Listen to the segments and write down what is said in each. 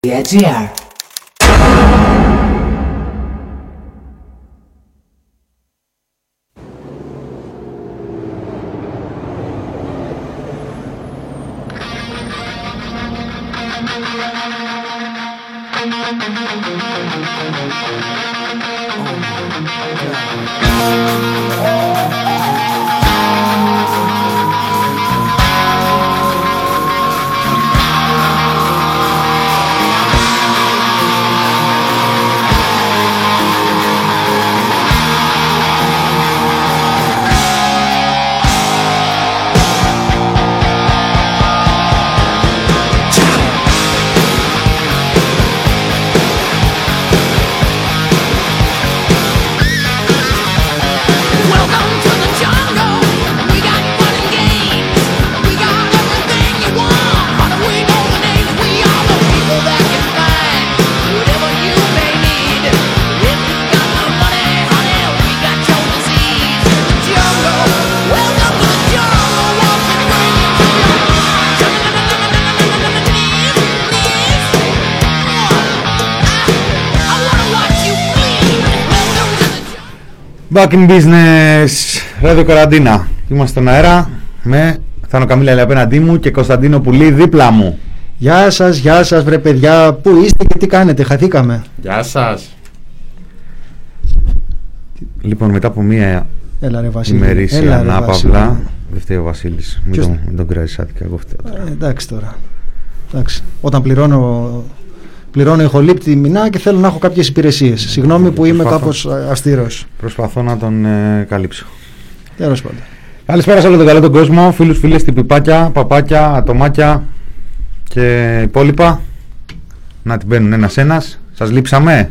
别这样 Back in business, Radio Καραντίνα. Είμαστε στον αέρα με Θάνο Καμίλα απέναντί μου και Κωνσταντίνο Πουλή δίπλα μου. Γεια σας, γεια σας βρε παιδιά, πού είστε και τι κάνετε, χαθήκαμε. Γεια σας. Λοιπόν, μετά από μία Έλα ρε Βασίλη. ημερήσια Έλα, ρε, ανάπαυλα. Βασίλη. Δεν φταίει ο Βασίλης. Μην, Ποιος- τον- μην τον κράζει άτικα. Εγώ φταίω. τώρα. Ε, εντάξει τώρα. Εντάξει. Όταν πληρώνω, πληρώνω ηχολήπτη μηνά και θέλω να έχω κάποιες υπηρεσίες. Συγγνώμη που είμαι Προσπαθώ. κάπως ε, αυστηρός. Προσπαθώ να τον ε, καλύψω. Τέλος πάντων. Καλησπέρα σε όλο τον καλό τον κόσμο. Φίλους, φίλες, τυπιπάκια, παπάκια, ατομάκια και υπόλοιπα. Να την παίρνουν ένα-ένα. Σας λείψαμε.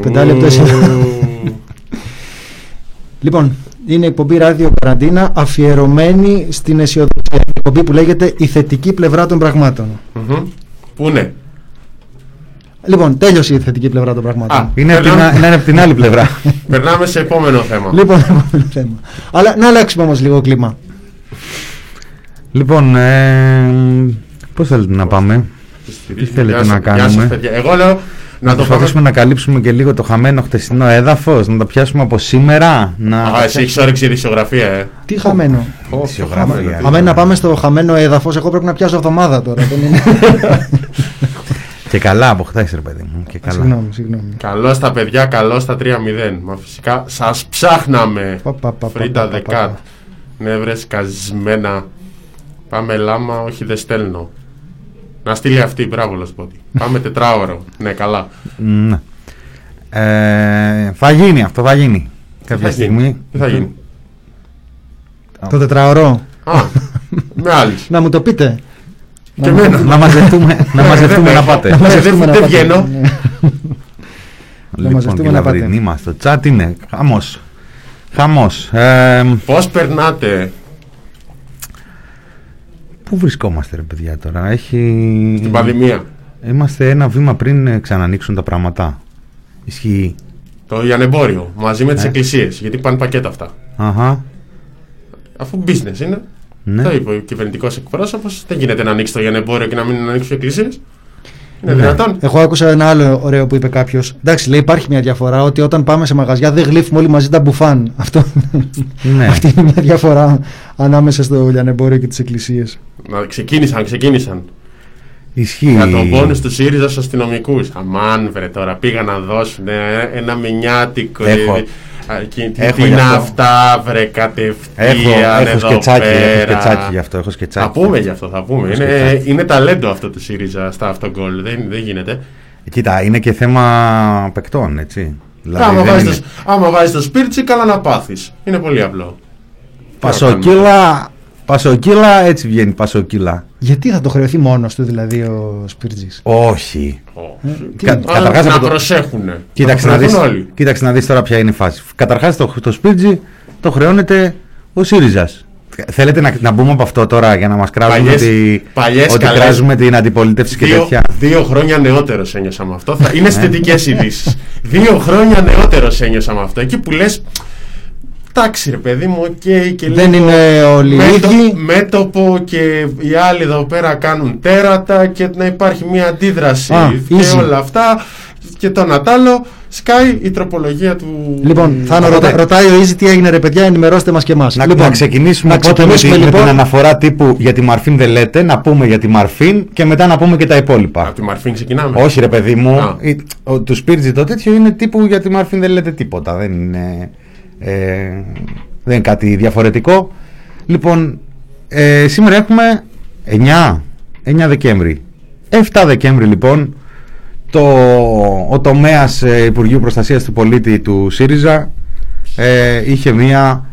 Πεντάλεπτο εσύ. Λοιπόν, είναι εκπομπή ράδιο καραντίνα αφιερωμένη στην αισιοδοξία. Εκπομπή που λέγεται Η θετική πλευρά των πραγμάτων. Μμμ. Πού είναι; Λοιπόν, τέλειωσε η θετική πλευρά των πραγμάτων. Α, Είναι, από την, περνάμε- α- είναι από την άλλη πλευρά. Περνάμε σε επόμενο θέμα. Λοιπόν, επόμενο θέμα. Αλλά να αλλάξουμε όμως λίγο κλίμα. λοιπόν, ε, πώς θέλετε να πάμε; Τι θέλετε Γεια σας- να γεια κάνουμε; σας, παιδιά. Εγώ λέω να το προσπαθήσουμε πάμε. να καλύψουμε και λίγο το χαμένο χτεσινό έδαφος, να τα πιάσουμε από σήμερα. Να... Α, εσύ έχεις όρεξη ειδησιογραφία, ε. Τι χαμένο; Ειδησιογράφο, χαμένο, γιατί. τι. Αμέ να πάμε στο χαμένο έδαφος, εγώ πρέπει να πιάσω εβδομάδα τώρα. δεν είναι. Και καλά από χθες ρε παιδί μου. Και καλά. συγγνώμη, συγγνώμη. Καλό στα παιδιά, καλό στα 3-0. Μα φυσικά σας ψάχναμε. Πα, πα, πα, Φρίντα πα, πα, πα, δεκάτ. πα. Νεύρες καζμένα. Πάμε λάμα, όχι δεν στέλνω. Να στείλει αυτή, μπράβο Λοσπότη. Πάμε τετράωρο. Ναι, καλά. Ναι. Ε, θα γίνει αυτό, θα γίνει. Κάποια θα στιγμή. γίνει. Τι θα γίνει; Το τετραωρό. Α, με άλλους. Να μου το πείτε. Και εμένα. να μαζευτούμε, να, μαζευτούμε δεν να έχω. πάτε. Να μαζευτούμε να δεν πάτε. βγαίνω. Ναι. λοιπόν, μαζευτούμε και να πάτε. λαβρινοί μας στο chat είναι χαμός. Χαμός. Ε, Πώς περνάτε; Πού βρισκόμαστε ρε παιδιά τώρα; Έχει... την πανδημία. Είμαστε ένα βήμα πριν ε, ξανανοίξουν τα πράγματα. Ισχύει. Το λιανεμπόριο μαζί με τις Ε. εκκλησίες. Γιατί πάνε πακέτα αυτά. Αχα. Αφού business είναι. Ναι. Το είπε ο κυβερνητικός εκπρόσωπος. Δεν γίνεται να ανοίξει το λιανεμπόριο και να μην ανοίξουν οι εκκλησίες. Είναι Ναι. δυνατόν. Εγώ άκουσα ένα άλλο ωραίο που είπε κάποιος. Εντάξει, λέει υπάρχει μια διαφορά ότι όταν πάμε σε μαγαζιά δεν γλύφουμε όλοι μαζί τα μπουφάν. Αυτό, Ναι. Αυτή είναι μια διαφορά ανάμεσα στο λιανεμπόριο και τις εκκλησίες. Να ξεκίνησαν, ξεκίνησαν. Ισχύει. Για τον πόνους του ΣΥΡΙΖΑ στους αστυνομικούς. Αμάν, βρε τώρα. Πήγαν να δώσουν ε, ένα μηνιάτικο. Έχω. Ε, α, και- Τι Έχω τι γι' είναι αυτό. αυτά, βρε κατευθείαν. Έχω, έχω εδώ σκετσάκι, έχω πέρα. σκετσάκι γι' αυτό. Έχω σκετσάκι. Θα πούμε γι' αυτό, θα πούμε. Έχω Είναι, σκετσάκι. είναι ταλέντο αυτό του ΣΥΡΙΖΑ στα αυτογκολ. Δεν, δεν γίνεται. Κοίτα, είναι και θέμα παικτών, έτσι. Δηλαδή, άμα, δεν βάζεις είναι- το, άμα βάζεις το σπίρτσι, καλά να πάθεις. Είναι πολύ απλό. Πασοκύλα, πασοκύλα, έτσι βγαίνει πασοκύλα. Γιατί θα το χρεωθεί μόνος του δηλαδή ο Σπίρτζη. Όχι. Όχι. Κα- Α, καταρχάς να από το- προσέχουνε. Κοίταξε το να, δεις, προσέχουν όλοι. κοίταξε να δεις τώρα ποια είναι η φάση. Καταρχάς το, το σπίρτζι το χρεώνεται ο ΣΥΡΙΖΑς. Θέλετε να, να μπούμε από αυτό τώρα για να μας κράζουν Παλιές- ότι, παλιές ότι καλές- κράζουμε την αντιπολίτευση και Δύο, τέτοια. δύο χρόνια νεότερος ένιωσα με αυτό. Θα, είναι Ναι. αισθητικές ειδήσεις. δύο χρόνια νεότερος ένιωσα με αυτό. Εκεί που λες. Εντάξει ρε παιδί μου, οκ και Δεν λίγο είναι όλοι οι μέτω- ίδιοι. Μέτωπο και οι άλλοι εδώ πέρα κάνουν τέρατα και να υπάρχει μια αντίδραση Α, και easy. όλα αυτά και το Νατάλο σκάει η τροπολογία του Λοιπόν, θα Οπότε- ρωτα, ρωτάει ο Ίζη τι έγινε ρε παιδιά, ενημερώστε μας και εμάς. Να, λοιπόν, να ξεκινήσουμε, να οπότε με, ξεκινήσουμε, τη- με λοιπόν. την αναφορά τύπου για τη Μαρφίν δεν λέτε, να πούμε για τη Μαρφίν και μετά να πούμε και τα υπόλοιπα. Από τη Μαρφίν ξεκινάμε. Όχι ρε παιδί μου, Α. η- ο, του Σπίρτζι το τέτοιο είναι τύπου για τη Μαρφίν δεν λέτε τίποτα. Δεν είναι, ε, δεν είναι κάτι διαφορετικό. Λοιπόν, ε, σήμερα έχουμε 9, 9 Δεκέμβρη. 7 Δεκέμβρη λοιπόν, το, ο τομέας ε, Υπουργείου Προστασίας του Πολίτη του ΣΥΡΙΖΑ ε, είχε μία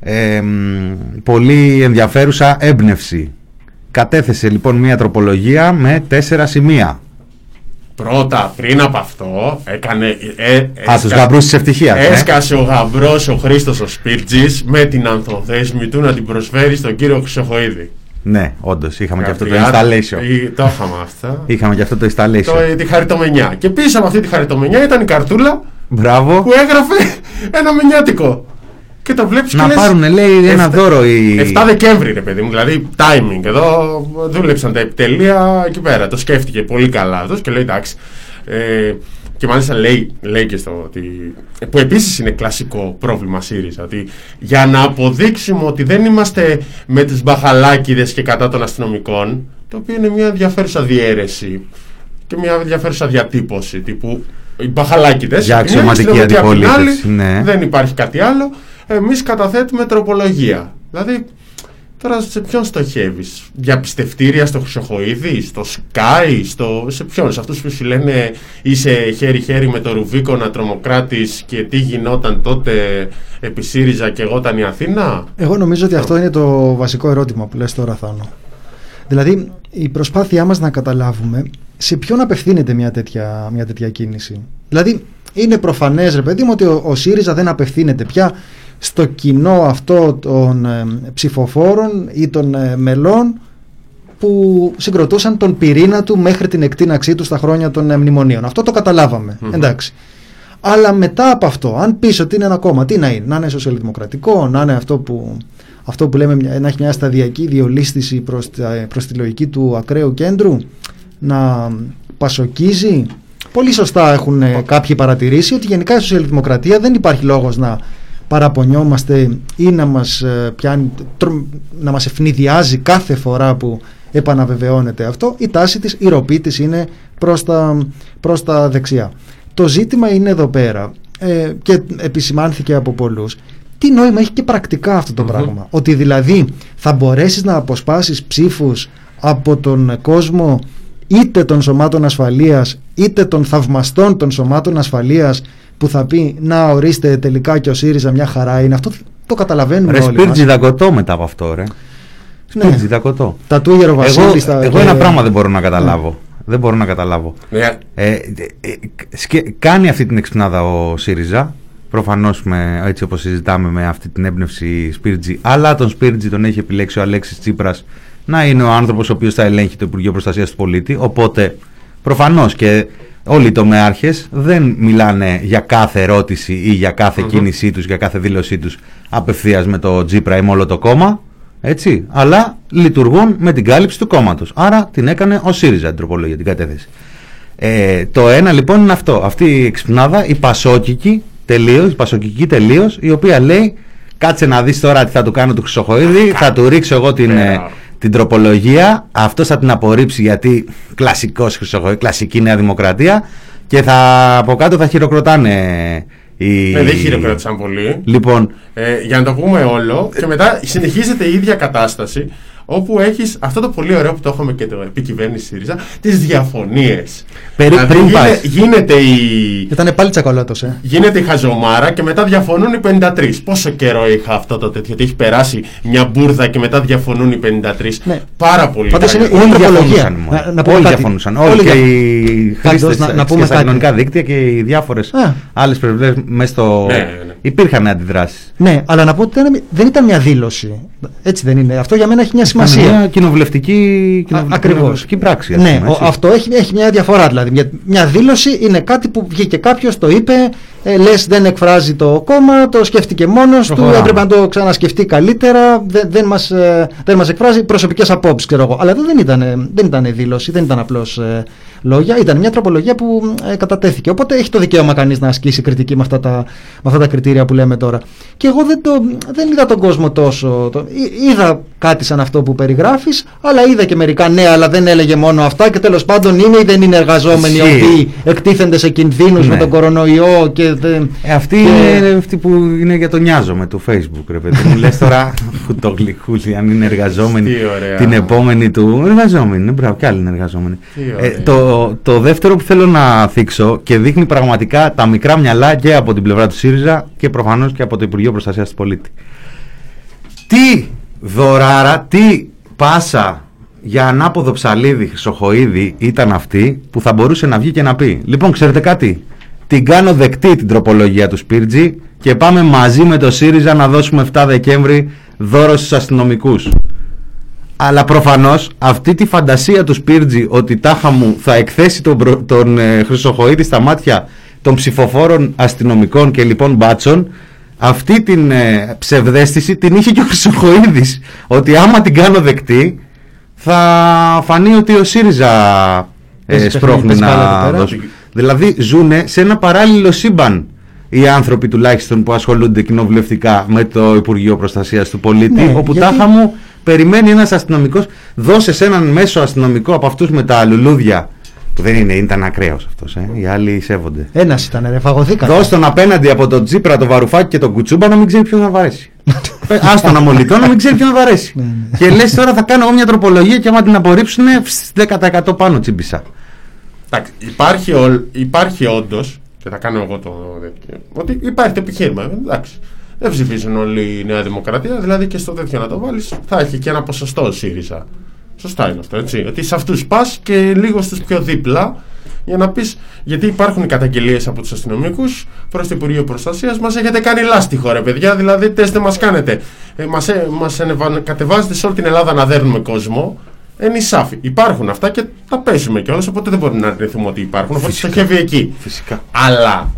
ε, μ, πολύ ενδιαφέρουσα έμπνευση. Κατέθεσε λοιπόν μία τροπολογία με τέσσερα σημεία. Πρώτα, πριν από αυτό, έκανε. Ε, Α, έσκα- τους γαμπρούς της ευτυχίας. ε. Έσκασε ο γαμπρός ο Χρήστος ο Σπίρτζης με την ανθοδέσμη του να την προσφέρει στον κύριο Χρυσοχοίδη. Ναι, όντως είχαμε και αυτό το Γραφτιά- installation. Ή- Το είχαμε αυτό. Είχαμε και αυτό το installation. Το, τη χαριτομενιά. Και πίσω από αυτή τη χαριτομενιά ήταν η καρτούλα Μπράβο. που έγραφε ένα μενιάτικο. Και το βλέπεις Να πάρουν, λέει, ένα δώρο οι. 7 Δεκέμβρη, ρε παιδί μου, δηλαδή timing. Εδώ δούλεψαν τα επιτελεία εκεί πέρα. Το σκέφτηκε πολύ καλά αυτός και λέει εντάξει. Ε, και μάλιστα λέει, λέει και στο ότι. που επίσης είναι κλασικό πρόβλημα ΣΥΡΙΖΑ. Ότι για να αποδείξουμε ότι δεν είμαστε με του μπαχαλάκιδες και κατά των αστυνομικών, το οποίο είναι μια ενδιαφέρουσα διαίρεση και μια ενδιαφέρουσα διατύπωση τύπου. Οι μπαχαλάκιδες. Για αξιωματική αντιπολίτευση, ναι. Δεν υπάρχει κάτι άλλο. Εμείς καταθέτουμε τροπολογία. Δηλαδή, τώρα σε ποιον στοχεύεις, Διαπιστευτήρια στο Χρυσοχοίδη, στο Sky, στο... σε ποιον, σε αυτούς που σου λένε είσαι χέρι-χέρι με το Ρουβίκονα τρομοκράτης και τι γινόταν τότε επί ΣΥΡΙΖΑ και εγώ ήταν η Αθήνα. Εγώ νομίζω ότι αυτό είναι το βασικό ερώτημα που λες τώρα Θάνο. Δηλαδή η προσπάθειά μας να καταλάβουμε σε ποιον απευθύνεται μια τέτοια, μια τέτοια κίνηση. Δηλαδή είναι προφανές ρε παιδί μου ότι ο, ο ΣΥΡΙΖΑ δεν απευθύνεται πια στο κοινό αυτό των ε, ψηφοφόρων ή των ε, μελών που συγκροτούσαν τον πυρήνα του μέχρι την εκτείναξή του στα χρόνια των ε, μνημονίων. Αυτό το καταλάβαμε. Μμμ. Εντάξει. Αλλά μετά από αυτό, αν πεις ότι είναι ένα κόμμα, τι να είναι, να είναι σοσιαλδημοκρατικό, να είναι αυτό που, αυτό που λέμε μια- να έχει μια σταδιακή διολίσθηση προς, τα- προς τη λογική του ακραίου κέντρου, να πασοκίζει. Πολύ σωστά έχουν ε, κάποιοι παρατηρήσει ότι γενικά η σοσιαλδημοκρατία δεν υπάρχει λόγος να παραπονιόμαστε ή να μας, ε, πιάνει, τρο- να μας ευνηδιάζει κάθε φορά που επαναβεβαιώνεται αυτό. Η τάση της, η ροπή της είναι προς τα, προς τα δεξιά. Το ζήτημα είναι εδώ πέρα ε, και επισημάνθηκε από πολλούς τι νόημα έχει και πρακτικά αυτό το Μμμ. πράγμα; Ότι δηλαδή θα μπορέσεις να αποσπάσεις ψήφους από τον κόσμο είτε των σωμάτων ασφαλείας είτε των θαυμαστών των σωμάτων ασφαλείας που θα πει να ορίστε τελικά και ο ΣΥΡΙΖΑ μια χαρά είναι. Αυτό το καταλαβαίνουμε Ρε όλοι μας. Σπίρτζι δακοτό μετά από αυτό, ρε. Ναι. Σπίρτζι δακοτό. Τα του Γεροβασίλη Εγώ, στα- εγώ και- ένα πράγμα δεν μπορώ να καταλάβω. Δεν μπορώ να καταλάβω. Ναι, Ε, ε, ε, σκε- κάνει αυτή την εξυπνάδα ο ΣΥΡΙΖΑ. Προφανώς έτσι όπως συζητάμε με αυτή την έμπνευση Σπίρτζι. Αλλά τον Σπίρτζι τον έχει επιλέξει ο Αλέξης Τσίπρας να είναι ο άνθρωπος ο οποίος θα ελέγχει το Υπουργείο Προστασίας του Πολίτη. Οπότε προφανώς και όλοι οι τομεάρχες δεν μιλάνε για κάθε ερώτηση ή για καθε Μμμ. κίνησή τους, για κάθε δήλωσή τους απευθείας με το Τσίπρα ή με όλο το κόμμα. Έτσι, αλλά λειτουργούν με την κάλυψη του κόμματος. Άρα την έκανε ο ΣΥΡΙΖΑ την τροπολογία, την κατέθεση. Ε, το ένα λοιπόν είναι αυτό. Αυτή η εξυπνάδα, η πασόκικη τελείως, η πασοκική τελείως, η οποία λέει κάτσε να δεις τώρα τι θα του κάνω του Χρυσοχοίδη, θα του ρίξω εγώ την, ε, Βέβαια. Την τροπολογία, αυτός θα την απορρίψει γιατί κλασικός Χρυσοχοίδη, κλασική Νέα Δημοκρατία και θα, από κάτω θα χειροκροτάνε οι. ναι, δεν χειροκρότησαν πολύ. Λοιπόν, Ε, για να το πούμε όλο, και μετά συνεχίζεται η ίδια κατάσταση όπου έχεις αυτό το πολύ ωραίο που το έχουμε και το επικυβέρνηση ΣΥΡΙΖΑ, τις διαφωνίες. Περί- δηλαδή πριν γίνε- πας. γίνεται η... Ήταν πάλι τσακολάτος, ε. Γίνεται η χαζομάρα και μετά διαφωνούν οι 53. Πόσο καιρό είχα αυτό το τέτοιο, ότι έχει περάσει μια μπουρδα και μετά διαφωνούν οι 53. Ναι. Πάρα πολύ. Πάντως καλή. είναι- όλοι τροπολογία. διαφωνούσαν. μόνο. Να- να πούμε όλοι κάτι. διαφωνούσαν. Όλοι Όλοι και δια- οι Πάντως, χρήστες να- να πούμε στα κάτι. κοινωνικά δίκτυα και οι διάφορες Α. άλλες πλευρές μέσα στο. Ναι, ναι, ναι. Υπήρχαν αντιδράσεις. Ναι, αλλά να πω ότι ήταν- δεν ήταν μια δήλωση. Έτσι δεν είναι. Αυτό για μένα έχει μια σημασία. Μια κοινοβουλευτική, κοινοβουλευτική, ακριβώς. κοινοβουλευτική πράξη. ας Ναι, πούμε, ο- έτσι. αυτό έχει, έχει μια διαφορά δηλαδή. Μια, μια δήλωση είναι κάτι που βγήκε κάποιος, το είπε ε, λες δεν εκφράζει το κόμμα, το σκέφτηκε μόνος του, Προχωράμε. έπρεπε να το ξανασκεφτεί καλύτερα, δεν, δεν, μας, ε, δεν μας εκφράζει προσωπικές απόψεις, ξέρω εγώ. Αλλά εδώ δεν ήταν, ε, δεν ήταν δήλωση, δεν ήταν απλώς ε, λόγια, ήταν μια τροπολογία που ε, κατατέθηκε. Οπότε έχει το δικαίωμα κανείς να ασκήσει κριτική με αυτά τα, με αυτά τα κριτήρια που λέμε τώρα. Και εγώ δεν, το, δεν είδα τον κόσμο τόσο. Το, εί- είδα κάτι σαν αυτό που περιγράφεις, αλλά είδα και μερικά ναι, αλλά δεν έλεγε μόνο αυτά και τέλος πάντων είναι ή δεν είναι εργαζόμενοι οι Ισχύει. οποίοι εκτίθενται σε κινδύνους Ναι. με τον κορονοϊό και δεν... Ε, αυτή και- είναι αυτή που είναι για το νοιάζομαι του Facebook, ρε παιδί μου. Λες τώρα που το γλυκούλι, αν είναι εργαζόμενοι Τι ωραία. την επόμενη του. Εργαζόμενοι, είναι μπράβο, κι άλλοι είναι εργαζόμενοι. Τι Ε, ωραία. το, το δεύτερο που θέλω να θίξω και δείχνει πραγματικά τα μικρά μυαλά και από την πλευρά του ΣΥΡΙΖΑ και προφανώς και από το Υπουργείο Προστασίας του Πολίτη. Τι δωράρα, τι πάσα για ανάποδο ψαλίδι, χρυσοχοίδι ήταν αυτή που θα μπορούσε να βγει και να πει. Λοιπόν, ξέρετε κάτι, την κάνω δεκτή την τροπολογία του Σπίρτζη και πάμε μαζί με το ΣΥΡΙΖΑ να δώσουμε 7 Δεκέμβρη δώρο στους αστυνομικούς. Αλλά προφανώς αυτή τη φαντασία του Σπίρτζη ότι τάχα μου θα εκθέσει τον, προ- τον ε, Χρυσοχοίδη στα μάτια των ψηφοφόρων αστυνομικών και λοιπόν μπάτσων αυτή την ε, ψευδέστηση την είχε και ο Χρυσοχοίδης ότι άμα την κάνω δεκτή θα φανεί ότι ο ΣΥΡΙΖΑ ε, Παίζει σπρώχνει παιχνίδι, παίζει μπάλα να εδώ πέρα. δώσει. Δηλαδή ζουνε σε ένα παράλληλο σύμπαν οι άνθρωποι τουλάχιστον που ασχολούνται κοινοβουλευτικά με το Υπουργείο Προστασίας του Πολίτη Ναι, όπου γιατί- τάχα μου περιμένει ένας αστυνομικός δώσε σε έναν μέσο αστυνομικό από αυτούς με τα λουλούδια που δεν είναι, ήταν ακραίος αυτός ε, οι άλλοι σέβονται Ένας ήταν, ρε, φαγωθήκατε. Δώσ' τον απέναντι από τον Τζίπρα, τον Βαρουφάκη και τον Κουτσούμπα να μην ξέρει ποιον θα βαρέσει. Ε, Ας τον αμολυτό να μην ξέρει ποιον θα βαρέσει. Ναι, ναι. και λες τώρα θα κάνω εγώ μια τροπολογία και άμα την απορρίψουν 10% πάνω τσιμπισά. Εντάξει, υπάρχει, ολ- υπάρχει όντως, και θα κάνω εγώ το τέτοιο, ότι υπάρχει το επιχείρημα. Εντάξει. Δεν ψηφίζουν όλοι η Νέα Δημοκρατία, δηλαδή και στο τέτοιο να το βάλεις θα έχει και ένα ποσοστό ο ΣΥΡΙΖΑ. Σωστά είναι αυτό, έτσι. Ότι σε αυτούς πας και λίγο στους πιο δίπλα για να πεις. Γιατί υπάρχουν καταγγελίες από τους αστυνομικούς προς το Υπουργείο Προστασίας. Μας έχετε κάνει λάστιχο, ρε παιδιά. Δηλαδή, τεστ δεν μας κάνετε. Ε, μας ε, μας ανεβα- κατεβάζετε σε όλη την Ελλάδα να δέρνουμε κόσμο. Είναι σάφη. Υπάρχουν αυτά και τα παίζουμε κιόλας. Οπότε δεν μπορούμε να αρνηθούμε ότι υπάρχουν. Οπότε Φυσικά. στοχεύει εκεί. Φυσικά. Αλλά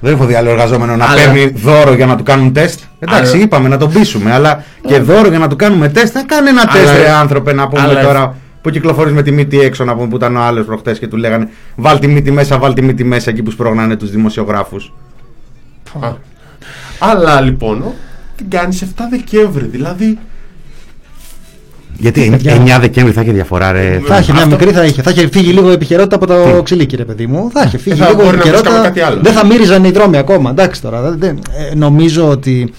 Δεν έχω δει άλλο εργαζόμενο να Αλλά- παίρνει δώρο για να του κάνουν τεστ. Εντάξει, Αλλά- είπαμε να τον πείσουμε, αλλά και δώρο για να του κάνουμε τεστ. Να κάνει ένα Αλλά- τεστ, ρε άνθρωπε, να πούμε αλλά- τώρα που κυκλοφορείς με τη μύτη έξω, να πούμε που ήταν ο άλλος προχτές και του λέγανε Βάλ τη μύτη μέσα, βάλ τη μύτη μέσα εκεί που σπρώχνανε τους δημοσιογράφους. Α. Αλλά λοιπόν, ο, την κάνεις 7 Δεκέμβρη. Δηλαδή, Γιατί παιδιά. 9 Δεκέμβρη θα έχει διαφορά, ρε. Θα είχε μια Αυτό- μικρή, θα είχε. Θα είχε φύγει λίγο η επικαιρότητα από το Τι; ξυλίκι, ρε παιδί μου. Θα είχε φύγει θα λίγο η μπορεί να επικαιρότητα. βρίσκαμε κάτι άλλο. Δεν θα μύριζαν οι δρόμοι ακόμα. Εντάξει τώρα. δεν- δεν- ε, νομίζω ότι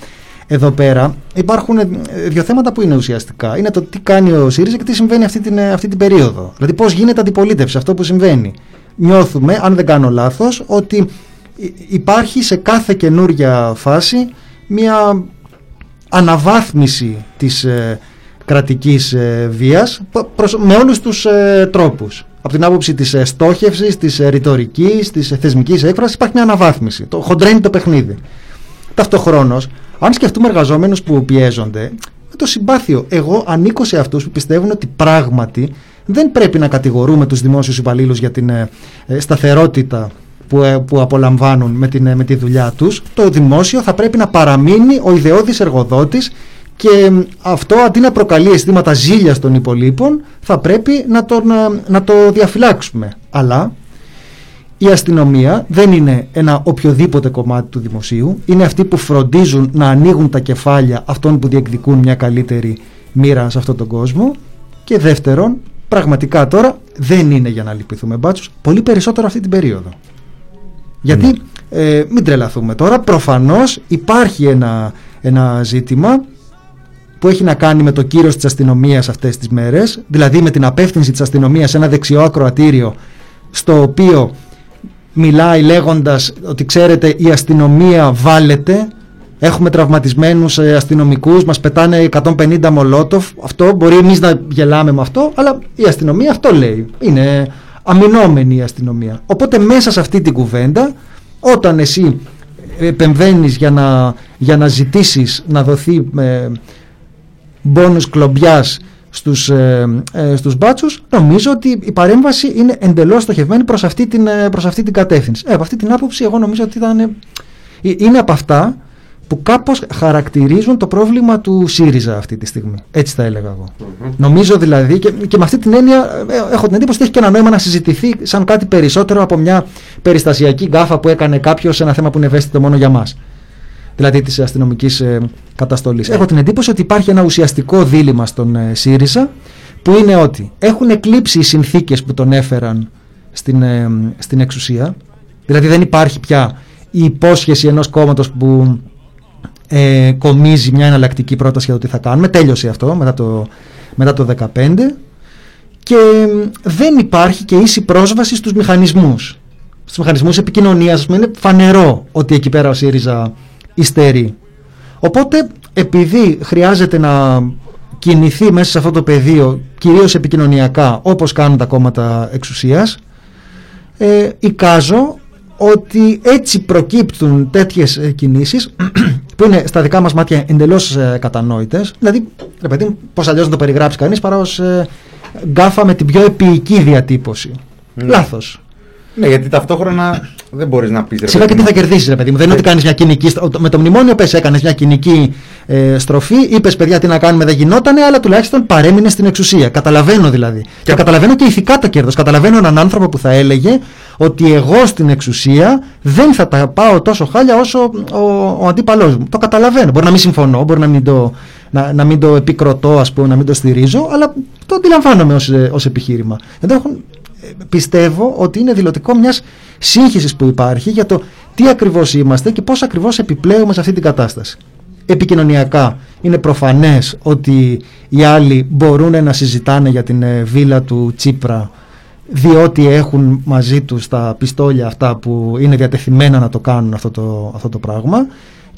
εδώ πέρα υπάρχουν ε, δύο θέματα που είναι ουσιαστικά. Είναι το τι κάνει ο ΣΥΡΙΖΑ και τι συμβαίνει αυτή την, ε, αυτή την περίοδο. Δηλαδή πώς γίνεται αντιπολίτευση, αυτό που συμβαίνει. Νιώθουμε, αν δεν κάνω λάθος, ότι υ- υπάρχει σε κάθε καινούρια φάση μια αναβάθμιση της ε, κρατικής ε, βίας π- προς- με όλους τους ε, τρόπους. Από την άποψη της ε, στόχευσης, της ε, ρητορικής, της ε, θεσμικής έκφρασης υπάρχει μια αναβάθμιση. Το χοντρένει το παιχνίδι. Ταυτοχρόνως, αν σκεφτούμε εργαζόμενους που πιέζονται, με το συμπάθειο, εγώ ανήκω σε αυτούς που πιστεύουν ότι πράγματι δεν πρέπει να κατηγορούμε τους δημόσιους υπαλλήλους για την ε, ε, σταθερότητα που, ε, που απολαμβάνουν με, την, ε, με τη δουλειά τους. Το δημόσιο θα πρέπει να παραμείνει ο ιδεώδης εργοδότης και ε, αυτό αντί να προκαλεί αισθήματα ζήλιας των υπολείπων θα πρέπει να, τον, ε, να το διαφυλάξουμε. Αλλά η αστυνομία δεν είναι ένα οποιοδήποτε κομμάτι του δημοσίου. Είναι αυτοί που φροντίζουν να ανοίγουν τα κεφάλια αυτών που διεκδικούν μια καλύτερη μοίρα σε αυτόν τον κόσμο. Και δεύτερον, πραγματικά τώρα δεν είναι για να λυπηθούμε μπάτσους, πολύ περισσότερο αυτή την περίοδο. Γιατί ε, μην τρελαθούμε τώρα, προφανώς υπάρχει ένα, ένα ζήτημα που έχει να κάνει με το κύρος της αστυνομίας αυτές τις μέρες, δηλαδή με την απεύθυνση της αστυνομίας σε ένα δεξιό ακροατήριο στο οποίο μιλάει λέγοντας ότι ξέρετε η αστυνομία βάλετε έχουμε τραυματισμένους ε, αστυνομικούς μας πετάνε 150 μολότοφ αυτό μπορεί εμείς να γελάμε με αυτό αλλά η αστυνομία αυτό λέει. Είναι αμυνόμενη η αστυνομία. Οπότε μέσα σε αυτή την κουβέντα όταν εσύ επεμβαίνεις για να, για να ζητήσεις να δοθεί ε, μπόνους κλομπιάς στους, ε, ε, στους μπάτσους νομίζω ότι η παρέμβαση είναι εντελώς στοχευμένη προς αυτή την, ε, προς αυτή την κατεύθυνση. Ε, από αυτή την άποψη εγώ νομίζω ότι ήταν ε, Ε, Είναι από αυτά που κάπως χαρακτηρίζουν το πρόβλημα του ΣΥΡΙΖΑ αυτή τη στιγμή. Έτσι θα έλεγα εγώ. Νομίζω δηλαδή, και, και με αυτή την έννοια ε, έχω την εντύπωση ότι έχει και ένα νόημα να συζητηθεί σαν κάτι περισσότερο από μια περιστασιακή γκάφα που έκανε κάποιος σε ένα θέμα που είναι ευαίσθητο μόνο για μας. Δηλαδή της αστυνομικής ε, καταστολής. Έχω την εντύπωση ότι υπάρχει ένα ουσιαστικό δίλημα στον ε, ΣΥΡΙΖΑ που είναι ότι έχουν εκλείψει οι συνθήκες που τον έφεραν στην, ε, στην εξουσία. Δηλαδή δεν υπάρχει πια η υπόσχεση ενός κόμματος που ε, κομίζει μια εναλλακτική πρόταση για το τι θα κάνουμε. Τέλειωσε αυτό μετά το, μετά το 2015 και μ, δεν υπάρχει και ίση πρόσβαση στους μηχανισμούς. Στους μηχανισμούς επικοινωνίας, ας πούμε, είναι φανερό ότι εκεί πέρα ο ΣΥΡΙΖΑ υστερεί. Οπότε, επειδή χρειάζεται να κινηθεί μέσα σε αυτό το πεδίο, κυρίως επικοινωνιακά, όπως κάνουν τα κόμματα εξουσίας, ε, εικάζω ότι έτσι προκύπτουν τέτοιες ε, κινήσεις που είναι στα δικά μας μάτια εντελώς ε, κατανόητες. Δηλαδή, ρε παιδί, μου, πώς αλλιώς να το περιγράψει κανείς παρά ως ε, γκάφα με την πιο επίοικη διατύπωση. Λάθος Ναι, γιατί ταυτόχρονα δεν μπορείς να πεις. Σιγά και τι θα κερδίσεις, ρε παιδί μου. Δεν είναι ότι κάνεις μια κοινική. στρο- Με το μνημόνιο πες έκανες μια κοινική ε, στροφή, είπες παιδιά τι να κάνουμε, δεν γινότανε, αλλά τουλάχιστον παρέμεινε στην εξουσία. Καταλαβαίνω δηλαδή. Και, καταλαβαίνω και ηθικά το κέρδος. Καταλαβαίνω έναν άνθρωπο που θα έλεγε ότι εγώ στην εξουσία δεν θα τα πάω τόσο χάλια όσο ο, ο αντίπαλός μου. Το καταλαβαίνω. Μπορεί να μην συμφωνώ, μπορεί να μην το, να, να μην το επικροτώ, ας πούμε, να μην το στηρίζω, αλλά το αντιλαμβάνομαι ως επιχείρημα. Εδώ έχουν πιστεύω ότι είναι δηλωτικό μιας σύγχυσης που υπάρχει για το τι ακριβώς είμαστε και πώς ακριβώς επιπλέουμε σε αυτή την κατάσταση. Επικοινωνιακά είναι προφανές ότι οι άλλοι μπορούν να συζητάνε για την ε, βίλα του Τσίπρα διότι έχουν μαζί τους τα πιστόλια αυτά που είναι διατεθειμένα να το κάνουν αυτό το, αυτό το πράγμα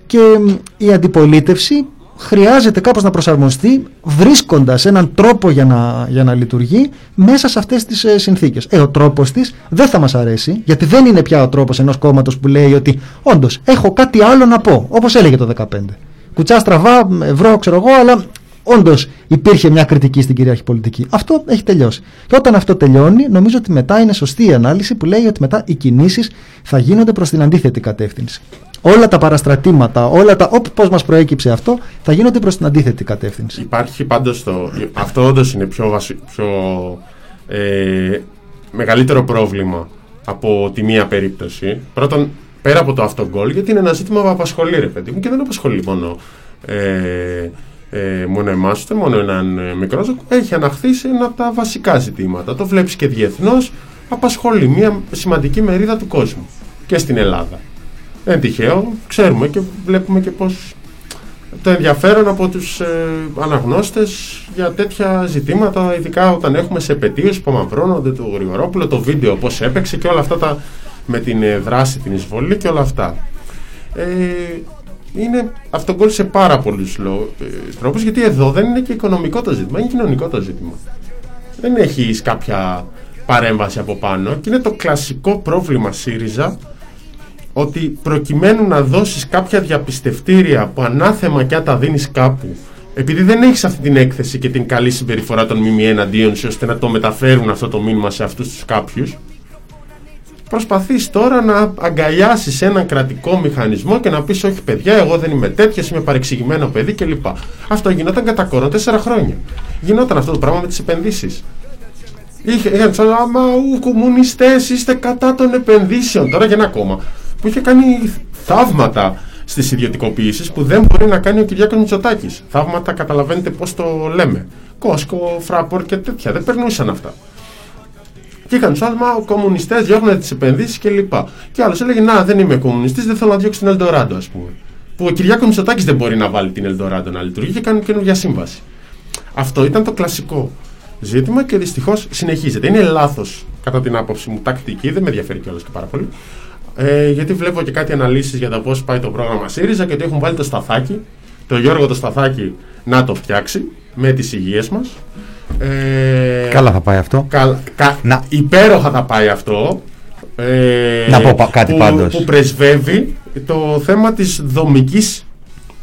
και μ, η αντιπολίτευση χρειάζεται κάπως να προσαρμοστεί βρίσκοντας έναν τρόπο για να, για να λειτουργεί μέσα σε αυτές τις ε, συνθήκες. Ε, ο τρόπος της δεν θα μας αρέσει γιατί δεν είναι πια ο τρόπος ενός κόμματος που λέει ότι όντως έχω κάτι άλλο να πω όπως έλεγε το 2015. Κουτσά στραβά, ευρώ ξέρω εγώ αλλά όντως υπήρχε μια κριτική στην κυρίαρχη πολιτική. Αυτό έχει τελειώσει. Και όταν αυτό τελειώνει, νομίζω ότι μετά είναι σωστή η ανάλυση που λέει ότι μετά οι κινήσεις θα γίνονται προς την αντίθετη κατεύθυνση. Όλα τα παραστρατήματα, όλα τα. Όπω μας προέκυψε αυτό, θα γίνονται προς την αντίθετη κατεύθυνση. Υπάρχει πάντως το. Αυτό όντως είναι πιο, βασι, πιο ε, μεγαλύτερο πρόβλημα από τη μία περίπτωση. Πρώτον, πέρα από το αυτογκολ, γιατί είναι ένα ζήτημα που απασχολεί, ρε παιδί μου, και δεν απασχολεί μόνο, ε, ε, μόνο εμάς, ούτε μόνο έναν ε, μικρό ζώο. Έχει αναχθεί σε ένα από τα βασικά ζητήματα. Το βλέπεις και διεθνώς, απασχολεί μια σημαντική μερίδα του κόσμου και στην Ελλάδα. Δεν είναι τυχαίο, ξέρουμε και βλέπουμε και πώς το ενδιαφέρον από τους ε, αναγνώστες για τέτοια ζητήματα, ειδικά όταν έχουμε σε επαιτίους που αμαυρώνονται το Γρηγορόπουλο, το βίντεο πώς έπαιξε και όλα αυτά τα, με την ε, δράση, την εισβολή και όλα αυτά. Ε, είναι αυτογκόλ σε πάρα πολλούς λό- ε, τρόπους, γιατί εδώ δεν είναι και οικονομικό το ζήτημα, είναι κοινωνικό το ζήτημα. Δεν έχεις κάποια παρέμβαση από πάνω και είναι το κλασικό πρόβλημα ΣΥΡΙΖΑ ότι προκειμένου να δώσεις κάποια διαπιστευτήρια που ανάθεμα και αν τα δίνεις κάπου επειδή δεν έχεις αυτή την έκθεση και την καλή συμπεριφορά των ΜΜΕ εναντίον σου ώστε να το μεταφέρουν αυτό το μήνυμα σε αυτούς τους κάποιους προσπαθείς τώρα να αγκαλιάσεις έναν κρατικό μηχανισμό και να πεις όχι παιδιά εγώ δεν είμαι τέτοιος, είμαι παρεξηγημένο παιδί κλπ. Αυτό γινόταν κατά κόρο τέσσερα χρόνια. Γινόταν αυτό το πράγμα με τις επενδύσεις. Είχε, είχαν σαν άμα ου κομμουνιστές είστε κατά των επενδύσεων. Τώρα για ένα κόμμα που είχε κάνει θαύματα στις ιδιωτικοποιήσεις που δεν μπορεί να κάνει ο Κυριάκος Μητσοτάκης. Θαύματα καταλαβαίνετε πώς το λέμε. Κόσκο, Φράπορ και τέτοια. Δεν περνούσαν αυτά. Και είχαν σαν άμα οι κομμουνιστές διώχνουν τις επενδύσεις κλπ. Και άλλος έλεγε να δεν είμαι κομμουνιστής, δεν θέλω να διώξω την Ελντοράντο ας πούμε. Που ο Κυριάκος Μητσοτάκης δεν μπορεί να βάλει την Ελντοράντο να λειτουργεί και κάνει καινούργια σύμβαση. Αυτό ήταν το κλασικό ζήτημα και δυστυχώς συνεχίζεται. Είναι λάθος κατά την άποψη μου τακτική, δεν με ενδιαφέρει κιόλας και πάρα πολύ. Ε, γιατί βλέπω και κάτι αναλύσεις για το πώς πάει το πρόγραμμα ΣΥΡΙΖΑ και ότι έχουν βάλει το σταθάκι, το Γιώργο το σταθάκι να το φτιάξει με τις υγείε μας. Ε, Καλά θα πάει αυτό. Κα, κα, Να. Υπέροχα θα πάει αυτό. Ε, Να πω πα- κάτι που, πάντως. Που πρεσβεύει το θέμα της δομικής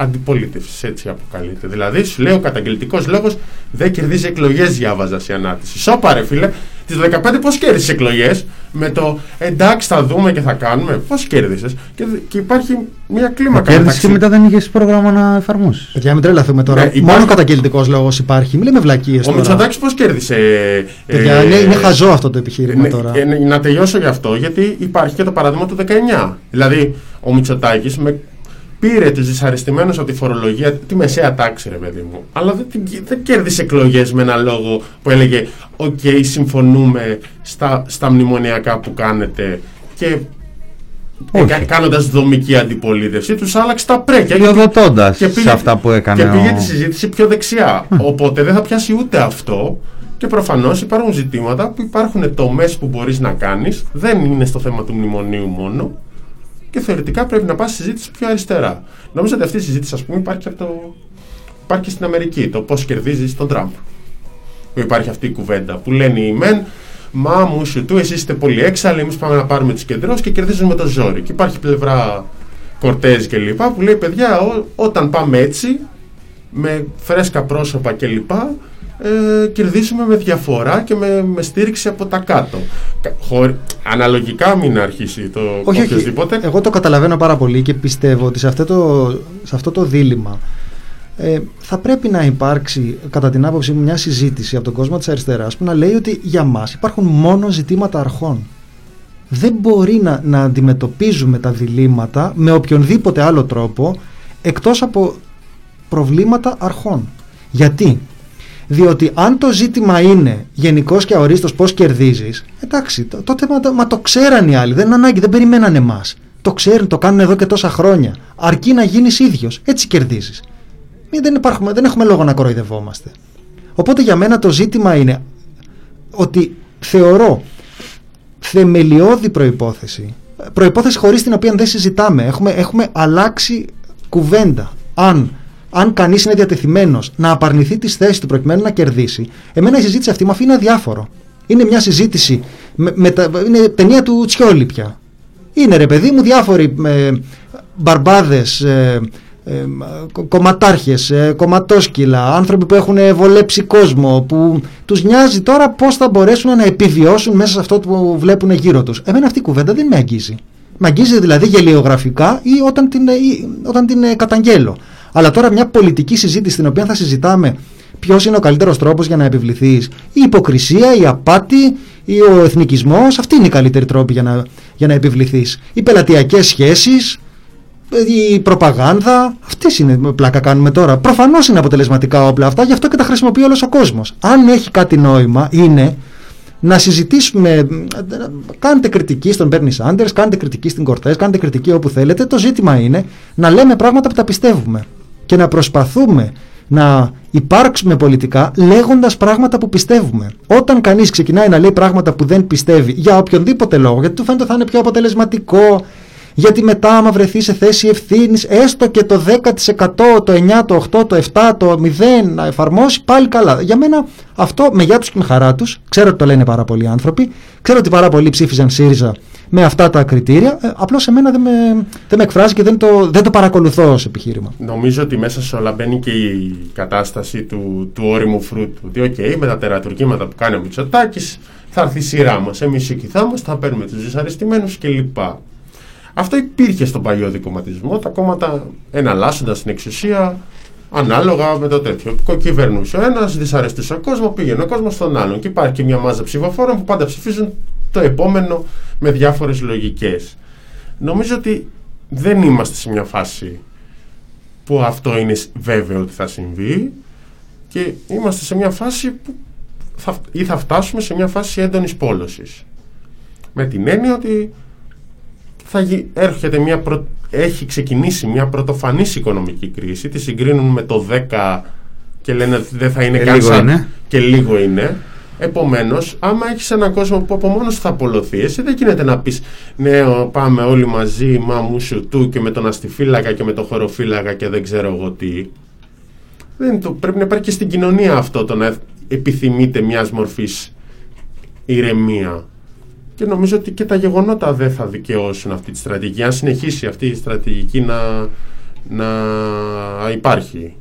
αντιπολίτευσης, έτσι αποκαλείται. Δηλαδή, σου λέει ο καταγγελτικός λόγος δεν κερδίζει εκλογές, διάβαζα σε ανάρτηση. Σώπα ρε φίλε, τις 15 πώς κέρδισες εκλογές, με το εντάξει θα δούμε και θα κάνουμε. Πώς κέρδισες; Και, και υπάρχει μια Μα κλίμακα κέρδισες μεταξύ. και μετά δεν είχες πρόγραμμα να εφαρμόσεις. Παιδιά, μην τρελαθούμε τώρα. Ναι, υπάρχει- Μόνο καταγγελτικός λόγος υπάρχει. Μην λέμε βλακίες Ο τώρα. Μητσοτάκης πώς κέρδισε. Παιδιά, ε, είναι, είναι χαζό αυτό το επιχείρημα Ναι, τώρα. ε, να τελειώσω γι' αυτό, γιατί υπάρχει και το παράδειγμα του 19. Δηλαδή, ο Μητσοτάκης με πήρε του δυσαρεστημένου από τη φορολογία, τη μεσαία τάξη, ρε παιδί μου. Αλλά δεν, την- δεν κέρδισε εκλογές με ένα λόγο που έλεγε: Οκ, συμφωνούμε στα, στα μνημονιακά που κάνετε. Και Όχι. κάνοντας δομική αντιπολίτευση, τους άλλαξε τα πρέκια. Διοδοτώντα Και σε αυτά που έκανε. και πήγε ο- τη συζήτηση πιο δεξιά. Οπότε δεν θα πιάσει ούτε αυτό. Και προφανώς υπάρχουν ζητήματα που υπάρχουν τομές που μπορείς να κάνεις. Δεν είναι στο θέμα του μνημονίου μόνο. Και θεωρητικά πρέπει να πας στη συζήτηση πιο αριστερά. Νομίζω ότι αυτή η συζήτηση, ας πούμε, υπάρχει και, από το... υπάρχει και στην Αμερική. Το πώς κερδίζεις τον Τραμπ. Που υπάρχει αυτή η κουβέντα που λένε οι μεν, Μα μου σου του, εσείς είστε πολύ έξαλλοι. Εμείς πάμε να πάρουμε τι κεντρώσει και κερδίζουμε το ζόρι. Και υπάρχει πλευρά Κορτέζ και λοιπά που λέει παιδιά ό, όταν πάμε έτσι με φρέσκα πρόσωπα και λοιπά ε, κερδίσουμε με διαφορά και με, με στήριξη από τα κάτω Κα- χωρί- αναλογικά μην αρχίσει το Όχι, όχι. οποιοδήποτε Εγώ το καταλαβαίνω πάρα πολύ και πιστεύω ότι σε αυτό το, σε αυτό το δίλημα ε, θα πρέπει να υπάρξει, κατά την άποψή μου, μια συζήτηση από τον κόσμο της αριστεράς που να λέει ότι για μας υπάρχουν μόνο ζητήματα αρχών. Δεν μπορεί να, να αντιμετωπίζουμε τα διλήμματα με οποιονδήποτε άλλο τρόπο εκτός από προβλήματα αρχών. Γιατί; Διότι αν το ζήτημα είναι γενικώ και αορίστος πώς κερδίζεις, εντάξει, το- τότε μα, το- μα το ξέραν οι άλλοι, δεν είναι ανάγκη, δεν περιμέναν εμάς. Το ξέρουν, το κάνουν εδώ και τόσα χρόνια. Αρκεί να γίνεις ίδιος, έτσι κερδίζεις. Μη- Δεν, υπάρχουμε, δεν έχουμε λόγο να κοροϊδευόμαστε. Οπότε για μένα το ζήτημα είναι ότι θεωρώ θεμελιώδη προϋπόθεση προϋπόθεση χωρίς την οποία δεν συζητάμε έχουμε, έχουμε αλλάξει κουβέντα αν, αν κανείς είναι διατεθειμένος να απαρνηθεί τις θέσεις του προκειμένου να κερδίσει εμένα η συζήτηση αυτή μου αφήνει αδιάφορο είναι μια συζήτηση με, με τα- είναι ταινία του Τσιόλη πια είναι ρε παιδί μου διάφοροι ε, μπαρμπάδες ε, ε, κο- κομματάρχες, ε, κομματόσκυλα, άνθρωποι που έχουν βολέψει κόσμο, που τους νοιάζει τώρα πώς θα μπορέσουν να επιβιώσουν μέσα σε αυτό που βλέπουν γύρω τους. Εμένα αυτή η κουβέντα δεν με αγγίζει. Με αγγίζει δηλαδή γελιογραφικά ή όταν την, ε, ή όταν την ε, καταγγέλω. Αλλά τώρα μια πολιτική συζήτηση στην οποία θα συζητάμε ποιος είναι ο καλύτερος τρόπος για να επιβληθείς, η υποκρισία, η απάτη ή ο εθνικισμός, αυτή είναι η καλύτερη τρόπη για να, για να επιβληθείς. Οι πελατειακές σχέσεις, η προπαγάνδα, αυτές είναι πλάκα κάνουμε τώρα. Προφανώς είναι αποτελεσματικά όπλα αυτά, γι' αυτό και τα χρησιμοποιεί όλος ο κόσμος. Αν έχει κάτι νόημα, είναι να συζητήσουμε. Κάντε κριτική στον Μπέρνι Σάντερ, κάντε κριτική στην Κορτέ, κάντε κριτική όπου θέλετε. Το ζήτημα είναι να λέμε πράγματα που τα πιστεύουμε και να προσπαθούμε να υπάρξουμε πολιτικά λέγοντας πράγματα που πιστεύουμε. Όταν κανείς ξεκινάει να λέει πράγματα που δεν πιστεύει για οποιονδήποτε λόγο, γιατί του φαίνεται θα είναι πιο αποτελεσματικό, γιατί μετά άμα βρεθεί σε θέση ευθύνης, έστω και το 10%, το 9%, το 8%, το 7%, το 0% να εφαρμόσει, πάλι καλά. Για μένα αυτό με γεια τους και με χαρά τους. Ξέρω ότι το λένε πάρα πολλοί άνθρωποι. Ξέρω ότι πάρα πολλοί ψήφιζαν ΣΥΡΙΖΑ με αυτά τα κριτήρια. Ε, Απλώς σε μένα δεν με, δεν με εκφράζει και δεν το, δεν το παρακολουθώ ως επιχείρημα. Νομίζω ότι μέσα σε όλα μπαίνει και η κατάσταση του, του όριμου φρούτου. Ότι, οκ, με τα τερατουργήματα που κάνει ο Μητσοτάκης, θα έρθει η σειρά μας. Εμείς εκεί θα είμαστε, θα παίρνουμε τους δυσαρεστημένους κλπ. Αυτό υπήρχε στον παλιό δικομματισμό. Τα κόμματα εναλλάσσονταν την εξουσία ανάλογα με το τέτοιο. Κυβερνούσε ο ένας, δυσαρεστούσε ο κόσμος, πήγαινε ο κόσμος στον άλλον. Και υπάρχει και μια μάζα ψηφοφόρων που πάντα ψηφίζουν το επόμενο με διάφορες λογικές. Νομίζω ότι δεν είμαστε σε μια φάση που αυτό είναι βέβαιο ότι θα συμβεί και είμαστε σε μια φάση που θα, ή θα φτάσουμε σε μια φάση έντονης πόλωσης. Με την έννοια ότι θα γι- έρχεται μια προ- έχει ξεκινήσει μια πρωτοφανής οικονομική κρίση, τη συγκρίνουν με το 10 και λένε ότι δεν θα είναι Και καν λίγο σαν- είναι. και λίγο είναι. Επομένως, άμα έχεις έναν κόσμο που από μόνος θα απολωθεί, εσύ δεν γίνεται να πεις Ναι, ο, πάμε όλοι μαζί, μα μου σου του και με τον αστιφύλακα και με τον χωροφύλακα και δεν ξέρω εγώ τι. Δεν, το, πρέπει να υπάρχει και στην κοινωνία αυτό το να επιθυμείτε μιας μορφής ηρεμία. Και νομίζω ότι και τα γεγονότα δεν θα δικαιώσουν αυτή τη στρατηγική. Αν συνεχίσει αυτή η στρατηγική να, να υπάρχει.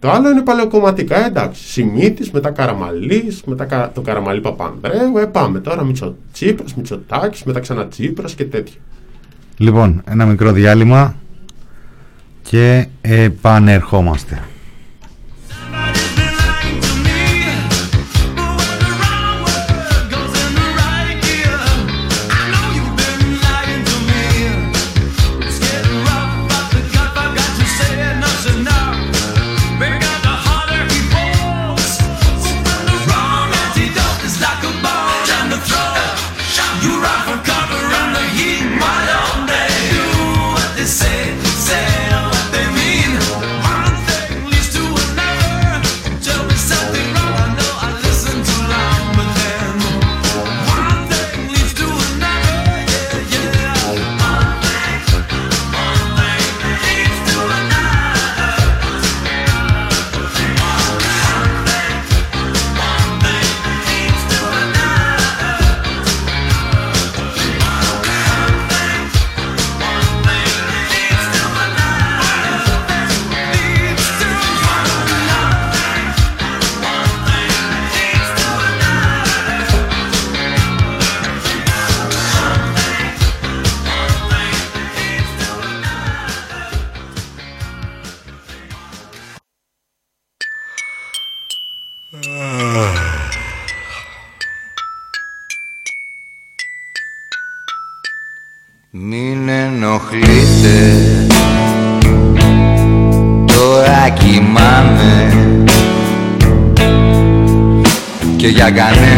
Το ναι. άλλο είναι παλαιοκομματικά, εντάξει. Σιμίτη, μετά Καραμαλής, μετά κα... το Καραμαλή Παπανδρέου. Ε, πάμε τώρα Μητσοτσίπρα, Μητσοτάκης, μετά ξανατσίπρα και τέτοια. Λοιπόν, ένα μικρό διάλειμμα και επανερχόμαστε. I got now.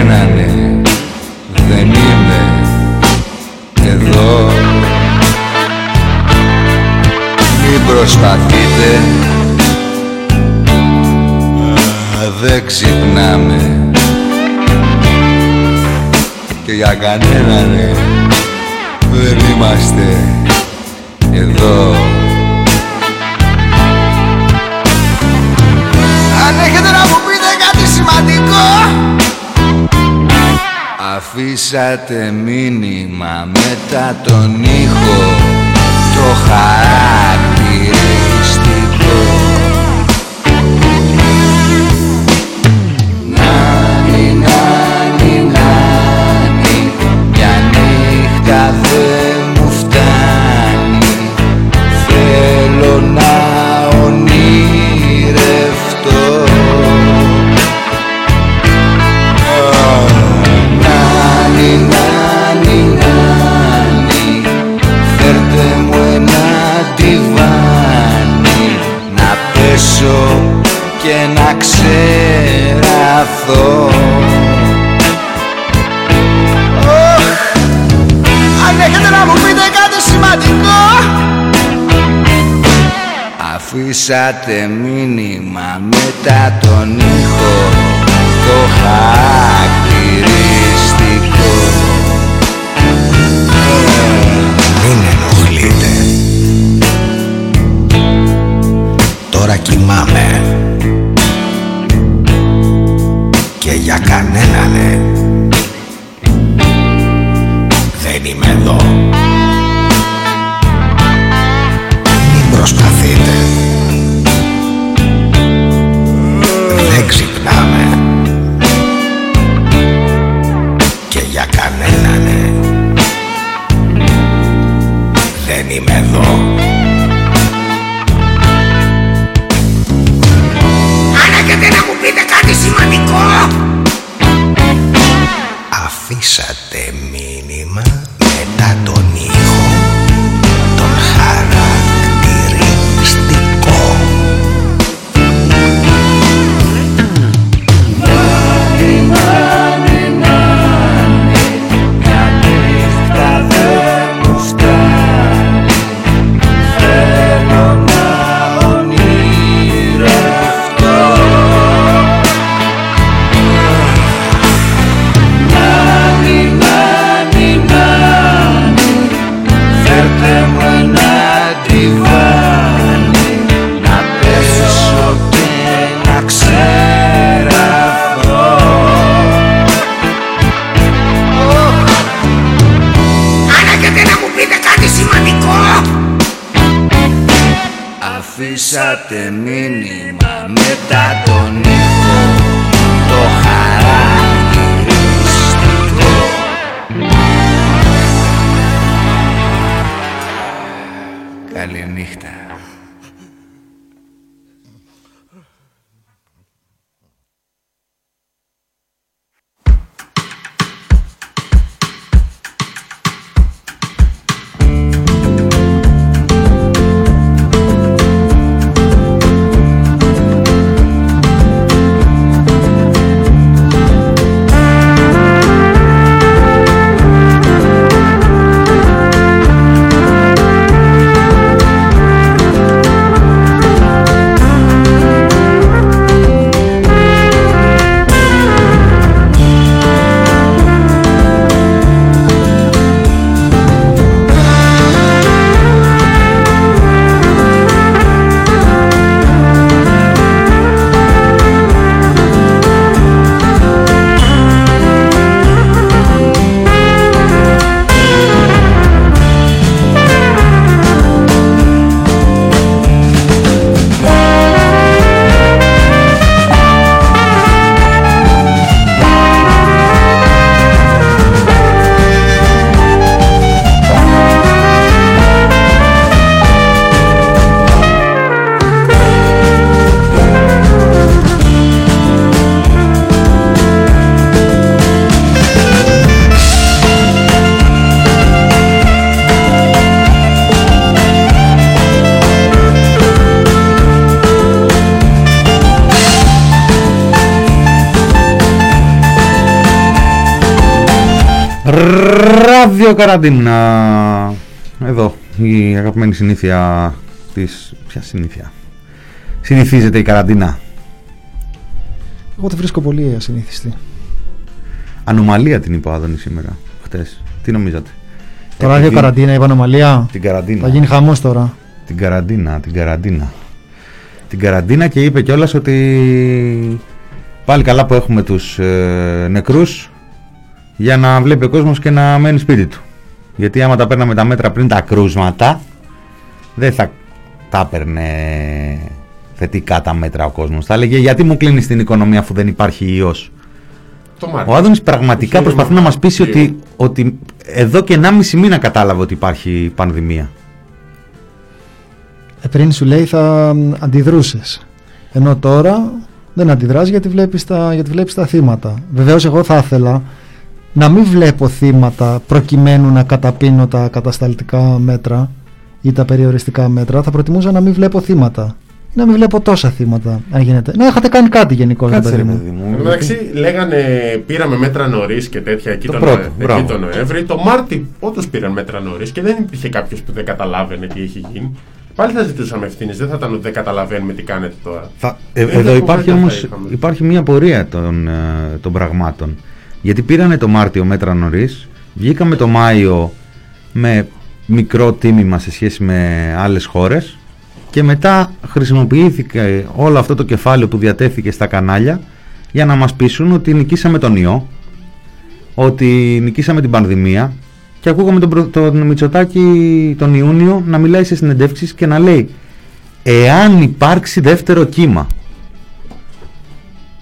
Αφήσατε μήνυμα μετά τον ήχο. Το χάρι Ράδιο καραντίνα. Εδώ η αγαπημένη συνήθεια της... Ποια συνήθεια; Συνηθίζεται η καραντίνα. Εγώ τη βρίσκω πολύ ασυνήθιστη. Ανομαλία την είπε ο Άδωνη σήμερα, χτες. Τι νομίζατε; Το ράδιο Επειδή- καραντίνα, η πανομαλία. Την καραντίνα. Θα γίνει χαμός τώρα. Την καραντίνα, την καραντίνα. Την καραντίνα και είπε κιόλας ότι πάλι καλά που έχουμε τους ε, νεκρούς για να βλέπει ο κόσμος και να μένει σπίτι του. Γιατί άμα τα παίρναμε τα μέτρα πριν τα κρούσματα δεν θα τα έπαιρνε θετικά τα μέτρα ο κόσμος. Θα έλεγε γιατί μου κλείνεις την οικονομία αφού δεν υπάρχει ιός; Το Μάρτιο. Ο Άδωνης πραγματικά Είχε προσπαθεί να μας πείσει λίγο. ότι, ότι εδώ και 1,5 μήνα κατάλαβε ότι υπάρχει πανδημία. Ε, πριν σου λέει θα αντιδρούσες. Ενώ τώρα δεν αντιδράς γιατί βλέπεις τα, γιατί βλέπεις τα θύματα. Βεβαίως εγώ θα ήθελα να μην βλέπω θύματα προκειμένου να καταπίνω τα κατασταλτικά μέτρα ή τα περιοριστικά μέτρα. Θα προτιμούσα να μην βλέπω θύματα. Ή να μην βλέπω τόσα θύματα, αν γίνεται. Να είχατε κάνει κάτι γενικώ, ρε Κάτσε παιδί ρε μου. παιδί μου. Εν τω μεταξύ, λέγανε πήραμε μέτρα νωρίς και τέτοια εκεί Το τον, πρώτο, εκεί μπράβο. τον Νοέμβρη. Το Μάρτι όντως πήραν μέτρα νωρίς και δεν υπήρχε κάποιος που δεν καταλάβαινε τι έχει γίνει. Πάλι θα ζητούσαμε ευθύνε. Δεν θα ήταν ότι δεν καταλαβαίνουμε τι κάνετε τώρα. Θα, ε, Δεν εδώ θα υπάρχει κουβέντα όμως θα είχαμε. υπάρχει μια πορεία των, ε, των πραγμάτων. Γιατί πήρανε το Μάρτιο μέτρα νωρίς, βγήκαμε το Μάιο με μικρό τίμημα σε σχέση με άλλες χώρες και μετά χρησιμοποιήθηκε όλο αυτό το κεφάλαιο που διατέθηκε στα κανάλια για να μας πείσουν ότι νικήσαμε τον ιό, ότι νικήσαμε την πανδημία και ακούγαμε τον, προ- τον Μητσοτάκη τον Ιούνιο να μιλάει σε συνεντεύξεις και να λέει εάν υπάρξει δεύτερο κύμα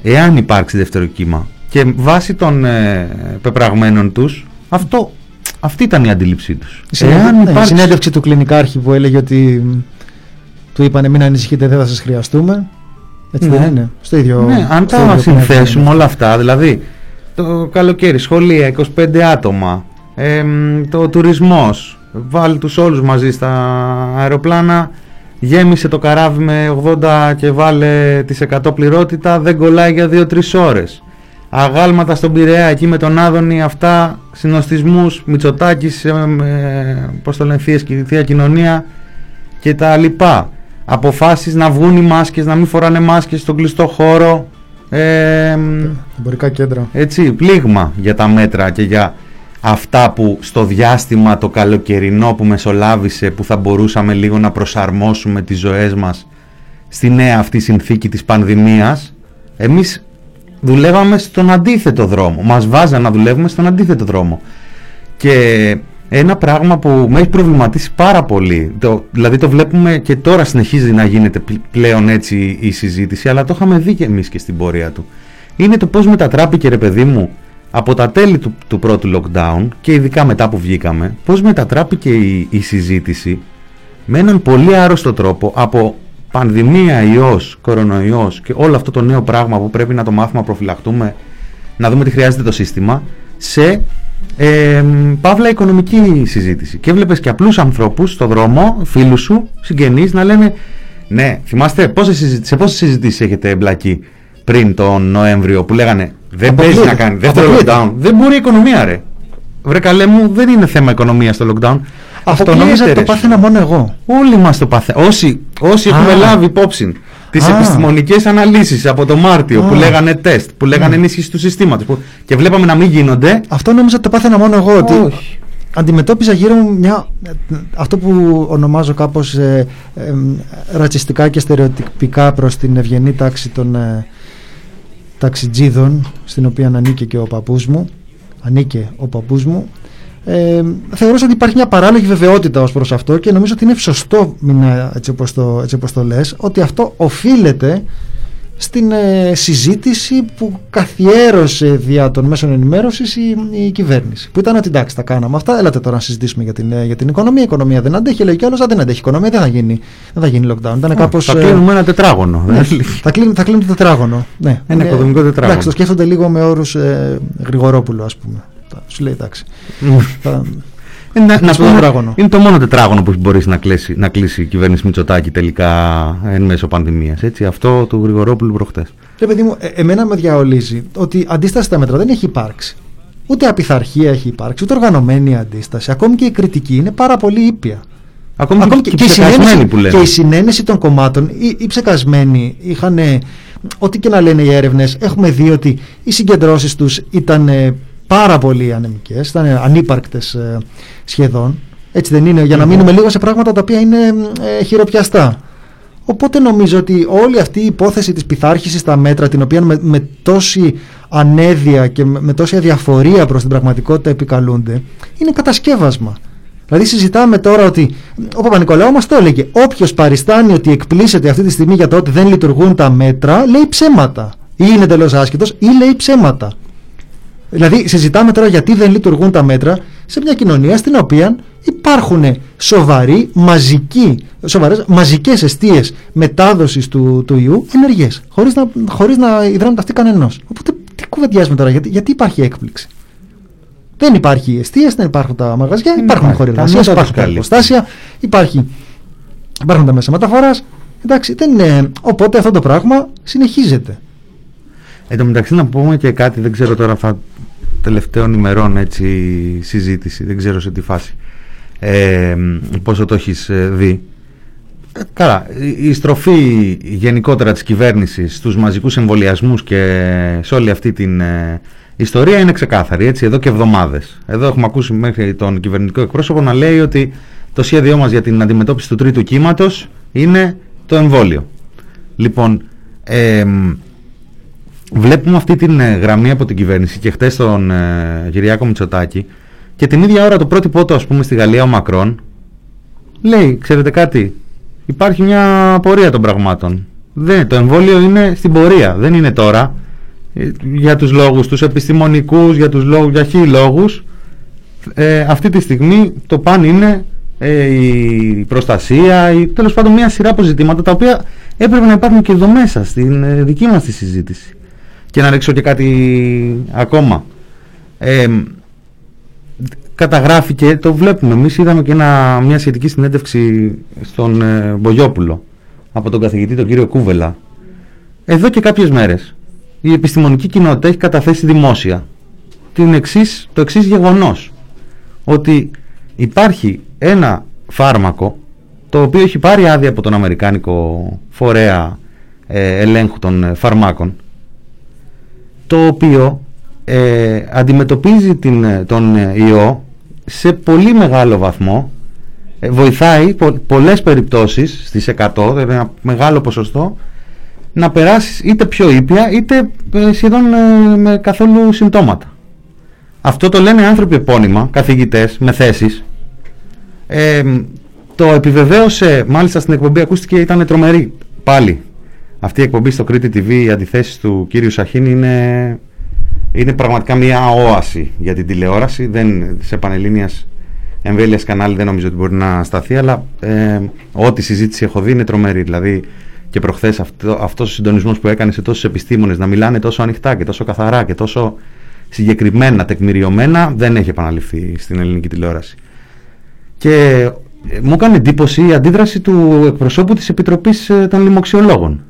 εάν υπάρξει δεύτερο κύμα και βάσει των ε, πεπραγμένων τους αυτό, αυτή ήταν η αντίληψή τους Η συνέντευξη, εάν ναι, η υπάρξει συνέντευξη του κλινικάρχη που έλεγε ότι μ, του είπανε μην ανησυχείτε δεν θα σας χρειαστούμε. Έτσι Ναι. δεν είναι. Στο ίδιο. ναι, αν στο τα ίδιο συνθέσουμε πνεύμα. όλα αυτά δηλαδή το καλοκαίρι σχολεία 25 άτομα εμ, το τουρισμός βάλει τους όλους μαζί στα αεροπλάνα γέμισε το καράβι με 80 και βάλε τις 100 πληρότητα δεν κολλάει για 2-3 ώρες αγάλματα στον Πειραιά εκεί με τον Άδωνη αυτά συνοστισμούς Μητσοτάκης ε, ε, πώς το λένε θείες και θεία κοινωνία και τα λοιπά αποφάσεις να βγουν οι μάσκες να μην φοράνε μάσκες στον κλειστό χώρο ε, μ, Εμπορικά κέντρα. έτσι, πλήγμα για τα μέτρα και για αυτά που στο διάστημα το καλοκαιρινό που μεσολάβησε που θα μπορούσαμε λίγο να προσαρμόσουμε τις ζωές μας στη νέα αυτή συνθήκη της πανδημίας εμείς δουλεύαμε στον αντίθετο δρόμο μας βάζαν να δουλεύουμε στον αντίθετο δρόμο και ένα πράγμα που με έχει προβληματίσει πάρα πολύ. Το, δηλαδή το βλέπουμε και τώρα συνεχίζει να γίνεται πλ- πλέον έτσι η συζήτηση, αλλά το είχαμε δει και εμείς και στην πορεία του. Είναι το πώς μετατράπηκε ρε παιδί μου από τα τέλη του, του πρώτου lockdown και ειδικά μετά που βγήκαμε, πώς μετατράπηκε η, η συζήτηση με έναν πολύ άρρωστο τρόπο από πανδημία, ιός, κορονοϊός και όλο αυτό το νέο πράγμα που πρέπει να το μάθουμε να προφυλαχτούμε, να δούμε τι χρειάζεται το σύστημα, σε ε, παύλα οικονομική συζήτηση. Και έβλεπες και απλούς ανθρώπους στο δρόμο, φίλους σου, συγγενείς, να λένε ναι, θυμάστε πόσες συζητήσεις, σε πόσες συζητήσεις έχετε εμπλακεί πριν τον Νοέμβριο που λέγανε δεν παίζει να Αποκλείεται. κάνει δεύτερο Αποκλείεται. lockdown. Δεν μπορεί η οικονομία ρε. Βρε καλέ μου, δεν είναι θέμα οικονομίας στο lockdown. Αποκλείεται, το ρε, πάθαινα μόνο εγώ. Όλοι μας το παθαίνουμε. Όσοι, όσοι Α. έχουμε λάβει υπόψη τις Α. επιστημονικές αναλύσεις από το Μάρτιο που Α. λέγανε τεστ, που λέγανε ενίσχυση του συστήματος που, και βλέπαμε να μην γίνονται. Αυτό νόμιζα ότι το πάθαινα μόνο εγώ. Ότι Όχι. αντιμετώπιζα γύρω μου μια, αυτό που ονομάζω κάπως ε, ε, ρατσιστικά και στερεοτυπικά προς την ευγενή τάξη των ε, ταξιτζίδων στην οποία ανήκε και ο παππούς μου ανήκε ο παππούς μου ε, θεωρούσα ότι υπάρχει μια παράλογη βεβαιότητα ως προς αυτό και νομίζω ότι είναι σωστό Μινά, έτσι όπως το, έτσι όπως το λες ότι αυτό οφείλεται στην ε, συζήτηση που καθιέρωσε δια των μέσων ενημέρωσης η, η κυβέρνηση. Που ήταν ότι εντάξει, τα κάναμε αυτά. Έλατε τώρα να συζητήσουμε για την, ε, για την οικονομία. Η οικονομία δεν αντέχει. Λέει κι άλλος, δεν αντέχει η οικονομία, δεν θα γίνει, δεν θα γίνει lockdown. Ήταν κάπως, θα ε, κλείνουμε ένα τετράγωνο. ναι, θα, κλείνει, θα κλείνει το τετράγωνο. Ναι. Ένα Ε, οικοδομικό τετράγωνο. Εντάξει, το σκέφτονται λίγο με όρους ε, Γρηγορόπουλου, ας πούμε. Τα- Σου λέει εντάξει. θα, Ε, να, να στο πούμε, τετράγωνο. είναι το μόνο τετράγωνο που μπορείς να, κλείσει, να κλείσει η κυβέρνηση Μητσοτάκη τελικά εν μέσω πανδημίας. Έτσι, αυτό του Γρηγορόπουλου προχτές. Ρε παιδί μου, ε, εμένα με διαολίζει ότι αντίσταση στα μέτρα δεν έχει υπάρξει. Ούτε απειθαρχία έχει υπάρξει, ούτε οργανωμένη αντίσταση. Ακόμη και η κριτική είναι πάρα πολύ ήπια. Ακόμη, Ακόμη και, και, και, και, η ψεκασμένοι συνένεση, που λένε. και η συνένεση των κομμάτων, οι, οι ψεκασμένοι είχαν, ε, ό,τι και να λένε οι έρευνες, έχουμε δει ότι οι συγκεντρώσεις τους ήταν ε, πάρα πολύ ανεμικές, ήταν ε, ανύπαρκτες ε, σχεδόν. Έτσι δεν είναι, για να μείνουμε λίγο σε πράγματα τα οποία είναι ε, χειροπιαστά. Οπότε νομίζω ότι όλη αυτή η υπόθεση της πειθάρχησης στα μέτρα, την οποία με, με τόση ανέδεια και με, με τόση αδιαφορία προς την πραγματικότητα επικαλούνται, είναι κατασκεύασμα. Δηλαδή συζητάμε τώρα ότι ο Παπα-Νικολάου μας το έλεγε όποιος παριστάνει ότι εκπλήσεται αυτή τη στιγμή για το ότι δεν λειτουργούν τα μέτρα λέει ψέματα ή είναι εντελώς άσχετος ή λέει ψέματα. Δηλαδή συζητάμε τώρα γιατί δεν λειτουργούν τα μέτρα σε μια κοινωνία στην οποία υπάρχουν σοβαροί, μαζικοί, σοβαρές, μαζικές αιστείες μετάδοσης του, του ιού ενεργές, χωρίς να, χωρίς να υδρώνεται αυτή κανενός. Οπότε τι κουβεντιάζουμε τώρα, γιατί, γιατί υπάρχει έκπληξη; Δεν υπάρχει αιστείες, δεν υπάρχουν τα μαγαζιά, Δεν υπάρχουν υπάρχει. χώροι Τα εργασίας, μέτρα υπάρχουν τους τα καλύπτουν. εργοστάσια, υπάρχει, υπάρχουν τα μέσα μεταφοράς. Εντάξει, δεν είναι, οπότε αυτό το πράγμα συνεχίζεται. Εν τω μεταξύ να πούμε και κάτι, δεν ξέρω τώρα θα τελευταίων ημερών έτσι συζήτηση, δεν ξέρω σε τι φάση ε, πόσο το έχεις ε, δει. Ε, Καλά, η- η στροφή γενικότερα της κυβέρνησης στους μαζικούς εμβολιασμούς και σε όλη αυτή την ε, ιστορία είναι ξεκάθαρη, έτσι, εδώ και εβδομάδες. Εδώ έχουμε ακούσει μέχρι τον κυβερνητικό εκπρόσωπο να λέει ότι το σχέδιό μας για την αντιμετώπιση του τρίτου κύματος είναι το εμβόλιο. Λοιπόν, εμ, βλέπουμε αυτή την ε, γραμμή από την κυβέρνηση και χτες τον ε, Κυριάκο Μητσοτάκη και την ίδια ώρα το πρότυπό του ας πούμε στη Γαλλία ο Μακρόν λέει ξέρετε κάτι υπάρχει μια πορεία των πραγμάτων. Δεν, το εμβόλιο είναι στην πορεία δεν είναι τώρα. Ε, για τους λόγους τους επιστημονικούς για τους λόγους, για χίλιοι λόγους. Ε, αυτή τη στιγμή το παν είναι ε, η προστασία, η, τέλος πάντων μια σειρά από ζητήματα τα οποία έπρεπε να υπάρχουν και εδώ μέσα στην ε, δική μας τη συζήτηση. Και να ρίξω και κάτι ακόμα. Ε, καταγράφηκε, το βλέπουμε, εμείς είδαμε και ένα, μια σχετική συνέντευξη στον ε, Μπογιόπουλο από τον καθηγητή τον κύριο Κούβελα. Εδώ και κάποιες μέρες η επιστημονική κοινότητα έχει καταθέσει δημόσια την εξής, το εξής γεγονός ότι υπάρχει ένα φάρμακο το οποίο έχει πάρει άδεια από τον Αμερικάνικο φορέα ε, ελέγχου των ε, φαρμάκων το οποίο ε, αντιμετωπίζει την, ε, τον ε, ιό σε πολύ μεγάλο βαθμό ε, βοηθάει πο, πολλές περιπτώσεις στις 100 δηλαδή ένα μεγάλο ποσοστό να περάσεις είτε πιο ήπια είτε ε, σχεδόν ε, με καθόλου συμπτώματα Αυτό το λένε άνθρωποι επώνυμα, καθηγητές, με θέσεις. Ε, το επιβεβαίωσε, μάλιστα στην εκπομπή ακούστηκε, ήταν τρομερή. Πάλι. Αυτή η εκπομπή στο Κρήτη TV, οι αντιθέσεις του κύριου Σαχίνη είναι, είναι πραγματικά μια όαση για την τηλεόραση. Δεν, σε πανελλήνιας εμβέλειας κανάλι δεν νομίζω ότι μπορεί να σταθεί, αλλά ε, ό,τι συζήτηση έχω δει είναι τρομερή. Δηλαδή και προχθές αυτό, αυτός ο συντονισμός που έκανε σε τόσους επιστήμονες να μιλάνε τόσο ανοιχτά και τόσο καθαρά και τόσο συγκεκριμένα, τεκμηριωμένα, δεν έχει επαναληφθεί στην ελληνική τηλεόραση. Και ε, μου έκανε εντύπωση η αντίδραση του εκπροσώπου της Επιτροπής ε, των Λοιμοξιολόγων,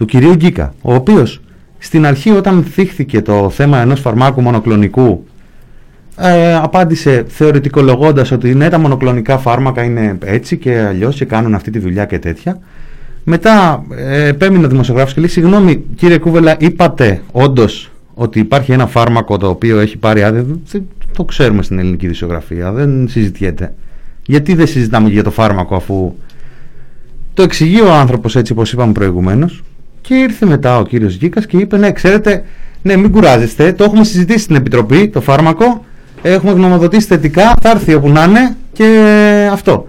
του κυρίου Γκίκα, ο οποίος στην αρχή όταν θύχθηκε το θέμα ενός φαρμάκου μονοκλονικού ε, απάντησε θεωρητικολογώντας ότι ναι τα μονοκλονικά φάρμακα είναι έτσι και αλλιώς και κάνουν αυτή τη δουλειά και τέτοια. Μετά ε, επέμεινε ο δημοσιογράφος και λέει συγγνώμη κύριε Κούβελα είπατε όντως ότι υπάρχει ένα φάρμακο το οποίο έχει πάρει άδεια; Δεν το ξέρουμε στην ελληνική δισογραφία δεν συζητιέται γιατί δεν συζητάμε για το φάρμακο αφού το εξηγεί ο άνθρωπος έτσι όπως είπαμε προηγουμένως και ήρθε μετά ο κύριος Γκίκας και είπε ναι ξέρετε ναι μην κουράζεστε το έχουμε συζητήσει στην Επιτροπή το φάρμακο έχουμε γνωμοδοτήσει θετικά θα έρθει όπου να είναι και αυτό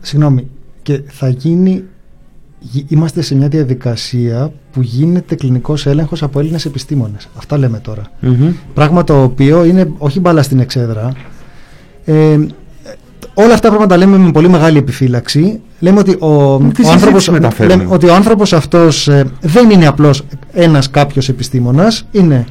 Συγγνώμη, και θα γίνει. γι- Είμαστε σε μια διαδικασία που γίνεται κλινικός έλεγχος από Έλληνες επιστήμονες. Αυτά λέμε τώρα. Πράγμα το οποίο είναι όχι μπάλα στην εξέδρα. Ε, όλα αυτά πρέπει να τα λέμε με πολύ μεγάλη επιφύλαξη. Λέμε ότι ο, ο, συζήτηση άνθρωπος, μεταφέρουμε; λέμε ότι ο άνθρωπος αυτός ε, δεν είναι απλώς ένας κάποιος επιστήμονας, είναι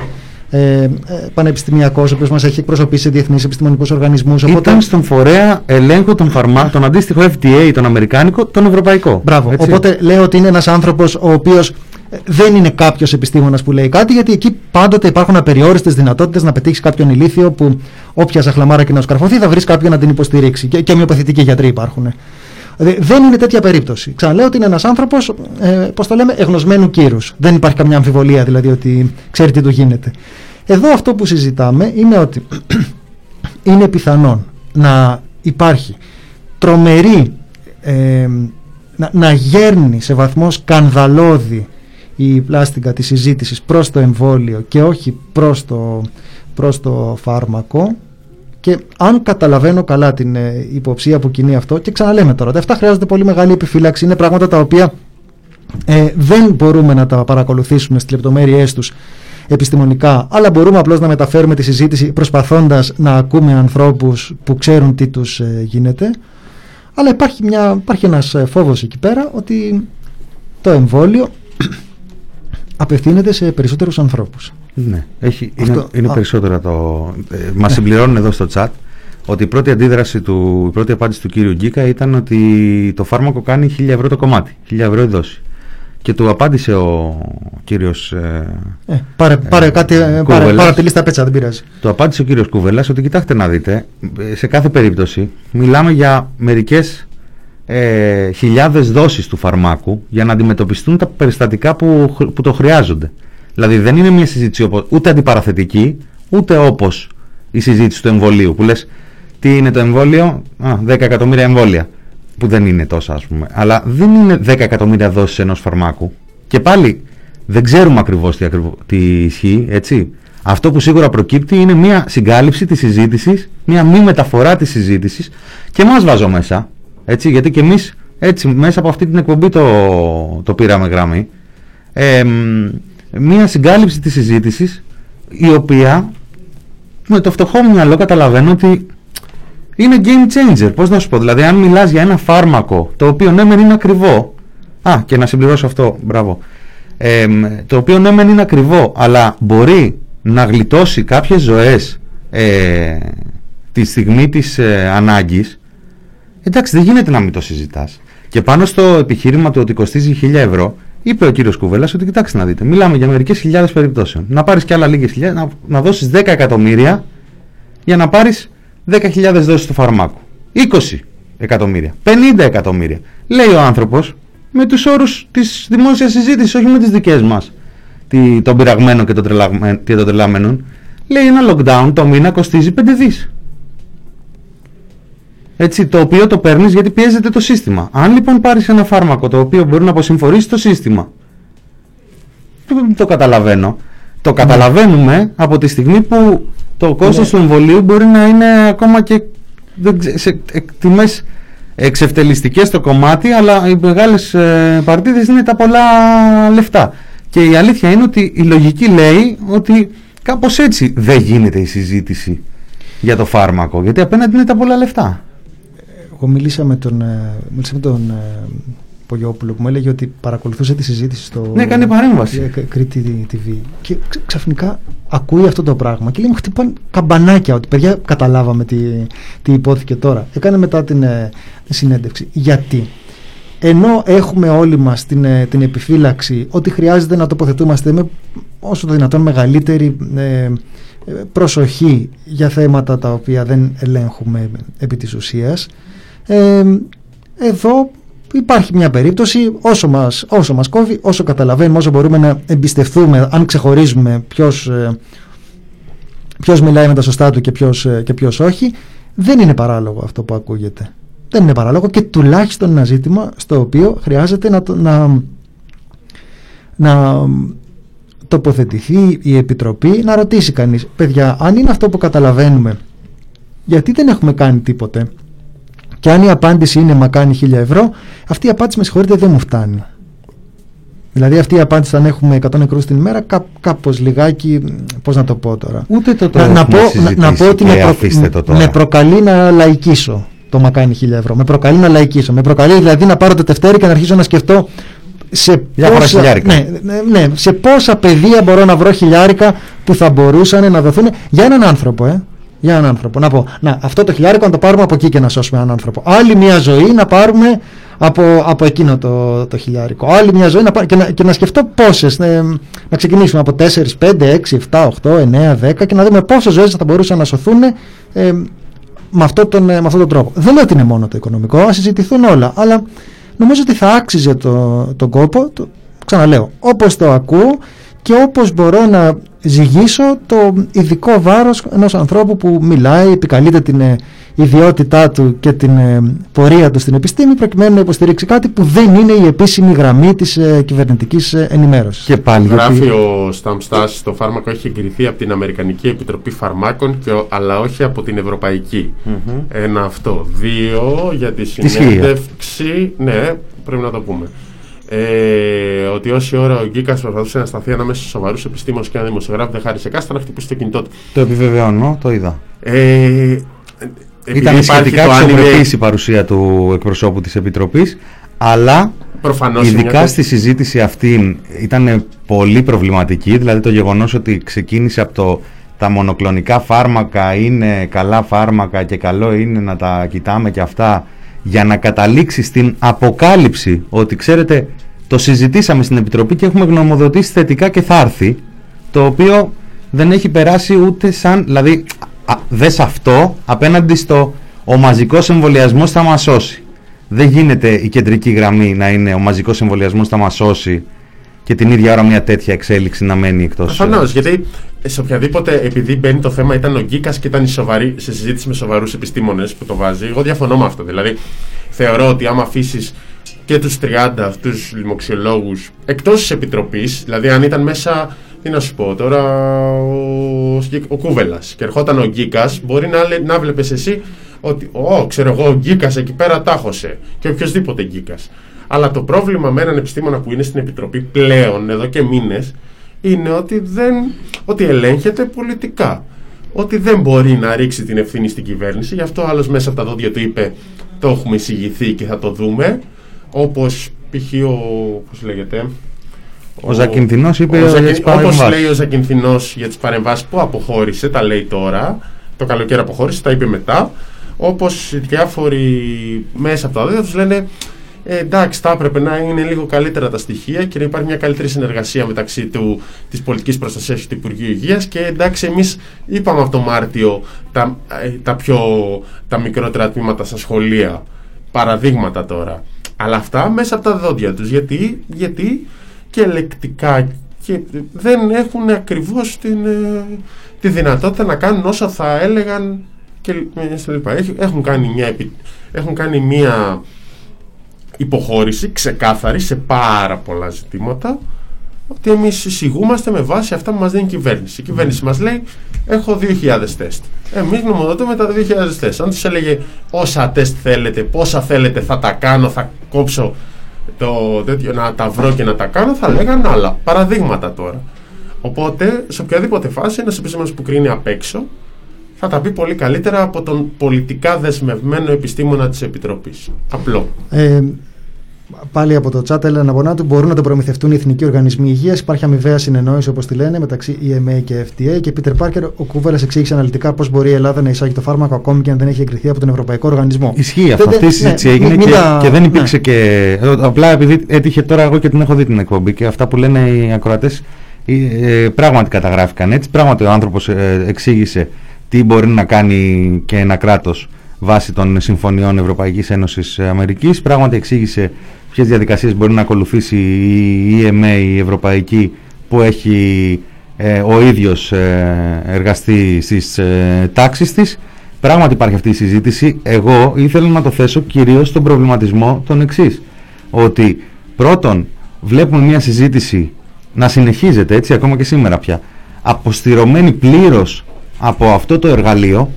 ε, ε, πανεπιστημιακός, ο οποίος μας έχει εκπροσωπήσει σε διεθνείς επιστημονικούς οργανισμούς. Ήταν στον φορέα ελέγχου των φαρμάκων, τον αντίστοιχο FDA, τον Αμερικάνικο, τον Ευρωπαϊκό. Μπράβο. Έτσι. Οπότε λέω ότι είναι ένας άνθρωπος ο οποίος ε, δεν είναι κάποιος επιστήμονας που λέει κάτι, γιατί εκεί πάντοτε υπάρχουν απεριόριστες δυνατότητες να πετύχεις κάποιον ηλίθιο που όποια ζαχλαμάρα και να σκαρφωθεί θα βρεις κάποιον να την υποστηρίξει. Και, και ομοιοπαθητικοί γιατροί υπάρχουν. Δηλαδή, δεν είναι τέτοια περίπτωση. Ξαναλέω ότι είναι ένας άνθρωπος, ε, πώς το λέμε, εγνωσμένου κύρους. Δεν υπάρχει καμιά αμφιβολία δηλαδή ότι ξέρει τι του γίνεται. Εδώ αυτό που συζητάμε είναι ότι είναι πιθανόν να υπάρχει τρομερή ε, να, να γέρνει σε βαθμός σκανδαλώδη η πλάστικα της συζήτησης προς το εμβόλιο και όχι προς το, προς το φάρμακο και αν καταλαβαίνω καλά την ε, υποψία που κινεί αυτό και ξαναλέμε τώρα, ότι αυτά χρειάζονται πολύ μεγάλη επιφύλαξη, είναι πράγματα τα οποία ε, δεν μπορούμε να τα παρακολουθήσουμε στις λεπτομέρειές τους επιστημονικά, αλλά μπορούμε απλώς να μεταφέρουμε τη συζήτηση προσπαθώντας να ακούμε ανθρώπους που ξέρουν τι τους ε, γίνεται. Αλλά υπάρχει, μια, υπάρχει ένας ε, φόβος εκεί πέρα ότι το εμβόλιο απευθύνεται σε περισσότερους ανθρώπους. Ναι, έχει, Αυτό- είναι, είναι α. περισσότερο το. Ε, Μας συμπληρώνουν εδώ στο chat ότι η πρώτη αντίδραση του, η πρώτη απάντηση του κύριου Γκίκα ήταν ότι το φάρμακο κάνει 1000 ευρώ το κομμάτι, 1000 ευρώ η δόση. Και του απάντησε ο κύριος ε, Ε, πάρε, πάρε, κάτι, ε, πάρε, Κούβελας. πάρε τη λίστα πέτσα, δεν πειράζει. Το απάντησε ο κύριος Κουβέλας ότι κοιτάξτε να δείτε, ε, σε κάθε περίπτωση μιλάμε για μερικές ε, χιλιάδες δόσεις του φαρμάκου για να αντιμετωπιστούν τα περιστατικά που, χρ- που το χρειάζονται. Δηλαδή δεν είναι μια συζήτηση όπως, ούτε αντιπαραθετική, ούτε όπως η συζήτηση του εμβολίου που λες τι είναι το εμβόλιο, Α, 10 εκατομμύρια εμβόλια που δεν είναι τόσα ας πούμε, αλλά δεν είναι 10 εκατομμύρια δόσεις ενός φαρμάκου και πάλι δεν ξέρουμε ακριβώς τι, ακριβώς, τι ισχύει, έτσι. Αυτό που σίγουρα προκύπτει είναι μια συγκάλυψη της συζήτησης, μια μη μεταφορά της συζήτησης και μας βάζω μέσα, έτσι, γιατί και εμείς έτσι μέσα από αυτή την εκπομπή το, το πήραμε γραμμή. Ε, μ, μια συγκάλυψη της συζήτησης η οποία με το φτωχό μου μυαλό καταλαβαίνω ότι είναι game changer. Πώς να σου πω, δηλαδή αν μιλάς για ένα φάρμακο το οποίο ναι μεν είναι ακριβό Α, και να συμπληρώσω αυτό, μπράβο ε, μ, το οποίο ναι μεν είναι ακριβό αλλά μπορεί να γλιτώσει κάποιες ζωές ε, τη στιγμή της ε, ανάγκης εντάξει δεν γίνεται να μην το συζητάς και πάνω στο επιχείρημα του ότι κοστίζει 1000 ευρώ είπε ο κύριος Κουβέλας ότι κοιτάξτε να δείτε μιλάμε για μερικές χιλιάδες περιπτώσεων. Να πάρεις και άλλα λίγες χιλιάδες να, να δώσεις 10 εκατομμύρια για να πάρεις 10.000 δόσεις του φαρμάκου 20 εκατομμύρια 50 εκατομμύρια. Λέει ο άνθρωπος με τους όρους της δημόσιας συζήτησης όχι με τις δικές μας τι- των πειραγμένων και των, τρελαγμέ- και των τρελάμενων λέει ένα lockdown το μήνα κοστίζει 5 δις έτσι, το οποίο το παίρνεις γιατί πιέζεται το σύστημα. Αν λοιπόν πάρεις ένα φάρμακο το οποίο μπορεί να αποσυμφορήσει το σύστημα, το, το καταλαβαίνω. Το καταλαβαίνουμε από τη στιγμή που το κόστος του εμβολίου μπορεί να είναι ακόμα και δεν ξε- σε εκ- τιμές εξευτελιστικές στο κομμάτι αλλά οι μεγάλες ε, παρτίδες είναι τα πολλά λεφτά και η αλήθεια είναι ότι η λογική λέει ότι κάπως έτσι δεν γίνεται η συζήτηση για το φάρμακο γιατί απέναντι είναι τα πολλά λεφτά Εγώ μίλησα με τον, ε, μίλησα με τον ε, Πογιόπουλο που μου έλεγε ότι παρακολουθούσε τη συζήτηση στο Ναι, κάνει παρέμβαση. ε, Κ- Κρήτη TV και ξ- ξαφνικά ακούει αυτό το πράγμα και λέει μου χτυπάνε καμπανάκια ότι παιδιά καταλάβαμε τι, τι υπόθηκε τώρα. Έκανε μετά την ε, συνέντευξη. Γιατί; Ενώ έχουμε όλοι μας την, ε, την επιφύλαξη ότι χρειάζεται να τοποθετούμαστε με όσο το δυνατόν μεγαλύτερη ε, ε, προσοχή για θέματα τα οποία δεν ελέγχουμε επί της ουσίας ε, εδώ υπάρχει μια περίπτωση όσο μας, όσο μας κόβει, όσο καταλαβαίνουμε, όσο μπορούμε να εμπιστευτούμε αν ξεχωρίζουμε ποιος, ε, ποιος μιλάει με τα σωστά του και ποιος, ε, και ποιος όχι δεν είναι παράλογο αυτό που ακούγεται. Δεν είναι παράλογο και τουλάχιστον ένα ζήτημα στο οποίο χρειάζεται να, το- να, να τοποθετηθεί η Επιτροπή να ρωτήσει κανείς παιδιά αν είναι αυτό που καταλαβαίνουμε γιατί δεν έχουμε κάνει τίποτε και αν η απάντηση είναι μα κάνει 1000 ευρώ αυτή η απάντηση με συγχωρείτε δεν μου φτάνει δηλαδή αυτή η απάντηση αν έχουμε 100 νεκρούς την ημέρα κά, κάπως λιγάκι πώς να το πω τώρα ούτε το, το να, να, έχουμε πω, να, να πω συζητήσει ότι και με, προ- αφήστε το τώρα. με προκαλεί να λαϊκίσω το μα κάνει 1000 ευρώ. Με προκαλεί να λαϊκίσω. Με προκαλεί δηλαδή να πάρω το τευτέρι και να αρχίσω να σκεφτώ σε Διάφορα χιλιάρικα. ναι, ναι, ναι, σε πόσα παιδεία μπορώ να βρω χιλιάρικα που θα μπορούσαν να δοθούν για έναν άνθρωπο, ε. Για έναν άνθρωπο. Να πω, να, αυτό το χιλιάρικο να το πάρουμε από εκεί και να σώσουμε έναν άνθρωπο. Άλλη μια ζωή να πάρουμε από, από εκείνο το, το χιλιάρικο. Άλλη μια ζωή να πάρουμε, και, να, και να σκεφτώ πόσες. να ξεκινήσουμε από 4, 5, 6, 7, 8, 9, 10 και να δούμε πόσες ζωές θα μπορούσαν να σωθούν ε, με, αυτό τον, ε, με αυτόν τον τρόπο. Δεν λέω ότι είναι μόνο το οικονομικό, ας συζητηθούν όλα. Αλλά νομίζω ότι θα άξιζε το, τον κόπο, το, ξαναλέω, όπως το ακούω και όπως μπορώ να ζυγίσω το ειδικό βάρος ενός ανθρώπου που μιλάει, επικαλείται την ε, ιδιότητά του και την ε, πορεία του στην επιστήμη προκειμένου να υποστηρίξει κάτι που δεν είναι η επίσημη γραμμή της ε, κυβερνητικής ε, ενημέρωσης. και πάλι Γράφει γιατί ο Σταμστάς το φάρμακο έχει εγκριθεί από την Αμερικανική Επιτροπή Φαρμάκων και, ο- αλλά όχι από την ευρωπαικη Ένα αυτό. Δύο για τη ισχύει. συνέντευξη. Ναι, πρέπει να το πούμε. Ε, ότι όση ώρα ο Γκίκας προσπαθούσε να σταθεί ανάμεσα στους σοβαρούς επιστήμονες και ένα δημοσιογράφο δεν χάρισε κάστα να χτυπήσει το κινητό του. το επιβεβαιώνω, το είδα Ε, επειδή Ήταν υπάρχει σχετικά το αξιοπρεπής άνευ, η παρουσία του εκπροσώπου της Επιτροπής αλλά προφανώς είναι ειδικά μια στη συζήτηση αυτή ήταν πολύ προβληματική δηλαδή το γεγονός ότι ξεκίνησε από το τα μονοκλονικά φάρμακα είναι καλά φάρμακα και καλό είναι να τα κοιτάμε και αυτά για να καταλήξει στην αποκάλυψη ότι ξέρετε το συζητήσαμε στην Επιτροπή και έχουμε γνωμοδοτήσει θετικά και θα έρθει το οποίο δεν έχει περάσει ούτε σαν δηλαδή α, δες αυτό απέναντι στο ο μαζικός εμβολιασμός θα μας σώσει δεν γίνεται η κεντρική γραμμή να είναι ο μαζικός εμβολιασμός θα μας σώσει και την ίδια ώρα μια τέτοια εξέλιξη να μένει εκτός Προφανώς, γιατί σε οποιαδήποτε, επειδή μπαίνει το θέμα, ήταν ο Γκίκας και ήταν η σοβαρή, σε συζήτηση με σοβαρούς επιστήμονες που το βάζει. Εγώ διαφωνώ με αυτό. Δηλαδή, θεωρώ ότι άμα αφήσεις και τους 30 αυτούς λοιμοξιολόγους εκτός της επιτροπής, δηλαδή αν ήταν μέσα. Τι να σου πω τώρα, ο, ο Κούβελας και ερχόταν ο Γκίκας, μπορεί να, λέ- να βλέπεις εσύ ότι, Ω, ξέρω εγώ, ο Γκίκας εκεί πέρα τάχωσε. Και οποιοδήποτε Γκίκας. Αλλά το πρόβλημα με έναν επιστήμονα που είναι στην επιτροπή πλέον, εδώ και μήνες, είναι ότι, δεν, ότι ελέγχεται πολιτικά. Ότι δεν μπορεί να ρίξει την ευθύνη στην κυβέρνηση. Γι' αυτό άλλος μέσα από τα δόντια του είπε: Το έχουμε εισηγηθεί και θα το δούμε. Όπως π.χ. ο. Πώς λέγεται. Ο Ζακυνθινός είπε για τις Όπως παρεμβάσεις. λέει ο Ζακυνθινός για τις παρεμβάσεις που αποχώρησε, τα λέει τώρα. Το καλοκαίρι αποχώρησε, τα είπε μετά. Όπως διάφοροι μέσα από τα δόντια τους λένε ε, εντάξει, θα έπρεπε να είναι λίγο καλύτερα τα στοιχεία και να υπάρχει μια καλύτερη συνεργασία μεταξύ του, της πολιτικής προστασίας και του Υπουργείου Υγείας και εντάξει, εμείς είπαμε από το Μάρτιο τα, ε, τα, πιο, τα μικρότερα τμήματα στα σχολεία, παραδείγματα τώρα. Αλλά αυτά μέσα από τα δόντια τους. Γιατί, γιατί και ελεκτικά και δεν έχουν ακριβώς την, ε, τη δυνατότητα να κάνουν όσα θα έλεγαν και ε, στα λοιπά. Έχ- Έχουν κάνει μια, επι- έχουν κάνει μια υποχώρηση ξεκάθαρη σε πάρα πολλά ζητήματα ότι εμείς εισηγούμαστε με βάση αυτά που μας δίνει η κυβέρνηση. Η κυβέρνηση μας λέει: Έχω 2.000 τεστ. Εμείς γνωμοδοτούμε τα 2.000 τεστ. Αν του έλεγε όσα τεστ θέλετε, πόσα θέλετε, θα τα κάνω, θα κόψω το τέτοιο, να τα βρω και να τα κάνω, θα λέγανε άλλα. Παραδείγματα τώρα. Οπότε, σε οποιαδήποτε φάση, ένας επιστήμονας που κρίνει απ' έξω θα τα πει πολύ καλύτερα από τον πολιτικά δεσμευμένο επιστήμονα της Επιτροπής. Απλό. Ε, πάλι από το chat, Έλενα Μπονάτου, μπορούν να το προμηθευτούν οι εθνικοί οργανισμοί υγείας. Υπάρχει αμοιβαία συνεννόηση, όπως τη λένε, μεταξύ EMA και FDA. Και Πίτερ Πάρκερ, ο Κούβελα εξήγησε αναλυτικά πώς μπορεί η Ελλάδα να εισάγει το φάρμακο ακόμη και αν δεν έχει εγκριθεί από τον Ευρωπαϊκό Οργανισμό. Ισχύει αυτό. Δεν- Αυτή η συζήτηση ναι, έγινε μην και, τα- και δεν υπήρξε ναι. και. ε, Απλά επειδή έτυχε τώρα εγώ και την έχω δει την εκπομπή και αυτά που λένε οι ακροατές ε, πράγματι καταγράφηκαν έτσι. Πράγματι ο άνθρωπος εξήγησε τι μπορεί να κάνει και ένα κράτος βάσει των συμφωνιών Ευρωπαϊκής Ένωσης Αμερικής. Πράγματι εξήγησε ποιες διαδικασίες μπορεί να ακολουθήσει η EMA, η Ευρωπαϊκή, που έχει ε, ο ίδιος ε, εργαστεί στις ε, τάξεις της. Πράγματι υπάρχει αυτή η συζήτηση. Εγώ ήθελα να το θέσω κυρίως στον προβληματισμό τον εξής. Ότι πρώτον βλέπουμε μια συζήτηση να συνεχίζεται έτσι ακόμα και σήμερα πια αποστηρωμένη πλήρως από αυτό το εργαλείο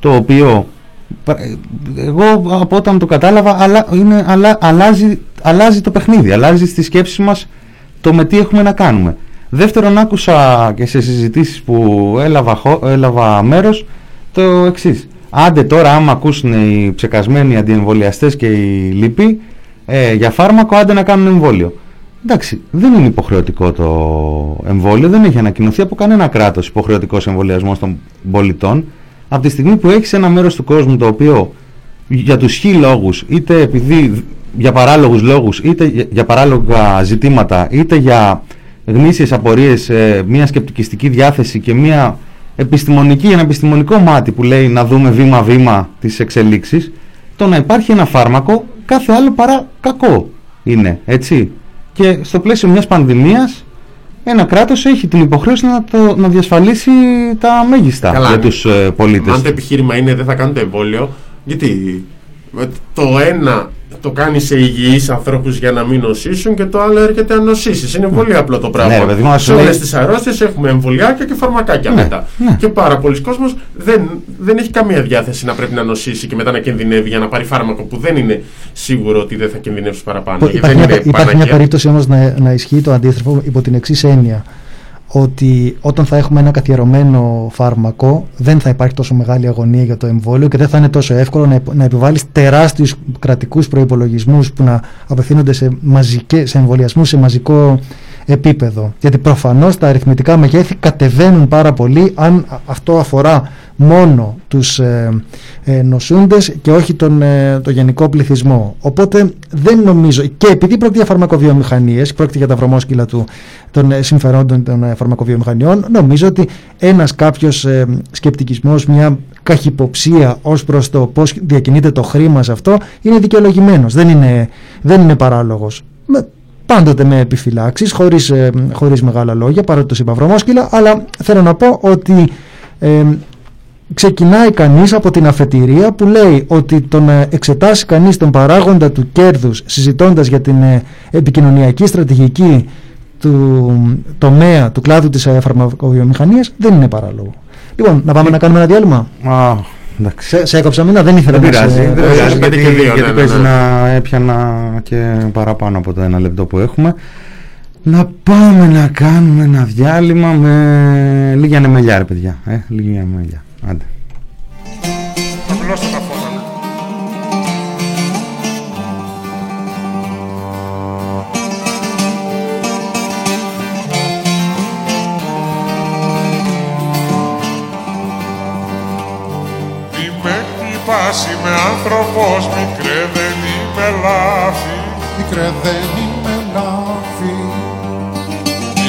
το οποίο πρα- ε, εγώ από όταν το κατάλαβα αλλά, είναι, αλλά, αλλάζει, αλλάζει το παιχνίδι, αλλάζει στη σκέψη μας το με τι έχουμε να κάνουμε. Δεύτερον άκουσα και σε συζητήσεις που έλαβα, χω- έλαβα μέρος το εξής. Άντε τώρα άμα ακούσουν οι ψεκασμένοι αντιεμβολιαστές και οι λοιποί ε, για φάρμακο άντε να κάνουν εμβόλιο. Εντάξει, δεν είναι υποχρεωτικό το εμβόλιο, δεν έχει ανακοινωθεί από κανένα κράτος υποχρεωτικός εμβολιασμός των πολιτών. Από τη στιγμή που έχεις ένα μέρος του κόσμου το οποίο για τους χι λόγους, είτε επειδή για παράλογους λόγους, είτε για- για παράλογα ζητήματα, είτε για γνήσιες απορίες, ε, μια σκεπτικιστική διάθεση και μια επιστημονική, ένα επιστημονικό μάτι που λέει να δούμε βήμα-βήμα τις εξελίξεις, το να υπάρχει ένα φάρμακο κάθε άλλο παρά κακό είναι, έτσι. Και στο πλαίσιο μιας πανδημίας ένα κράτος έχει την υποχρέωση να, το, να διασφαλίσει τα μέγιστα Καλά, για ναι. τους ε, πολίτες. Αν το επιχείρημα είναι δεν θα κάνετε εμβόλιο, γιατί ε, το ένα το κάνει σε υγιείς ανθρώπους για να μην νοσήσουν και το άλλο έρχεται να νοσήσεις. Είναι πολύ απλό το πράγμα. Ναι, ρε παιδί μου, ας σε λέει- όλες τις αρρώστιες έχουμε εμβολιάκια και φαρμακάκια Ναι, μετά. ναι. Και πάρα πολλοί κόσμος δεν, δεν έχει καμία διάθεση να πρέπει να νοσήσει και μετά να κινδυνεύει για να πάρει φάρμακο που δεν είναι σίγουρο ότι δεν θα κινδυνεύσει παραπάνω. γιατί Υπάρχει, δεν μια, είναι υπάρχει μια πανάκια. περίπτωση όμως να, να ισχύει το αντίστροφο υπό την εξής έννοια ότι όταν θα έχουμε ένα καθιερωμένο φάρμακο δεν θα υπάρχει τόσο μεγάλη αγωνία για το εμβόλιο και δεν θα είναι τόσο εύκολο να, επ- να επιβάλλεις τεράστιους κρατικούς προϋπολογισμούς που να απευθύνονται σε, μαζικέ, σε εμβολιασμούς σε μαζικό επίπεδο. Γιατί προφανώς τα αριθμητικά μεγέθη κατεβαίνουν πάρα πολύ αν α- αυτό αφορά μόνο τους ε, ε, νοσούντες και όχι τον, ε, το γενικό πληθυσμό. Οπότε δεν νομίζω, και επειδή πρόκειται για φαρμακοβιομηχανίες, πρόκειται για τα βρωμόσκυλα του, των ε, συμφερόντων των ε, φαρμακοβιομηχανιών, νομίζω ότι ένας κάποιος ε, σκεπτικισμός, μια καχυποψία ως προς το πώς διακινείται το χρήμα σε αυτό είναι δικαιολογημένος, δεν είναι, δεν είναι παράλογος. Με, πάντοτε με επιφυλάξεις, χωρίς, ε, χωρίς μεγάλα λόγια, παρότι το είπα βρωμόσκυλα, αλλά θέλω να πω ότι ε, ξεκινάει κανείς από την αφετηρία που λέει ότι το να εξετάσει κανείς τον παράγοντα του κέρδους συζητώντας για την ε, επικοινωνιακή στρατηγική του τομέα, του κλάδου της ε, φαρμακοβιομηχανίας δεν είναι παράλογο. Λοιπόν, να πάμε να κάνουμε ένα διάλειμμα; Α, εντάξει. Σε, σε έκοψα μήνα, δεν ήθελα Δεν να πειράζει, σε- δεν ε, πειράζει γιατί γιατί, και δύο, γιατί ναι, ναι, παίζει ναι. να έπιανα και παραπάνω από το ένα λεπτό που έχουμε. Να πάμε να κάνουμε ένα διάλειμμα με λίγη ανεμελιά ρε παιδιά. Ε, λίγη ανεμελιά. Άντε. Χτυπάς, είμαι άνθρωπος, μικρέ δεν είμαι λάθη. Μικρέ δεν είμαι λάθη.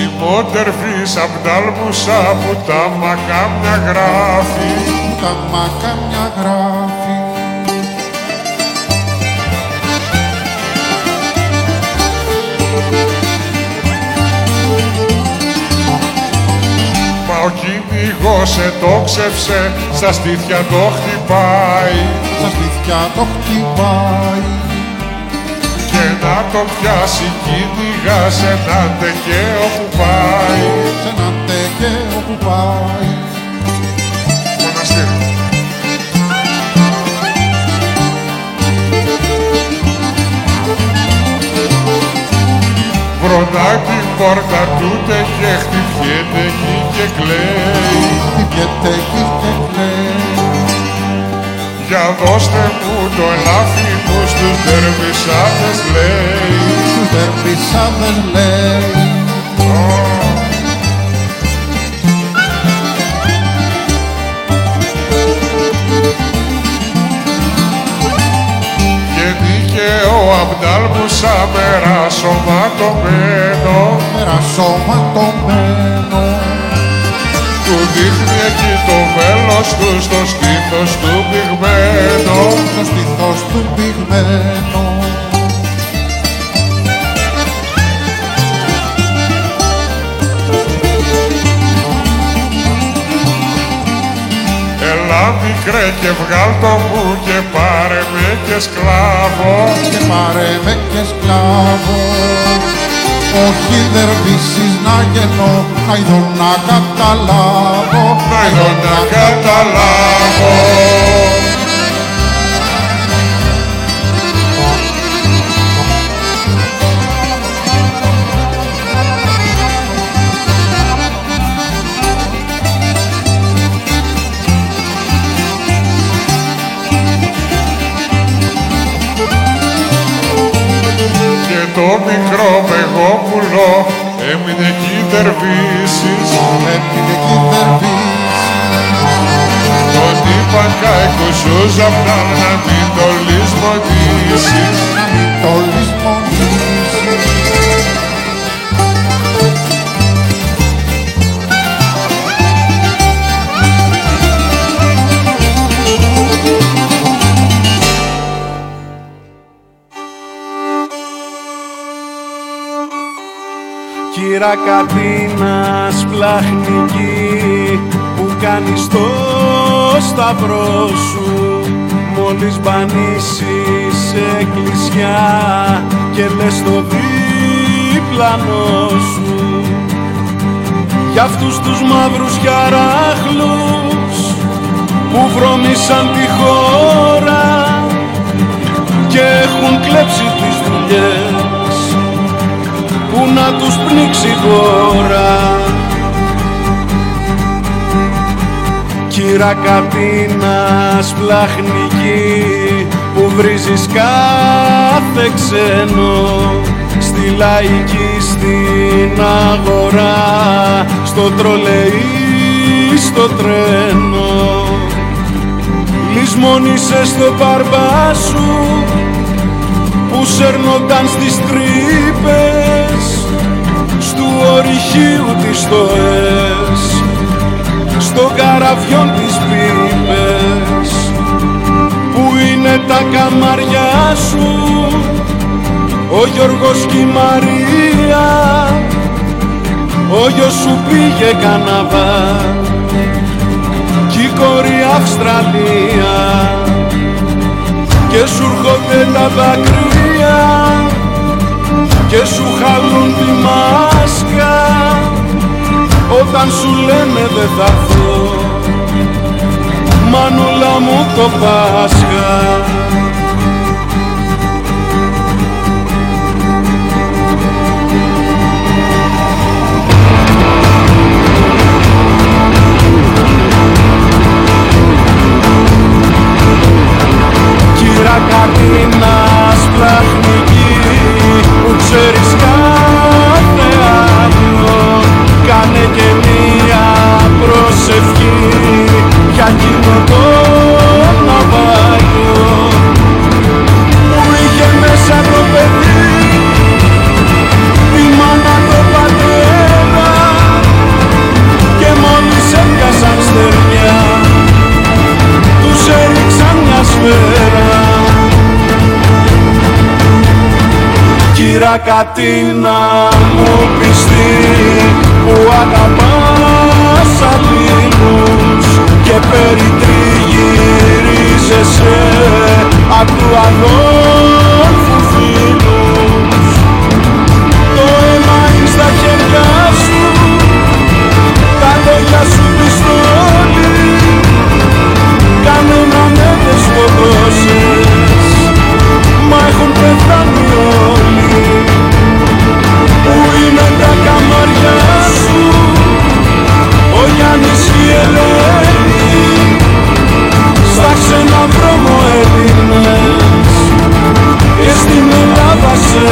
Η μόντερφης απ' τ' άλμουσα που τα μακάμια γράφει. Τα μακάμια γράφει ο κυνηγός ετόξευσε, στα στήθια το χτυπάει. Στα σπίτια το χτυπάει. Και και να το πιάσει κυνηγάς σε ένα τεκαίο που πάει. Σε ένα τεκαίο που πάει. Μοναστήρι. Βροντάκι πόρτα τούτε και χτυπιέται εκεί και κλαίει. Χτυπιέται εκεί και κλαίει. Για δώστε μου το ελάφι μου στους δερβισάδες λέει. Στους δερβισάδες λέει Αμπτάλ μου σαν μερασωματωμένο μερασωματωμένο Του δείχνει εκεί το βέλος του στο στήθος του πυγμένο. Στο στήθος του πυγμένο Έλα μικρέ και βγάλ το μου και πάρε με και σκλάβο και πάρε με και σκλάβο όχι δερβίσεις να γεννώ, να ειδώ να καταλάβω. Να ειδώ να καταλάβω έμεινε εκεί δερβίσεις έμεινε εκεί δερβίσεις Τον είπαν καικούς απ' να μην το λησμονήσεις Κύρα Κατίνας πλαχνική που κάνεις το σταυρό σου. Μόλις μπανίσεις σε εκκλησιά και λες το διπλανό σου. Για αυτούς τους μαύρους γιαράχλους που βρώμησαν τη χώρα και έχουν κλέψει τις δουλειές που να τους πνίξει η χώρα Κύρα Κατίνας πλαχνική που βρίζεις κάθε ξένο στη λαϊκή στην αγορά στο τρολεϊ στο τρένο. Λησμόνησες στο μπαρμπά σου που σέρνονταν στις τρύπες. στου ορυχείου τις στοές στο καραβιόν τις πίπες που είναι τα καμαριά σου ο Γιώργος και η Μαρία. Ο γιος σου πήγε Καναδά κι η κόρη Αυστραλία και σου έρχονται τα δάκρυα και σου χαλούν τη μάσκα. Όταν σου λένε δεν θα έρθω μανούλα μου το Πάσχα για εκείνο το ναυάγιο που είχε μέσα το παιδί τη μάνα το πατέρα. Και μόλις έπιασαν στεριά τους έριξαν μια σφαίρα. Κύρα Κατίνα μου πιστή που αγαπάς αλλήλους και περιτριγυρίζεσαι απ' του αδόρφου φίλους. Το αίμα είναι στα χέρια σου. Τα λόγια σου πιστόλι κανένα δεν με μα έχουν πεθάνει όλοι. Που είναι τα καμάρια σου. Ο Γιάννης η Ελένη. Έλληνες και στην Ελλάδα σε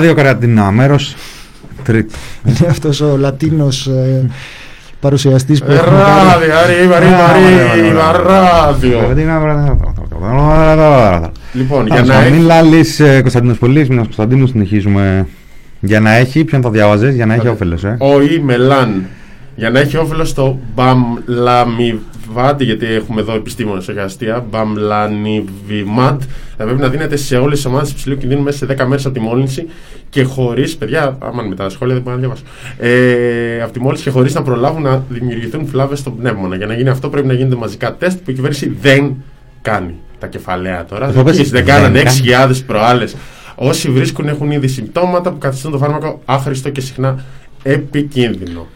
me Ράδιο Καρατινά, μέρος τρίτο. Είναι αυτός ο Λατίνος ε, παρουσιαστής που Ε, έχουμε κάνει. Ράδιο, αρίβα, ρίβα, ρίβα, ράδιο. Λοιπόν, για να Μην έχει. λάλεις ε, Κωνσταντίνος Πολύς, Μινάς Κωνσταντίνου, συνεχίζουμε. Για να έχει, ποιον θα διάβαζες, για να έχει όφελος, ε. Ο Ι Μελάν. Για να έχει όφελο στο Μπαμλαμιβάτ, γιατί έχουμε εδώ επιστήμονες, όχι αστεία. Μπαμλανιβιμάτ. Θα πρέπει να δίνεται σε όλες τις ομάδες υψηλού κινδύνου μέσα σε 10 μέρες από τη μόλυνση και χωρίς. Παιδιά, άμα είναι μετά τα σχόλια δεν μπορώ να διαβάσω. Ε, από τη μόλυνση και χωρίς να προλάβουν να δημιουργηθούν φλάβε στον πνεύμονα. Για να γίνει αυτό πρέπει να γίνονται μαζικά τεστ που η κυβέρνηση δεν κάνει. Τα κεφαλαία τώρα. Θα πες, Εσείς δεν δεν κάνανε κάνει. 6.000 προάλλες. Όσοι βρίσκουν έχουν ήδη συμπτώματα που καθιστούν το φάρμακο άχρηστο και συχνά επικίνδυνο.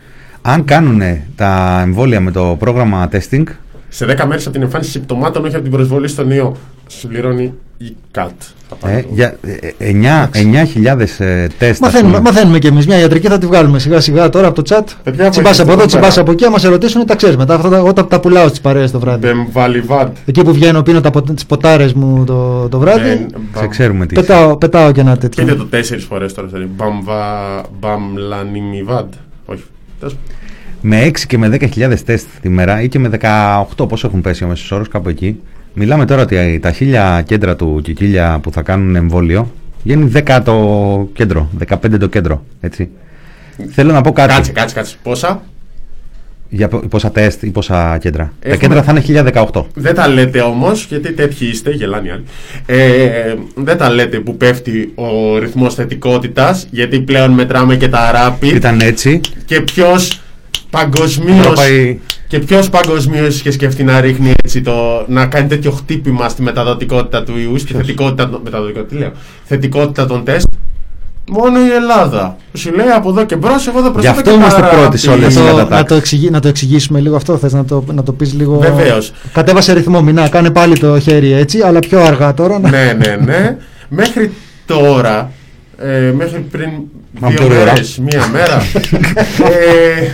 Αν κάνουν τα εμβόλια με το πρόγραμμα testing, Σε 10 μέρες από την εμφάνιση συμπτωμάτων, όχι από την προσβολή στον ιό, συμπληρώνει η ΚΑΤ. Θα πάρει ε, το- για ε, 9.000 ε, τεστ. ας Μαθαίνουμε, πούμε. μαθαίνουμε κι εμείς. Μια ιατρική θα τη βγάλουμε σιγά σιγά τώρα από το chat. Παιδιά, Τσιμπάς βοηθήστε από εδώ, εδώ τσιμπάς πέρα. από εκεί. Άμα σε ρωτήσουν, τα ξέρεις μετά. Αυτά τα, εγώ τα, τα πουλάω στις παρέες το βράδυ. Μπεμβαλιβάντ. Εκεί που βγαίνω, πίνω τις ποτάρες μου το, το βράδυ. Ε, Σε ξέρουμε τι. είσαι. πετάω, πετάω και ένα τέτοιο. Πείτε το τέσσερις φορές τώρα. δηλαδή. Μπαμβα- Μπαμλανιμιβάντ. Όχι. Τέλος πάντων. Με 6 και με 10.000 τεστ τη μέρα ή και με 18, πόσο έχουν πέσει ο μέσος όρος κάπου εκεί. Μιλάμε τώρα ότι τα χίλια κέντρα του Κικίλια που θα κάνουν εμβόλιο βγαίνει 10 το κέντρο, 15 το κέντρο. Έτσι. Θέλω να πω κάτι. Κάτσε, κάτσε, κάτσε. Πόσα; Για πο- πόσα τεστ ή πόσα κέντρα. Τα Έχουμε- κέντρα θα είναι 1018. Δεν τα λέτε όμως, γιατί τέτοιοι είστε, γελάνε οι άλλοι. Ε, δεν τα λέτε που πέφτει ο ρυθμός θετικότητας, γιατί πλέον μετράμε και τα ράπη. Ήταν έτσι. Και ποιος παγκοσμίω. Τώρα πάει- Και ποιος παγκοσμίως είχε σκεφτεί να ρίχνει έτσι το. να κάνει τέτοιο χτύπημα στη μεταδοτικότητα του ιού, στη θετικότητα. των- Μεταδοτικότητα, τι λέω; Θετικότητα των τεστ. Μόνο η Ελλάδα. Που σου λέει από εδώ και μπρος, εγώ δεν Γι' προσθέτω αυτό και είμαστε τα πρώτοι σε ράπη. όλες Να τις το, κατατάξεις. να, το εξηγη, να το εξηγήσουμε λίγο αυτό, θες να το, να το πεις λίγο... Βεβαίως. Κατέβασε ρυθμό, μηνά, κάνε πάλι το χέρι έτσι, αλλά πιο αργά τώρα. να- ναι, ναι, ναι. Μέχρι τώρα, ε, μέχρι πριν Μα δύο πιο ωραία. μέρες, μία μέρα, ε,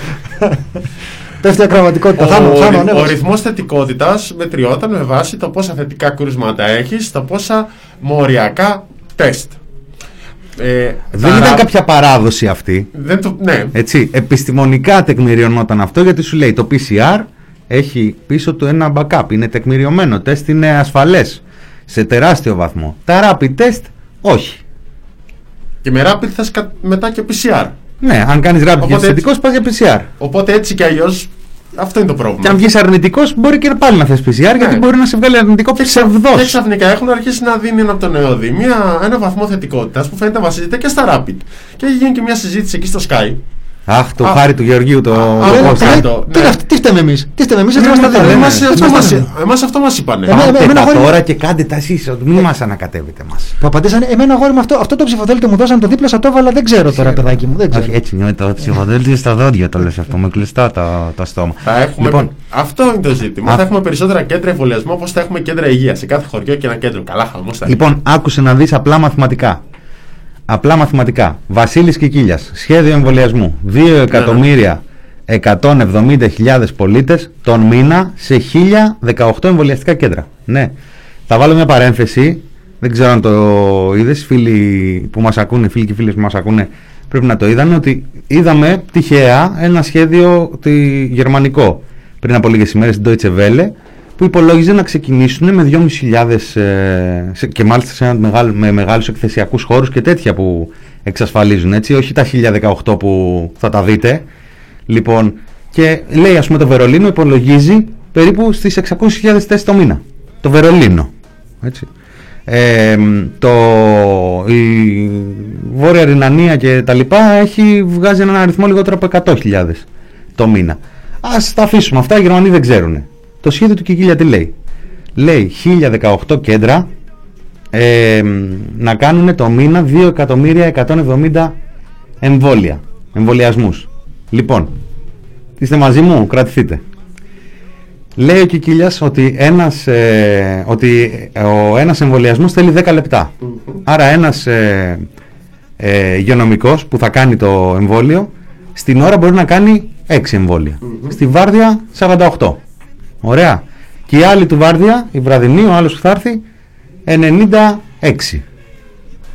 Πέφτει ακροματικότητα, ο, θα μου, θα μου, ο, ανέβασε. ρυθμός θετικότητας μετριόταν με βάση το πόσα θετικά κρούσματα έχεις, το πόσα μοριακά τεστ. Ε, Δεν τα ήταν ρα- κάποια παράδοση αυτή. Δεν το, ναι, Έτσι, επιστημονικά τεκμηριωνόταν αυτό γιατί σου λέει το PCR έχει πίσω του ένα backup, είναι τεκμηριωμένο, τεστ είναι ασφαλές σε τεράστιο βαθμό. Τα rapid test όχι. και με rapid θες κα- μετά και PCR. Ναι, αν κάνεις rapid και Οπότε είσαι θετικός πας για PCR. Οπότε έτσι και αλλιώς αυτό είναι το πρόβλημα. Και αν βγεις αρνητικός μπορεί και πάλι να θες PCR γιατί μπορεί να σε βγάλει αρνητικό Και ψευδός. ξαφνικά έχουν αρχίσει να δίνει από τον ΕΟΔΗ μια, ένα βαθμό θετικότητας που φαίνεται να βασίζεται και στα Rapid. Και έχει γίνει και μια συζήτηση εκεί στο Sky. Αχ, το Α, χάρη του Γεωργίου το... α, το α, post. α, Ε, το- τι, ναι. είναι αυτό, τι φταίμε εμείς, τι φταίμε εμείς, έτσι Ναι, μας τα ναι, λένε. ναι, Εμάς, ναι, αυτό έτσι μας μας, τα λένε. εμάς αυτό μας είπανε. Εμένα- Πάτε εμένα τα αγόρι μου- τώρα και κάντε τα εσείς, μην μας ανακατεύετε μας. Που απαντήσανε, εμένα αγόρι μου αυτό, αυτό το ψηφοδέλτιο μου δώσαν το δίπλα το έβαλα, δεν ξέρω τώρα παιδάκι μου, δεν ξέρω. Όχι, έτσι με το ψυχοδέλτιο στα δόντια το λες αυτό, με κλειστά το, το στόμα. Θα έχουμε, Λοιπόν, αυτό είναι το ζήτημα. Α. Θα έχουμε περισσότερα κέντρα εμβολιασμού όπως θα έχουμε κέντρα υγείας. Σε κάθε χωριό και ένα κέντρο. Καλά, χαμός θα είναι. Λοιπόν, άκουσε να δεις απλά μαθηματικά. Απλά μαθηματικά. Βασίλης Κικίλιας, σχέδιο εμβολιασμού. 2 εκατομμύρια 170.000 πολίτες τον μήνα σε 1018 εμβολιαστικά κέντρα. Ναι. Θα βάλω μια παρένθεση. Δεν ξέρω αν το είδες, φίλοι που μας ακούνε, φίλοι και φίλες που μας ακούνε, πρέπει να το είδαν, ότι είδαμε τυχαία ένα σχέδιο τη, γερμανικό πριν από λίγες ημέρες στην Deutsche Welle, που υπολόγιζε να ξεκινήσουν με 2.500 ε, σε- και μάλιστα σε ένα μεγάλο, με μεγάλους εκθεσιακούς χώρους και τέτοια που εξασφαλίζουν, έτσι, όχι τα 1018 που θα τα δείτε. Λοιπόν, και λέει ας πούμε το Βερολίνο υπολογίζει περίπου στις 600.000 θέσεις το μήνα. Το Βερολίνο. Έτσι. Ε, το, η Βόρεια Ρινανία και τα λοιπά έχει βγάζει έναν αριθμό λιγότερο από 100.000 το μήνα. Ας τα αφήσουμε αυτά, οι Γερμανοί δεν ξέρουν. Το σχέδιο του Κικίλια τι λέει; Λέει 1018 κέντρα ε, να κάνουν το μήνα 2.170 εμβόλια, εμβολιασμούς. Λοιπόν, είστε μαζί μου, κρατηθείτε. Λέει ο Κικίλιας ότι ένας, ε, ότι ο ένας εμβολιασμός θέλει 10 λεπτά. Άρα ένας ε, ε, υγειονομικός που θα κάνει το εμβόλιο στην ώρα μπορεί να κάνει 6 εμβόλια. Στη βάρδια 48. Ωραία. Και η άλλη του βάρδια, η βραδινή, ο άλλος που θα έρθει 96.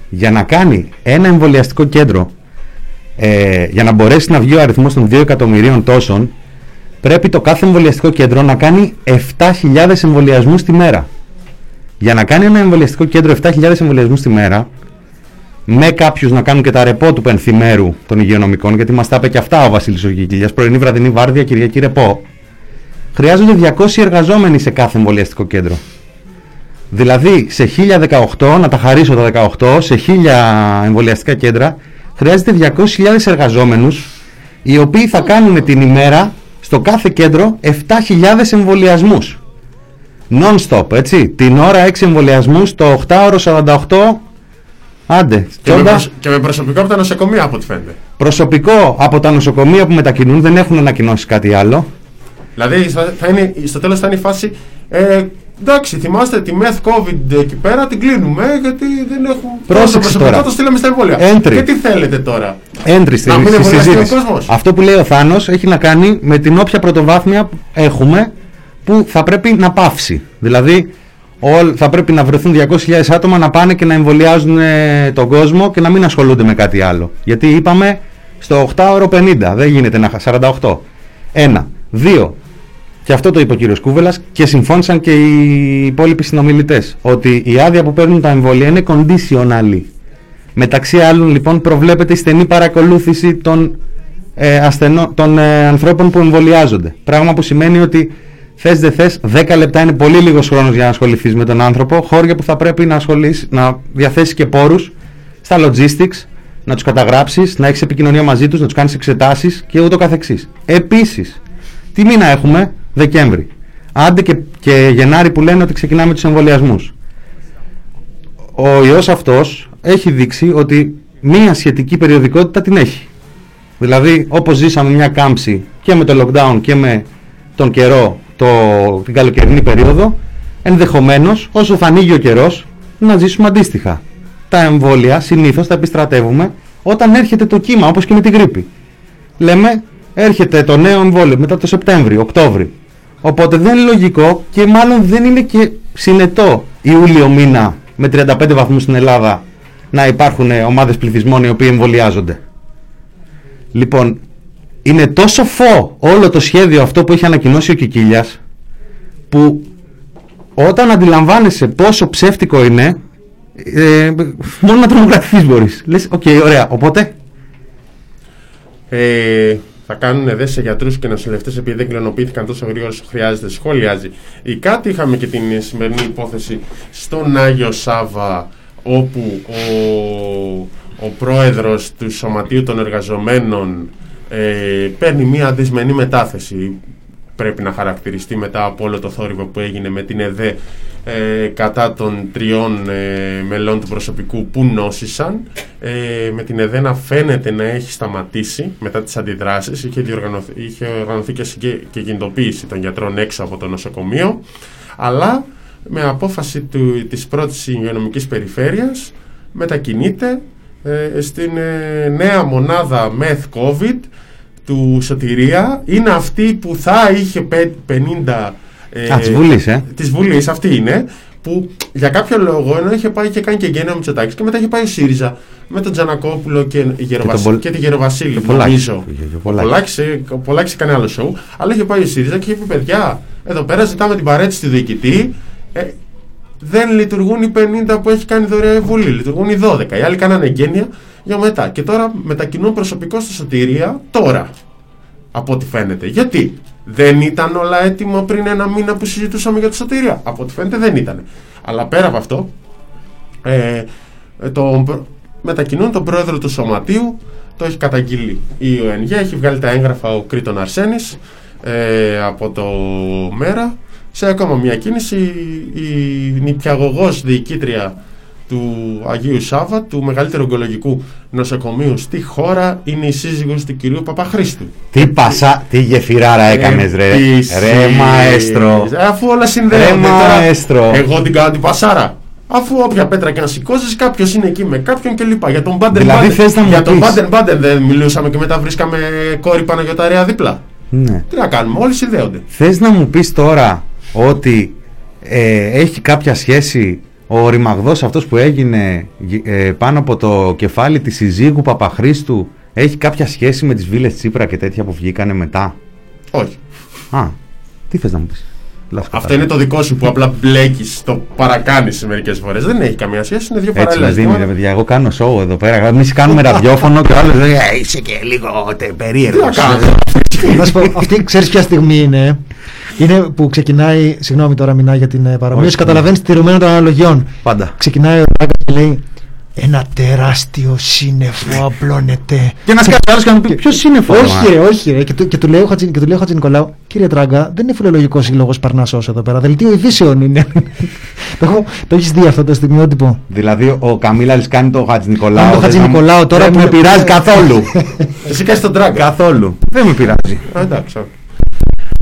Για να κάνει ένα εμβολιαστικό κέντρο ε, για να μπορέσει να βγει ο αριθμός των 2 εκατομμυρίων τόσων πρέπει το κάθε εμβολιαστικό κέντρο να κάνει 7.000 εμβολιασμούς τη μέρα. Για να κάνει ένα εμβολιαστικό κέντρο 7.000 εμβολιασμούς τη μέρα με κάποιους να κάνουν και τα ρεπό του πενθυμέρου των υγειονομικών, γιατί μας τα είπε και αυτά ο Βασίλης Ογικηλιά, πρωινή βραδινή βάρδια, Κυριακή ρεπό. Χρειάζονται 200 εργαζόμενοι σε κάθε εμβολιαστικό κέντρο. Δηλαδή σε 1018, να τα χαρίσω τα 18, σε 1000 εμβολιαστικά κέντρα, χρειάζεται 200.000 εργαζόμενους οι οποίοι θα κάνουν την ημέρα στο κάθε κέντρο 7.000 εμβολιασμούς. Non-stop, έτσι. Την ώρα 6 εμβολιασμούς, το 8ωρο 48. Άντε, Και με, τσόντα. προσ- και με προσωπικό από τα νοσοκομεία από ό,τι φαίνεται. Προσωπικό από τα νοσοκομεία που μετακινούν δεν έχουν ανακοινώσει κάτι άλλο. Δηλαδή θα, θα είναι, στο τέλος θα είναι η φάση ε, εντάξει θυμάστε τη meth covid εκεί πέρα την κλείνουμε γιατί δεν έχουν Πρόσεξε το προσωπικό τώρα. το στείλαμε στα εμβόλια. Entry. Και τι θέλετε τώρα; Έντρι στη, Να μην στη εμβολιαστεί ο συζήτηση. κόσμος. Αυτό που λέει ο Θάνος έχει να κάνει με την όποια πρωτοβάθμια που έχουμε που θα πρέπει να πάυσει. Δηλαδή όλ- θα πρέπει να βρεθούν 200.000 άτομα να πάνε και να εμβολιάζουν ε, τον κόσμο και να μην ασχολούνται με κάτι άλλο. Γιατί είπαμε στο 8 ώρο 50, δεν γίνεται να χα- 48. Ένα. Δύο. Και αυτό το είπε ο κύριος Κούβελας και συμφώνησαν και οι υπόλοιποι συνομιλητές. Ότι η άδεια που παίρνουν τα εμβόλια είναι conditional. Μεταξύ άλλων λοιπόν προβλέπεται η στενή παρακολούθηση των, ε, ασθενό, των ε, ανθρώπων που εμβολιάζονται. Πράγμα που σημαίνει ότι θες δεν θες 10 λεπτά είναι πολύ λίγος χρόνος για να ασχοληθείς με τον άνθρωπο. Χώρια που θα πρέπει να, ασχολείς, να διαθέσεις και πόρους στα logistics, να τους καταγράψεις, να έχεις επικοινωνία μαζί τους, να τους κάνεις εξετάσεις και ούτω καθεξής. Επίσης, τι μήνα έχουμε, Δεκέμβρη. Άντε και, και Γενάρη που λένε ότι ξεκινάμε τους εμβολιασμούς ο ιός αυτός έχει δείξει ότι μία σχετική περιοδικότητα την έχει. Δηλαδή όπως ζήσαμε μια κάμψη και με το lockdown και με τον καιρό το, την καλοκαιρινή περίοδο ενδεχομένως όσο θα ανοίγει ο καιρός να ζήσουμε αντίστοιχα. Τα εμβόλια συνήθως τα επιστρατεύουμε όταν έρχεται το κύμα όπως και με την γρήπη. Λέμε έρχεται το νέο εμβόλιο μετά το Σεπτέμβριο, Οκτώβριο. Οπότε δεν είναι λογικό και μάλλον δεν είναι και συνετό Ιούλιο μήνα με 35 βαθμούς στην Ελλάδα να υπάρχουν ε, ομάδες πληθυσμών οι οποίοι εμβολιάζονται. Λοιπόν, είναι τόσο φω όλο το σχέδιο αυτό που έχει ανακοινώσει ο Κικίλιας που όταν αντιλαμβάνεσαι πόσο ψεύτικο είναι ε, μόνο να τρομοκρατηθείς μπορείς. Λες, οκ, ωραία, οπότε Ε, θα κάνουν δε σε γιατρούς και νοσηλευτές επειδή δεν κλωνοποιήθηκαν τόσο γρήγορα όσο χρειάζεται. Σχολιάζει. Η κάτι είχαμε και την σημερινή υπόθεση στον Άγιο Σάβα, όπου ο, ο πρόεδρος του Σωματείου των Εργαζομένων ε, παίρνει μία δυσμενή μετάθεση. Πρέπει να χαρακτηριστεί μετά από όλο το θόρυβο που έγινε με την ΕΔΕ ε, κατά των τριών ε, μελών του προσωπικού που νόσησαν. Ε, με την ΕΔΕ να φαίνεται να έχει σταματήσει μετά τις αντιδράσεις. Είχε, διοργανωθεί, είχε οργανωθεί και, συγκε- και κινητοποίηση των γιατρών έξω από το νοσοκομείο. Αλλά με απόφαση του, της πρώτης υγειονομικής περιφέρειας μετακινείται ε, στην ε, νέα μονάδα Meth COVID του Σωτηρία. Είναι αυτή που θα είχε πε- 50... Ε, Α, της Βουλής, ε. Της Βουλής, αυτή είναι. Που για κάποιο λόγο ενώ είχε πάει και κάνει και γένεια ο Μητσοτάκης και μετά είχε πάει ο ΣΥΡΙΖΑ με τον Τζανακόπουλο και, Γεροβασί- τον Πολ- και τη Γεροβασίλη, και Πολάκη. νομίζω. Και- και Ο Πολάκη. Πολάκης, ε, ο Πολάκης έκανε άλλο σοου, αλλά είχε πάει ο ΣΥΡΙΖΑ και είχε πει: Παιδιά, εδώ πέρα ζητάμε την παρέτηση του διοικητή. Ε, δεν λειτουργούν οι 50 που έχει κάνει δωρεά η Βουλή, λειτουργούν οι 12. Οι άλλοι κάνανε εγγένεια για μετά. Και τώρα μετακινούν προσωπικό στη σωτηρία τώρα. Από ό,τι φαίνεται. Γιατί; Δεν ήταν όλα έτοιμα πριν ένα μήνα που συζητούσαμε για τη σωτηρία. Από ό,τι φαίνεται δεν ήταν. Αλλά πέρα από αυτό, ε, ε, τον προ- μετακινούν τον πρόεδρο του σωματείου, το έχει καταγγείλει η ΟΕΝΓΕ, έχει βγάλει τα έγγραφα ο Κρήτον Αρσένης ε, από το ΜΕΡΑ. Σε ακόμα μια κίνηση η νηπιαγωγός διοικήτρια του Αγίου Σάβα, του μεγαλύτερου ογκολογικού νοσοκομείου στη χώρα, είναι η σύζυγος του κυρίου Παπαχρήστου. Τι πασά, τι γεφυράρα έκανες ρε. Επίσης, Ρε μαέστρο. Ε, Αφού όλα συνδέονται. Ρε τώρα, μαέστρο. Εγώ την κάνω την πασάρα. Αφού όποια πέτρα και να σηκώσεις, κάποιος είναι εκεί με κάποιον κλπ. Για τον Μπάντεν Δηλαδή, Μπάντεν. θες να μου Για τον πεις- Μπάντεν Μπάντεν δεν μιλούσαμε και μετά βρίσκαμε κόρη Παναγιοταρέα δίπλα. Ναι. Τι να κάνουμε, όλοι συνδέονται. Θες να μου πεις τώρα ότι ε, έχει κάποια σχέση ο ρημαγδός αυτός που έγινε ε, πάνω από το κεφάλι της συζύγου Παπαχρήστου έχει κάποια σχέση με τις βίλες Τσίπρα και τέτοια που βγήκανε μετά; Όχι. Α, τι θες να μου πεις; Λάθος Αυτό κατάλαβα. είναι το δικό σου που απλά μπλέκεις, το παρακάνεις μερικές φορές. Δεν έχει καμία σχέση, είναι δύο Έτσι παράλληλα. μας δίνει ρε παιδιά, εγώ κάνω show εδώ πέρα. Εμείς κάνουμε ραδιόφωνο και ο άλλος λέει «Ε, είσαι και λίγο τε, Τι να περίεργος. κάνω; Να σου πω, αυτή ξέρεις ποια στιγμή είναι; Είναι που ξεκινάει. Συγγνώμη τώρα, μιλάει για την ε, παρομοίωση. Όχι. Καταλαβαίνεις τη ρομένη των αναλογιών. Πάντα. Ξεκινάει ο Ράγκα και λέει Ένα τεράστιο σύννεφο απλώνεται. Και να σκάσει άλλος και να μου πει ποιος είναι φόρμα. Όχι, ρε, όχι. Ρε. Και, του, και του λέει ο Χατζη, και του λέει ο Χατζηνικολάου, κύριε Τράγκα, δεν είναι φιλολογικό σύλλογος Παρνάσο εδώ πέρα. Δελτίο ειδήσεων είναι. το έχω- το έχεις δει αυτό το στιγμιότυπο; Δηλαδή ο Καμίλαλης κάνει το Χατζη Νικολάου. Κάνει το Χατζη Νικολάου τώρα Δεν που με είναι- πειράζει καθόλου. Εσύ κάνει τον τράγκα. καθόλου. Δεν με πειράζει. Α, Εντάξει.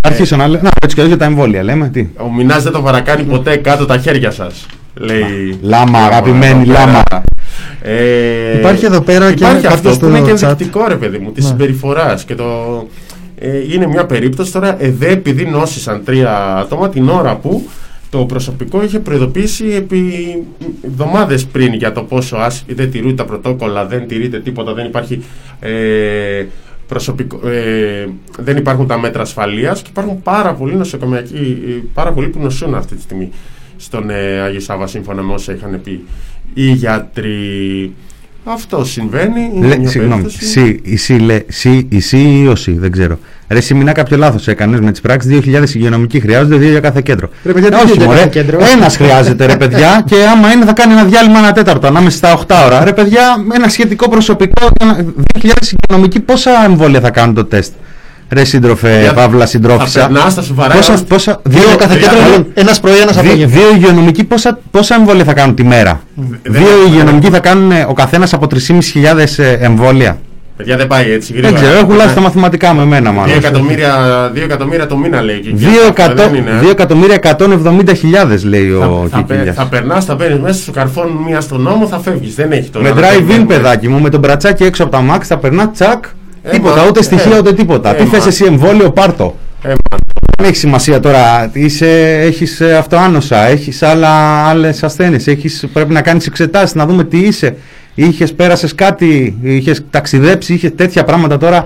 Οκ. Αρχίσω να λέω. Να, έτσι κι αλλιώς για τα εμβόλια λέμε. Τι. Ο Μινάς δεν το παρακάνει ποτέ κάτω τα χέρια σας. Λέει. Λάμα, αγαπημένη, εδώ πέρα. λάμα. Ε, Υπάρχει εδώ πέρα και υπάρχει κάποιος αυτό που στο είναι και chat. ενδεικτικό ρε παιδί μου της Ναι. συμπεριφοράς και το. Ε, είναι μια περίπτωση τώρα, εδώ επειδή νόσησαν τρία άτομα την ώρα που το προσωπικό είχε προειδοποιήσει επί εβδομάδες πριν για το πόσο άσ- δεν τηρούνται τα πρωτόκολλα, δεν τηρείται τίποτα, δεν υπάρχει ε, προσωπικό, ε, δεν υπάρχουν τα μέτρα ασφαλείας και υπάρχουν πάρα πολλοί νοσοκομιακοί, ε, πάρα πολλοί που νοσούν αυτή τη στιγμή στον ε, Άγιο Σάβα σύμφωνα με όσα είχαν πει οι γιατροί. Αυτό συμβαίνει. Είναι Λέ, μια συγγνώμη. περίπτωση. Σι, η Σι, λέ, Σι, η Σι ή ο Σι, δεν ξέρω. Ρε, Σι, μηνά κάποιο λάθος έκανες με τις πράξεις. 2.000 υγειονομικοί χρειάζονται, δύο για κάθε κέντρο. Ρε, παιδιά, τι όχι, γίνεται μωρέ. κάθε κέντρο; Ένας χρειάζεται, ρε παιδιά, και άμα είναι θα κάνει ένα διάλειμμα ένα τέταρτο ανάμεσα στα 8 ώρα. Ρε, παιδιά, ένα σχετικό προσωπικό. ένα- 2.000 υγειονομικοί, πόσα εμβόλια θα κάνουν το τεστ; Ρε, σύντροφε, Για- Παύλα, Θα συντρόφισσα. περνά στα σοβαρά. Πόσα, είμαστε- πόσα, Δύο για κάθε τρία, κέντρο, μάλλον. ένας πρωί, ένας Δι- απόγευμα. δύο υγειονομικοί πόσα, πόσα εμβόλια θα κάνουν τη μέρα; Δύο υγειονομικοί θα κάνουν ε, ο καθένας από 3.500 ε, εμβόλια; Παιδιά δεν πάει έτσι Δεν γρήγορα. ξέρω, έχουν λάθη Ε, τα μαθηματικά με μένα Δύο μάλλον. εκατομμύρια, δύο εκατομμύρια το μήνα λέει και εκεί. Δύο Αυτό εκατό- δεν είναι, ε. δύο εκατομμύρια 170.000 λέει Θα, ο θα, πε- Κικίλιας. θα περνάς, θα παίρνεις μέσα, σου καρφώνουν μία στον νόμο, θα φεύγεις. Δεν έχει τώρα. Με να drive-in περιμένουμε. παιδάκι μου, με τον μπρατσάκι έξω από τα μάξ θα περνά τσακ. Ε, τίποτα, μα, ούτε στοιχεία ε, ούτε τίποτα. ε, Τι θες μα. εσύ εμβόλιο, πάρτο. Ε, μα, Δεν έχει σημασία τώρα. Είσαι, έχεις ε, αυτοάνοσα, έχεις άλλα, άλλες ασθένειες, έχεις, πρέπει να κάνεις εξετάσεις, να δούμε τι είσαι. Είχες, πέρασες κάτι, είχες ταξιδέψει, είχες τέτοια πράγματα τώρα.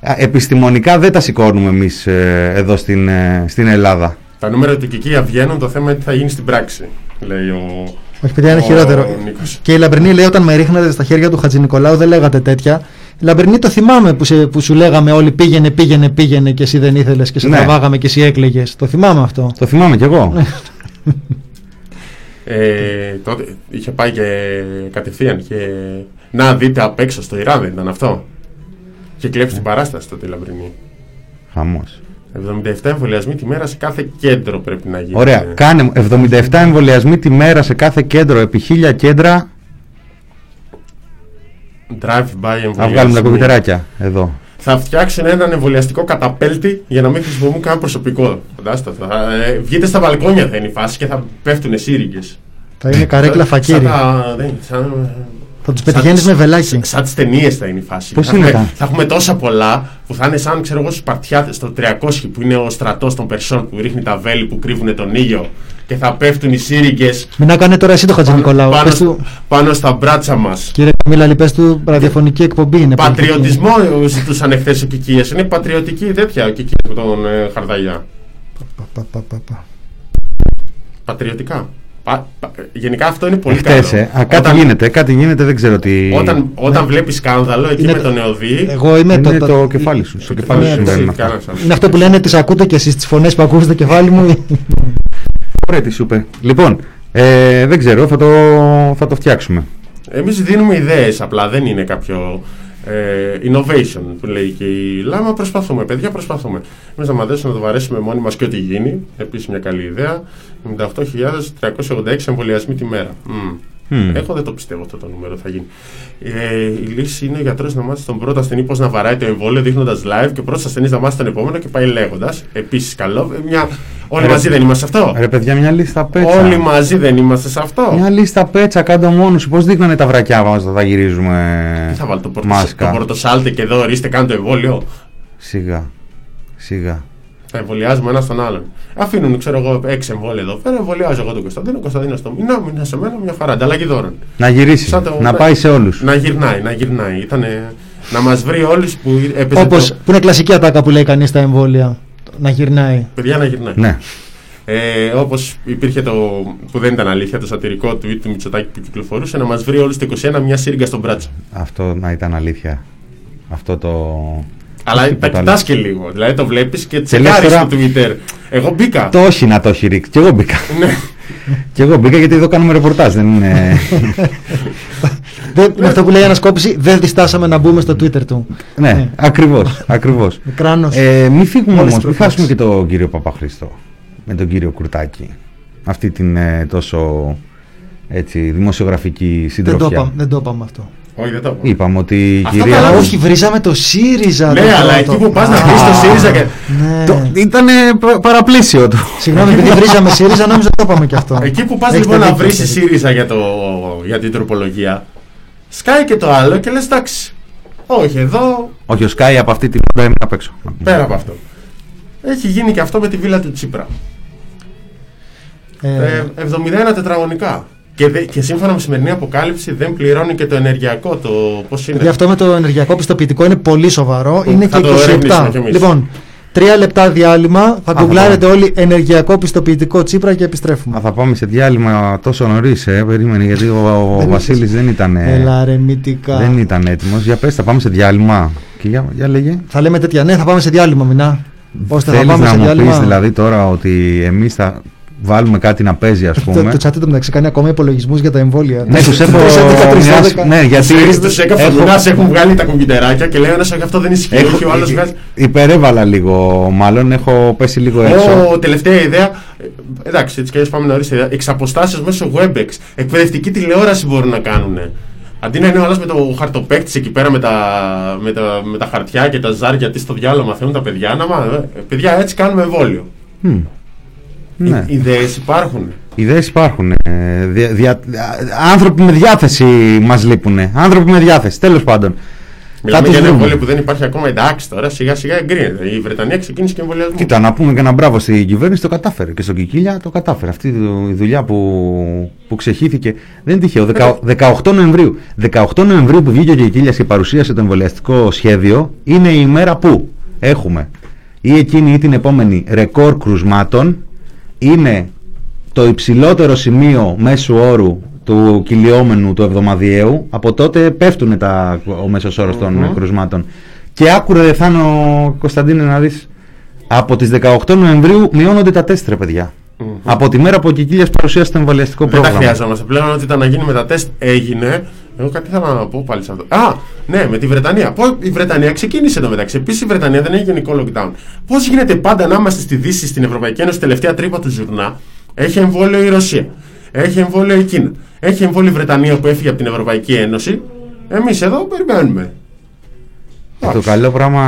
α, Επιστημονικά δεν τα σηκώνουμε εμείς ε, εδώ στην, ε, στην Ελλάδα. τα νούμερα του Κικία βγαίνουν, το θέμα είναι τι θα γίνει στην πράξη. Λέει ο. Όχι, παιδιά, είναι ο χειρότερο. Νίκος. Και η Λαμπρινή λέει: Όταν με ρίχνατε στα χέρια του Χατζη Νικολάου, δεν λέγατε τέτοια. Η Λαμπρινή το θυμάμαι που, σε, που σου λέγαμε όλοι πήγαινε, πήγαινε, πήγαινε και εσύ δεν ήθελες και σε Ναι. τραβάγαμε και εσύ έκλαιγες. Το θυμάμαι αυτό. Το θυμάμαι κι εγώ. Ε, τότε είχε πάει και κατευθείαν και να δείτε απ' έξω στο Ιράν, δεν ήταν αυτό; Και κλέψει την παράσταση τότε η Λαμπρινή. Χαμός. 77 εμβολιασμοί τη μέρα σε κάθε κέντρο πρέπει να γίνει. Ωραία. Κάνε 77 εμβολιασμοί τη μέρα σε κάθε κέντρο επί 1000 κέντρα. Drive-by εμβολιασμοί. Να βγάλουμε τα κομπιτεράκια εδώ. Θα φτιάξουν έναν εμβολιαστικό καταπέλτη για να μην χρησιμοποιούν καν προσωπικό. Φαντάστε το. Θα, ε, βγείτε στα μπαλκόνια θα είναι η φάση και θα πέφτουν σύριγγες. Θα είναι καρέκλα φακύρι. Σαν, Θα τους πετυχαίνεις με βελάκι. σαν τις ταινίες θα είναι η φάση. Πώς θα, είναι έχουμε, τα- θα έχουμε τόσα πολλά που θα είναι σαν ξέρω εγώ στου Σπαρτιάτε, στο 300 που είναι ο στρατός των Περσών που ρίχνει τα βέλη που κρύβουν τον ήλιο και θα πέφτουν οι σύριγγες Μην να κάνει τώρα εσύ το Χατζη Νικολάου. πάνω, Πες του, πάνω στα μπράτσα μας. κύριε Καμίλα, πες του ραδιοφωνική εκπομπή είναι. πολιτική. Πατριωτισμό ζητούσαν εχθές ο Κικία. Είναι πατριωτική τέτοια ο Κικίας από τον ε, Χαρδαγιά. Πα, πα, πα, πα, πα. Πατριωτικά. Πα, πα- γενικά αυτό είναι πολύ Εχθές, καλό. ε. Α, κάτι Όταν- γίνεται, κάτι γίνεται, δεν ξέρω τι. Όταν, όταν βλέπεις σκάνδαλο εκεί Είναι με το- τον Νεοδί. Εγώ είμαι είναι το, το, κεφάλι σου. Στο κεφάλι σου Ναι, συμβαίνουν δεν αυτά. κάνας άλλο. Είναι αυτό που λένε τις ακούτε και εσείς τις φωνές που ακούτε στο κεφάλι μου. Ωραία, τι σου είπε. Λοιπόν, Ε, δεν ξέρω, θα το, θα το φτιάξουμε. Εμείς δίνουμε ιδέες, απλά δεν είναι κάποιο ε, innovation που λέει και η Λάμα. Προσπαθούμε, παιδιά, προσπαθούμε. Εμείς θα μαντέψουμε να το βαρέσουμε μόνοι μας και ό,τι γίνει. Επίσης μια καλή ιδέα. 98.386 εμβολιασμοί τη μέρα. Μμ. Μμ. Εγώ δεν το πιστεύω αυτό το νούμερο θα γίνει. Ε, η λύση είναι ο γιατρό να μάθει τον πρώτο ασθενή πώς να βαράει το εμβόλιο δείχνοντας live και ο πρώτος ασθενής να μάθει τον επόμενο και πάει λέγοντας. Επίσης καλό. Ε, Μια... Όλοι Ρε- μαζί δεν είμαστε σε αυτό. Ρε παιδιά, μια λίστα πέτσα. Όλοι μαζί δεν είμαστε σε αυτό. Μια λίστα πέτσα κάτω μόνος σου. Πώς δείχνανε τα βρακιά μας όταν θα γυρίζουμε Τι θα βάλω το, πορτο, μάσκα; το πορτοσάλτε και εδώ ορίστε κάντε το εμβόλιο. Σιγά. Σιγά. Θα εμβολιάζουμε ένα στον άλλον. Αφήνουν, ξέρω εγώ, έξι εμβόλια εδώ πέρα. Εμβολιάζω εγώ τον Κωνσταντίνο, Κωνσταντίνος στο μήνα, μήνα σε μένα, μια χαρά. Ανταλλαγή δώρων. Να γυρίσεις. Σαν το- Να πάει σε όλους. Να γυρνάει, να γυρνάει. Ήτανε να μας βρει όλους που έπαιζε. Όπω το- που είναι κλασική ατάκα που λέει κανείς στα εμβόλια. Να γυρνάει. Παιδιά να γυρνάει. Ναι. Ε, Όπως υπήρχε το. που δεν ήταν αλήθεια, το σατυρικό tweet του Μητσοτάκη που κυκλοφορούσε, να μας βρει όλους το 21 μια σύριγγα στον μπράτσο. Αυτό να ήταν αλήθεια. Αυτό το. Αλλά το τα τίποτα κοιτά άλλο. και λίγο. Δηλαδή το βλέπεις και λες τσεκάρεις τώρα- στο Twitter. Εγώ μπήκα. Το όχι να το έχει ρίξει. Κι εγώ μπήκα. Ναι. Κι εγώ μπήκα γιατί εδώ κάνουμε ρεπορτάζ. Δεν είναι. Δεν, με αυτό που λέει η ανασκόπηση, δεν διστάσαμε να μπούμε στο Twitter του. ναι, ακριβώς. Ακριβώς. Μικράνος. Ε, μην φύγουμε Όλες όμως, τις μην προφάσεις. χάσουμε και τον κύριο Παπαχρήστο. Με τον κύριο Κουρτάκη. Αυτή την ε, τόσο έτσι, δημοσιογραφική Δεν το, συντροφιά. είπαμε, δεν το είπαμε αυτό. Όχι, δεν το είπα. Είπαμε ότι η Αυτό κυρία. καλά, Όχι, βρίζαμε το ΣΥΡΙΖΑ. Ναι, το αλλά πρώτο. εκεί που πας να Α, βρεις το ΣΥΡΙΖΑ και. Ναι. Το, ήτανε πα- παραπλήσιο του. Συγγνώμη, επειδή βρίζαμε ΣΥΡΙΖΑ, νόμιζα το είπαμε και αυτό. Εκεί που πας Έχετε λοιπόν να δίκιο, βρεις έχετε δίκιο. ΣΥΡΙΖΑ για, το, για την τροπολογία, σκάει και το άλλο και λες εντάξει. Όχι, εδώ Όχι, ο Σκάι από αυτή την ώρα έμεινε απ' έξω. πέρα από αυτό. Έχει γίνει και αυτό με τη βίλα του Τσίπρα. Ε, Ε, 71 τετραγωνικά. Και, δε- και σύμφωνα με σημερινή αποκάλυψη δεν πληρώνει και το ενεργειακό. Το πώς είναι; γιατί αυτό με το ενεργειακό πιστοποιητικό είναι πολύ σοβαρό. Είναι Θα και το ερευνήσουμε 27. κι εμείς. Λοιπόν, τρία λεπτά διάλειμμα. Θα θα γκουγκλάρετε όλοι ενεργειακό πιστοποιητικό Τσίπρα και επιστρέφουμε. Α, θα πάμε σε διάλειμμα τόσο νωρίς, ε, περίμενε, γιατί ο, ο Δεν Βασίλης δεν ήταν. ε, Έλα ρε μυτικά. δεν ήταν έτοιμος. Για πες, θα πάμε σε διάλειμμα. Και για, για λέγε. Θα λέμε τέτοια. Ναι, θα πάμε σε διάλειμμα, μηνά. Ώστε θα Θέλεις πάμε να σε μου διάλειμμα; πεις δηλαδή τώρα ότι εμείς θα βάλουμε κάτι να παίζει ας Το, πούμε. το chat του μεταξύ κάνει ακόμα υπολογισμούς για τα εμβόλια. ναι, τους έχω... 3, 11, 3, μοιράσει- 12. ναι, γιατί Τους έκαψε έχω- δουλειά, έχουν βγάλει τα κομπιουτεράκια και λέει ένας όχι αυτό δεν ισχύει. έχω- όχι, ο άλλος βγάζει. Υπερέβαλα λίγο μάλλον, έχω πέσει λίγο έξω. Ω, τελευταία ιδέα. Ε, Εντάξει, έτσι κι αλλιώς πάμε νωρίς. Εξ αποστάσεω μέσω WebEx. Εκπαιδευτική τηλεόραση μπορούν να κάνουν. Αντί να είναι ο άλλος με το χαρτοπέκτης εκεί πέρα με τα, με, τα, με τα χαρτιά και τα ζάρια, τι στο διάλογο μαθαίνουν τα παιδιά. Να, μα, ε, παιδιά, έτσι κάνουμε εμβόλιο. Μμ. Ναι. Οι ιδέες υπάρχουν. Ιδέες υπάρχουν. ε, δια- δια- άνθρωποι με διάθεση μας λείπουν. Άνθρωποι με διάθεση, τέλος πάντων. Μιλάμε τους για ένα βρούμε. εμβόλιο που δεν υπάρχει ακόμα. Εντάξει, τώρα σιγά σιγά εγκρίνεται. Η Βρετανία ξεκίνησε και εμβολιασμό. Κοίτα, να πούμε και ένα μπράβο στην κυβέρνηση, το κατάφερε. Και στον Κικίλια το κατάφερε. Αυτή η δουλειά που, που ξεχύθηκε δεν είναι τυχαίο. Δεκα- 18 Νοεμβρίου. 18 Νοεμβρίου που βγήκε ο Κικίλιας και παρουσίασε το εμβολιαστικό σχέδιο είναι η ημέρα που έχουμε ή εκείνη ή την επόμενη ρεκόρ κρουσμάτων. Είναι το υψηλότερο σημείο μέσου όρου του κυλιόμενου του εβδομαδιαίου. Από τότε πέφτουν τα, ο μέσος όρος των Μμμ. κρουσμάτων. Και άκουρε δε Θάνο Κωνσταντίνε να δεις από τις 18 Νοεμβρίου μειώνονται τα τεστ ρε παιδιά. Μμμ. Από τη μέρα που ο Κικίλιας παρουσίασε το εμβολιαστικό Δεν τα πρόγραμμα. χρειαζόμαστε πλέον. Ό,τι ήταν να γίνει με τα τεστ έγινε. Εγώ κάτι ήθελα να πω πάλι σε αυτό. Α, ναι, με τη Βρετανία. Πώς, η Βρετανία ξεκίνησε εδώ μεταξύ. Επίσης η Βρετανία δεν έχει γενικό lockdown. Πώς γίνεται πάντα να είμαστε στη Δύση, στην Ευρωπαϊκή Ένωση, τελευταία τρύπα του ζουρνά. Έχει εμβόλιο η Ρωσία. Έχει εμβόλιο η Κίνα. Έχει εμβόλιο η Βρετανία που έφυγε από την Ευρωπαϊκή Ένωση. Εμείς εδώ περιμένουμε. Το καλό πράγμα.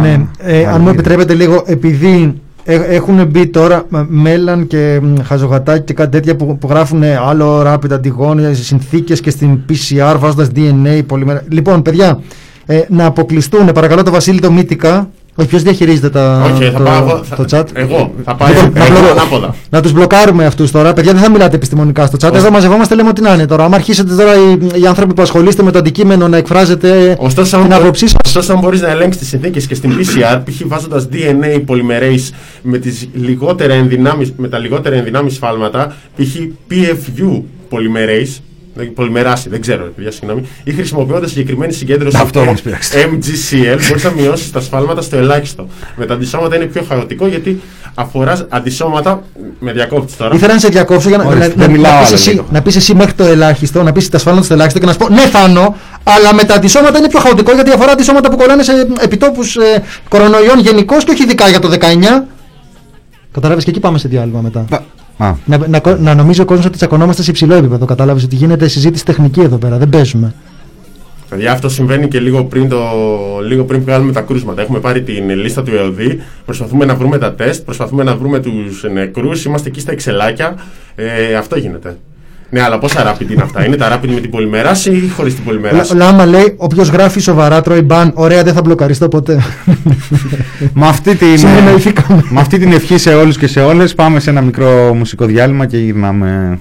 Ναι, ε, αν μου επιτρέπετε λίγο, επειδή ε, έχουν μπει τώρα μ, Μέλλαν και μ, Χαζογατάκη και κάτι τέτοια που, που γράφουν ε, άλλο rapid αντιγόνια, συνθήκες και στην PCR βάζοντας DNA πολυμερα... Λοιπόν, παιδιά, ε, να αποκλειστούν, παρακαλώ το Βασίλη το Μύτικα, όχι ποιος διαχειρίζεται τα, Όχι, θα το, πάω εγώ. θα- το chat. Εγώ. Θα πάω Λοιπόν, να εγώ μπλο- ανάποδα. Να τους μπλοκάρουμε αυτούς τώρα. Παιδιά, δεν θα μιλάτε επιστημονικά στο chat. Εδώ μαζευόμαστε, λέμε ό,τι να είναι τώρα. Αν αρχίσετε τώρα οι, οι άνθρωποι που ασχολείστε με το αντικείμενο να εκφράζετε Ωστόσο, αν, την μπο- άποψή σας. ωστόσο, αν μπορείς να ελέγξεις τις συνθήκες και στην PCR, π.χ. βάζοντας DNA polymerase με, τις λιγότερα ενδυνάμεις, με τα λιγότερα ενδυνάμεις σφάλματα, π.χ. PFU polymerase, δεν- πολυμεράση, δεν ξέρω, παιδιά, συγγνώμη, ή χρησιμοποιώντας συγκεκριμένη συγκέντρωση Αυτό μας πειράξτε. MGCL, μπορείς να μειώσεις τα σφάλματα στο ελάχιστο. Με τα αντισώματα είναι πιο χαοτικό γιατί αφοράς αντισώματα. Με διακόπτη τώρα. Ήθελα να σε διακόψω για να, Ορίστε, να, δεν να, μιλάω να, πεις άλλο εσύ, λίγο. να πεις εσύ μέχρι το ελάχιστο, να πεις τα σφάλματα στο ελάχιστο και να σου πω ναι Θάνο, αλλά με τα αντισώματα είναι πιο χαοτικό γιατί αφορά αντισώματα που κολλάνε σε επιτόπους ε, κορονοϊών γενικώς και όχι ειδικά για το 19. Κατάλαβες και εκεί πάμε σε διάλειμμα μετά. Α, Να, να, να νομίζει ο κόσμος ότι τσακωνόμαστε σε υψηλό επίπεδο. Κατάλαβες ότι γίνεται συζήτηση τεχνική εδώ πέρα. Δεν παίζουμε. Παιδιά, αυτό συμβαίνει και λίγο πριν, το, λίγο πριν βγάλουμε τα κρούσματα. Έχουμε πάρει την λίστα του ΕΟΔΗ, προσπαθούμε να βρούμε τα τεστ, προσπαθούμε να βρούμε τους νεκρούς. Είμαστε εκεί στα εξελάκια. Ε, αυτό γίνεται. Ναι, αλλά πόσα rapid είναι αυτά; Είναι τα rapid με την πολυμεράση ή χωρίς την πολυμεράση. Ο Λάμα λέει: Όποιος γράφει σοβαρά τρώει μπαν. Ωραία, δεν θα μπλοκαριστώ ποτέ. με, αυτή την, Συνεννοηθήκαμε. με αυτή την ευχή σε όλους και σε όλες πάμε σε ένα μικρό μουσικό διάλειμμα και γυρνάμε.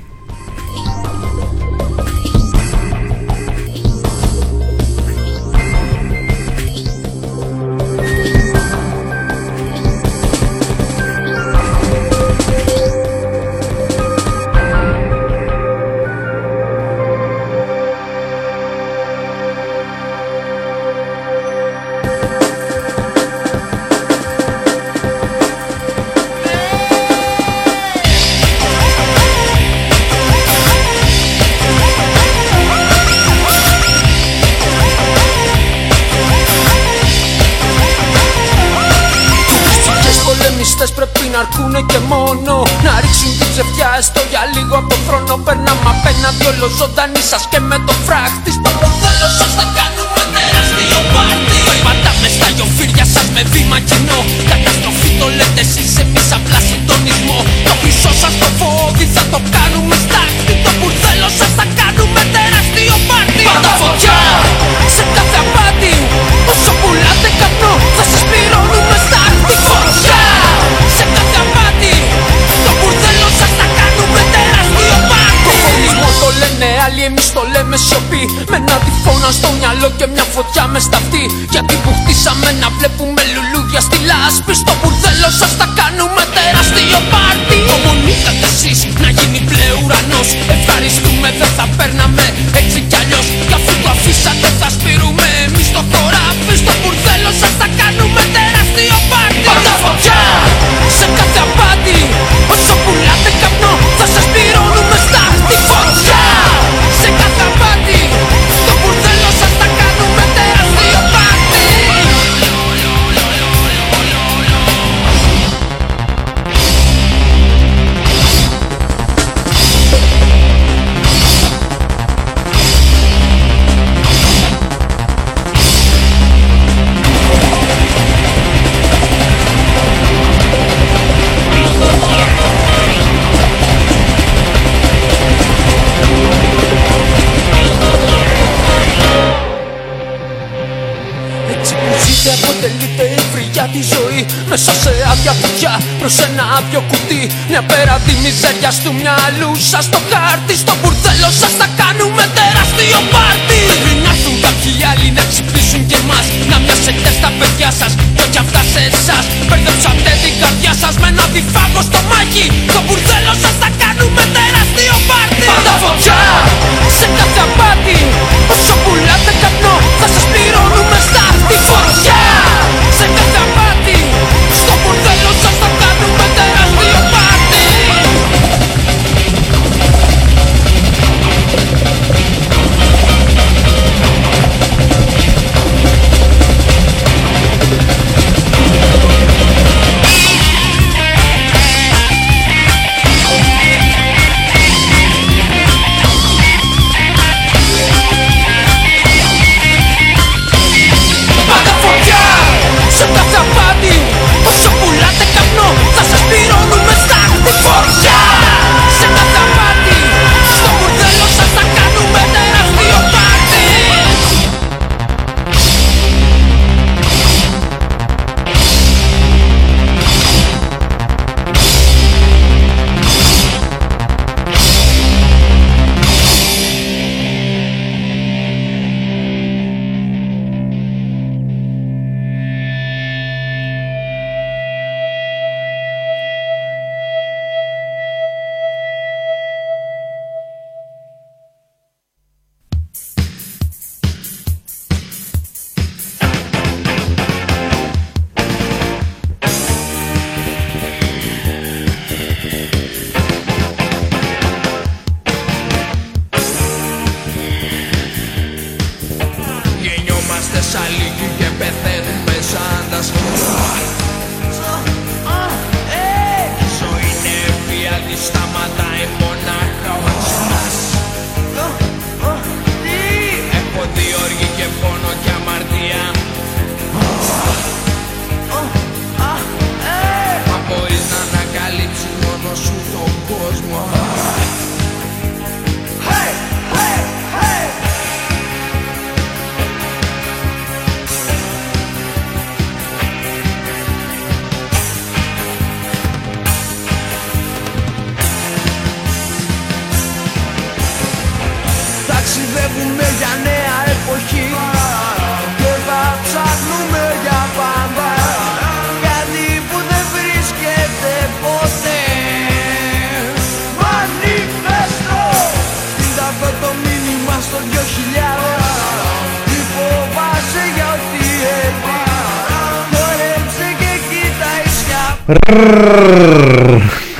Προς ένα άδειο κουτί. Μια πέρα τη μιζέρια του μυαλού σας. Το χάρτη Στο μπουρδέλο σας. Θα κάνουμε τεράστιο πάρτι. Πρέπει να έρθουν κάποιοι άλλοι να ξυπνήσουν και εμάς. Να μοιάσετε στα παιδιά σας κι όχι αυτά σε εσάς. Μπερδέψατε την καρδιά σας με ένα διφάγο στο μάκι Στο μπουρδέλο σας θα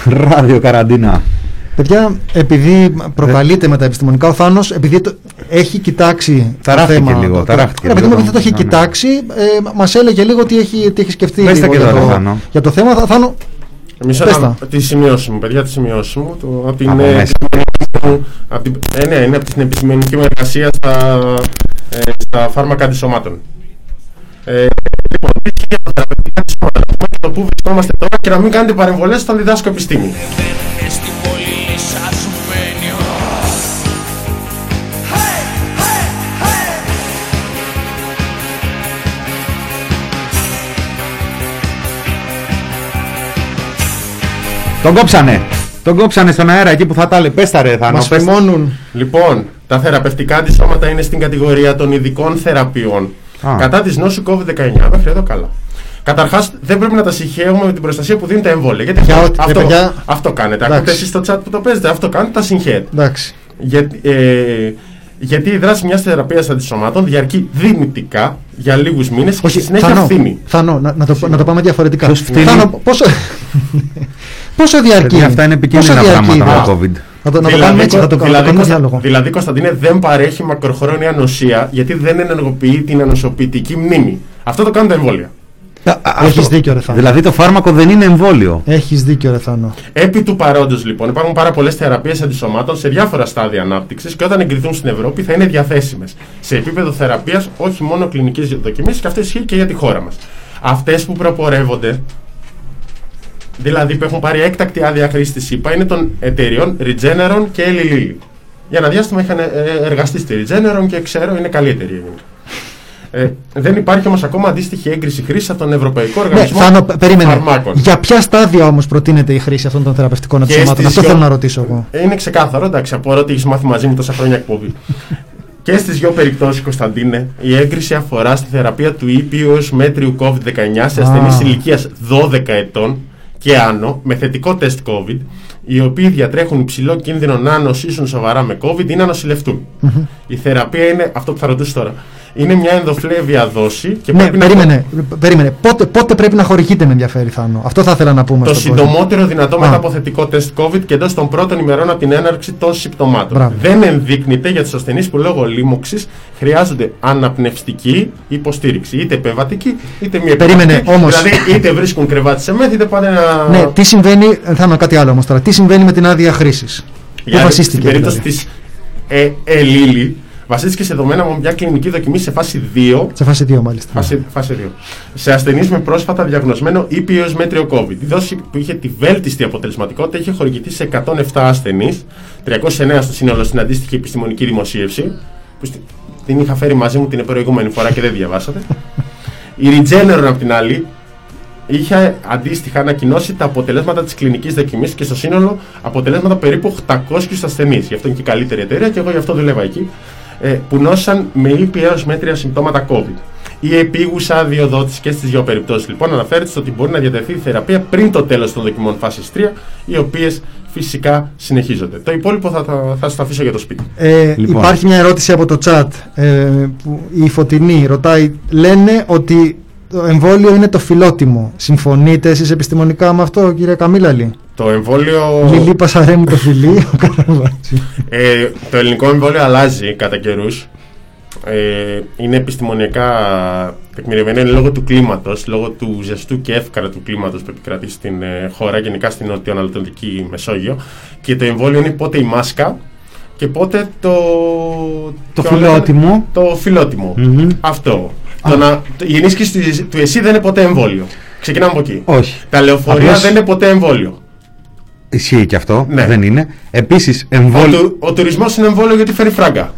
Ράδιο καραντίνα. Παιδιά, επειδή προκαλείται με τα επιστημονικά ο Θάνος, επειδή το, έχει κοιτάξει Ταράχτηκε το θέμα. λίγο, το- ταράχτηκε Ρε παιδί μου, λίγο. επειδή το έχει Ναι, ναι. κοιτάξει, ε, μας έλεγε λίγο τι έχει, τι έχει σκεφτεί Πες τα λίγο και για, τώρα, το, Θάνο. για το θέμα. Θα, Θάνο, Μισό Πες να- τα. τη σημειώση μου, παιδιά, τη σημειώση μου. Το, από την, Από ε, μέσα. μου, από την, ε, ναι, είναι από την επιστημονική μου εργασία στα, ε, στα φάρμακα αντισωμάτων. Ε, λοιπόν, τι πού βρισκόμαστε τώρα και να μην κάνετε παρεμβολές όταν διδάσκω επιστήμη. Μπαίνουνε στην πόλη λυσασμένοι Hey, hey, hey! Τον κόψανε. Τον κόψανε στον αέρα εκεί που θα τα λέει. Πες τα ρε Θάνο. μας πες τα. φημώνουν. Λοιπόν, τα θεραπευτικά αντισώματα είναι στην κατηγορία των ειδικών θεραπείων Α. κατά της νόσου COVID-19. Μέχρι εδώ καλά. Καταρχάς, δεν πρέπει να τα συγχαίουμε με την προστασία που δίνει τα εμβόλια. Γιατί Για αυτό, ό,τι- αυτό, ρε παιδιά, αυτό κάνετε. εντάξει. Ακούτε εσείς στο chat που το παίζετε, αυτό κάνετε, τα συγχαίρετε. Εντάξει. Για, ε, γιατί η δράση μιας θεραπείας αντισωμάτων διαρκεί δυνητικά για λίγους μήνες και στη συνέχεια Θάνο, φθήνει. Θάνο, να, να, το, να το πάμε διαφορετικά. Ποιος φτύνει; Θάνο, πόσο, πόσο διαρκεί; Παιδιά, αυτά είναι επικίνδυνα πόσο διαρκεί; πράγματα η το δράση; COVID. Να το, να το κάνουμε έτσι, να το, να το δηλαδή, κάνουμε Κωνστα- διάλογο. δηλαδή, Κωνσταντίνε, δεν παρέχει μακροχρόνια νοσία γιατί δεν ενεργοποιεί την ανοσοποιητική μνήμη. Αυτό το κάνουν τα εμβόλια. Έχεις δίκιο ρε Θάνο. Δηλαδή το φάρμακο δεν είναι εμβόλιο. Έχεις δίκιο ρε Θάνο. Επί του παρόντος, λοιπόν, υπάρχουν πάρα πολλές θεραπείες αντισωμάτων σε διάφορα στάδια ανάπτυξης και όταν εγκριθούν στην Ευρώπη θα είναι διαθέσιμες σε επίπεδο θεραπείας, όχι μόνο κλινικής δοκιμής, και αυτό ισχύει και για τη χώρα μας. Αυτές που προπορεύονται, δηλαδή που έχουν πάρει έκτακτη άδεια χρήση τη ΕΠΑ, είναι των εταιριών Regeneron και Eli Lilly. Για ένα διάστημα είχαν ε, εργαστεί στη Regeneron και ξέρω είναι καλή εταιρεία. γενικά. Ε, δεν υπάρχει όμως ακόμα αντίστοιχη έγκριση χρήση από τον Ευρωπαϊκό Ναι, Οργανισμό Θάνο, π- περίμενε. Φαρμάκων. Για ποια στάδια όμως προτείνεται η χρήση αυτών των θεραπευτικών Και αντισωμάτων. στις Αυτό δυο- θέλω να ρωτήσω εγώ. Ε, Είναι ξεκάθαρο, εντάξει, απορώ ότι έχεις μάθει μαζί μου τόσα χρόνια εκπομπή. και στις δύο περιπτώσεις, Κωνσταντίνε, η έγκριση αφορά στη θεραπεία του ήπιους μέτριου COVID-19 σε Α. ασθενείς ηλικίας 12 ετών και άνω με θετικό τεστ COVID, οι οποίοι διατρέχουν υψηλό κίνδυνο να νοσήσουν σοβαρά με COVID ή να νοσηλευτούν. Η θεραπεία είναι αυτό που θα ρωτήσω τώρα. Είναι μια ενδοφλέβια δόση και Ναι, πρέπει να περίμενε. περίμενε. Πότε, πότε πρέπει να χορηγείται με ενδιαφέρει Θάνο. Αυτό θα ήθελα να πούμε το στον κόσμο. συντομότερο δυνατό Α. μετά από θετικό τεστ COVID και εντός των πρώτων ημερών από την έναρξη των συμπτωμάτων. Μπράβο. Δεν ενδείκνυται για τους ασθενείς που λόγω λίμωξης χρειάζονται αναπνευστική υποστήριξη. Είτε επεμβατική είτε μη Περίμενε, επεμβατική. όμως. Δηλαδή είτε βρίσκουν κρεβάτι σε μέθη είτε πάνε να. Ναι, τι συμβαίνει, ε, Θάνο, κάτι άλλο όμως τώρα. Τι συμβαίνει με την άδεια χρήσης; Πού Για- βασίστηκε Στην περίπτωση δηλαδή; της ε, Ελίλη, βασίστηκε σε δεδομένα από μια κλινική δοκιμή σε φάση 2 Σε φάση 2 μάλιστα. Φάση, φάση 2. Σε ασθενείς με πρόσφατα διαγνωσμένο ήπιο μέτριο COVID. Η δόση που είχε τη βέλτιστη αποτελεσματικότητα είχε χορηγηθεί σε 107 ασθενείς, 309 στο σύνολο στην αντίστοιχη επιστημονική δημοσίευση, που στη- την είχα φέρει μαζί μου την προηγούμενη φορά και δεν διαβάσατε. Η Regeneron απ' την άλλη είχε αντίστοιχα ανακοινώσει τα αποτελέσματα της κλινικής δοκιμής και στο σύνολο αποτελέσματα περίπου 800 ασθενείς. Γι' αυτό είναι και η καλύτερη εταιρεία και εγώ γι' αυτό δουλεύα εκεί. Ε, που νόσησαν με ήπια έως μέτρια συμπτώματα COVID. Η επίγουσα αδειοδότηση και στις δύο περιπτώσεις λοιπόν αναφέρεται στο ότι μπορεί να διατεθεί η θεραπεία πριν το τέλος των δοκιμών φάσης 3, οι οποίες φυσικά συνεχίζονται. Το υπόλοιπο θα, θα, θα σας το αφήσω για το σπίτι. Ε, Λοιπόν. Υπάρχει μια ερώτηση από το chat ε, που η Φωτεινή ρωτάει λένε ότι το εμβόλιο είναι το φιλότιμο. Συμφωνείτε εσείς επιστημονικά με αυτό κύριε Καμίλαλη; Το εμβόλιο. Λιλή Πασαρέ μου το φιλί. ο Καραβάτσι. Ε, το ελληνικό εμβόλιο αλλάζει κατά καιρούς. ε, είναι επιστημονικά τεκμηριωμένο είναι λόγω του κλίματος, λόγω του ζεστού και εύκαρα του κλίματος που επικρατεί στην ε, χώρα, γενικά στην νοτιοανατολική Μεσόγειο. Και το εμβόλιο είναι πότε η μάσκα και πότε το... Το ποιο φιλότιμο. λέγαμε; Το φιλότιμο. Μμμ. Αυτό. Το να, η ενίσχυση του, του ΕΣΥ δεν είναι ποτέ εμβόλιο. Ξεκινάμε από εκεί. Όχι. Τα λεωφορεία Απλώς- δεν είναι ποτέ εμβόλιο. Ισχύει και αυτό. Ναι. Δεν είναι. Επίσης, Ο, εμβόλιο. του, ο τουρισμός είναι εμβόλιο γιατί φέρει φράγκα.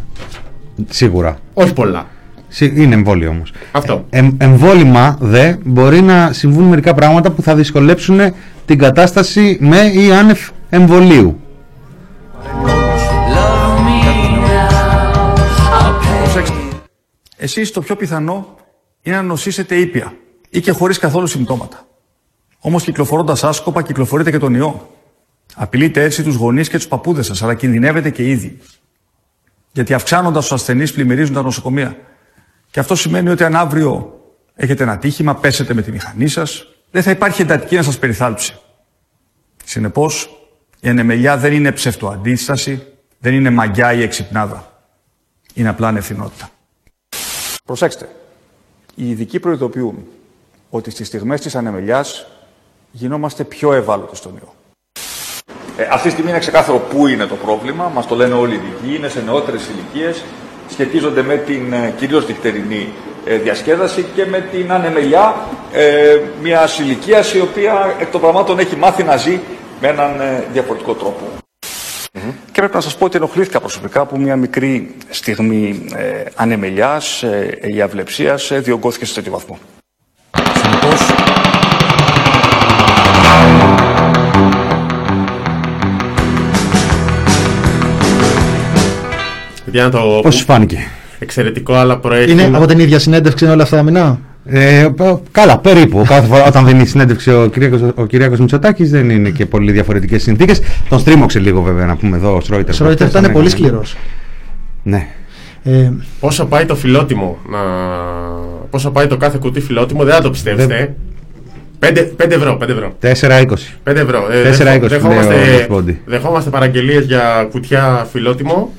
Σίγουρα. Όχι πολλά. Συ- Είναι εμβόλιο όμως. Αυτό. εμβόλυμα δε μπορεί να συμβούν μερικά πράγματα που θα δυσκολέψουν την κατάσταση με ή άνευ εμβολίου. Εσείς το πιο πιθανό είναι να νοσήσετε ήπια ή και χωρίς καθόλου συμπτώματα. Όμως κυκλοφορώντας άσκοπα κυκλοφορείτε και τον ιό. Απειλείτε έτσι τους γονείς και τους παππούδες σας, αλλά κινδυνεύετε και ήδη. Γιατί αυξάνοντας τους ασθενείς πλημμυρίζουν τα νοσοκομεία. Και αυτό σημαίνει ότι αν αύριο έχετε ένα τύχημα, πέσετε με τη μηχανή σας, δεν θα υπάρχει εντατική να σας περιθάλψει. Συνεπώς, η ανεμελιά δεν είναι ψευτοαντίσταση, δεν είναι μαγιά ή εξυπνάδα. Είναι απλά ανευθυνότητα. Προσέξτε. Οι ειδικοί προειδοποιούν ότι στις στιγμές της ανεμελιάς γινόμαστε πιο ευάλωτοι στον ιό. Ε, αυτή τη στιγμή είναι ξεκάθαρο πού είναι το πρόβλημα. Μας το λένε όλοι οι ειδικοί. Είναι σε νεότερες ηλικίες. Σχετίζονται με την ε, κυρίως διχτερινή ε, διασκέδαση και με την ανεμελιά ε, μιας ηλικίας η οποία εκ των πραγμάτων έχει μάθει να ζει με έναν ε, διαφορετικό τρόπο. Και πρέπει να σας πω ότι ενοχλήθηκα προσωπικά που μια μικρή στιγμή ε, ανεμελιάς ε, ή αυλεψίας ε, διωγγώθηκε σε τέτοιο βαθμό. Συνεπώς, Για να το Πώς σου φάνηκε; εξαιρετικό, αλλά προέχει. Είναι από την ίδια συνέντευξη είναι όλα αυτά τα μηνά. Ε, π- καλά, περίπου. Κάθε φορά όταν δίνει συνέντευξη ο Κυριάκος, ο Κυριάκος Μητσοτάκης δεν είναι και πολύ διαφορετικές συνθήκες. Τον στρίμωξε λίγο βέβαια να πούμε εδώ ο Σρόιτερ. Σρόιτερ προχτές, ήταν τον πολύ έκανε. σκληρός. Ναι. Ε, Πόσο πάει το φιλότιμο, να... πόσο πάει το κάθε κουτί φιλότιμο, δεν θα το πιστέψετε. 5, 5 ευρώ, 5 ευρώ. 4-20. 5 ευρώ. 4,20 δεχό- που δεχόμαστε, λέει ο Μπόντι. δεχόμαστε παραγγελίες για κουτιά φιλότιμο.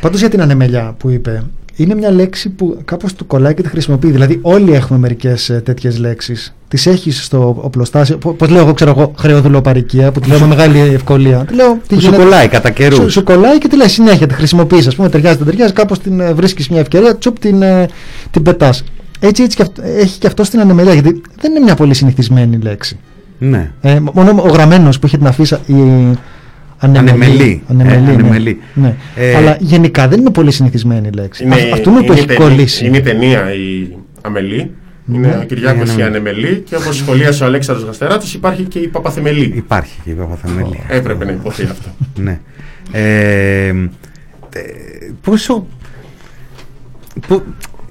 Πάντως για την ανεμελιά που είπε, είναι μια λέξη που κάπως του κολλάει και τη χρησιμοποιεί. Δηλαδή όλοι έχουμε μερικές ε, τέτοιες λέξεις. Τις έχεις στο οπλοστάσιο, πο- πώς λέω εγώ ξέρω εγώ χρεοδουλοπαρικία που τη λέω με μεγάλη ευκολία. Τη λέω, τι Που σου γίνεται. κολλάει κατά καιρούς. Σου, σου κολλάει και τη λέει συνέχεια, τη χρησιμοποιείς. Ας πούμε ταιριάζει, δεν ταιριάζει, κάπως την ε, βρίσκεις μια ευκαιρία, τσουπ την, ε, την πετάς. Έτσι, έτσι και αυτό, έχει και αυτό στην ανεμελιά, γιατί δεν είναι μια πολύ συνηθισμένη λέξη. Ναι. Ε, μόνο ο γραμμένος που είχε την αφίσα η Ανεμελή. Ανεμελή, Ε, ναι. ανεμελή. Ναι. Ε, Αλλά γενικά δεν είναι πολύ συνηθισμένη η λέξη. Είναι, Α, αυτό είναι που έχει ταινί- κολλήσει. Είναι η ταινία η Αμελή. Είναι Ναι. ο Κυριάκος Είναι η Ανεμελή. Ανεμελή και όπως σχολίασε ο Αλέξανδρος Γαστεράτος υπάρχει και η Παπαθεμελή. Υπάρχει και η Παπαθεμέλη. Έπρεπε να υποθεί αυτό. Ναι. Ε, ε, πόσο. Που,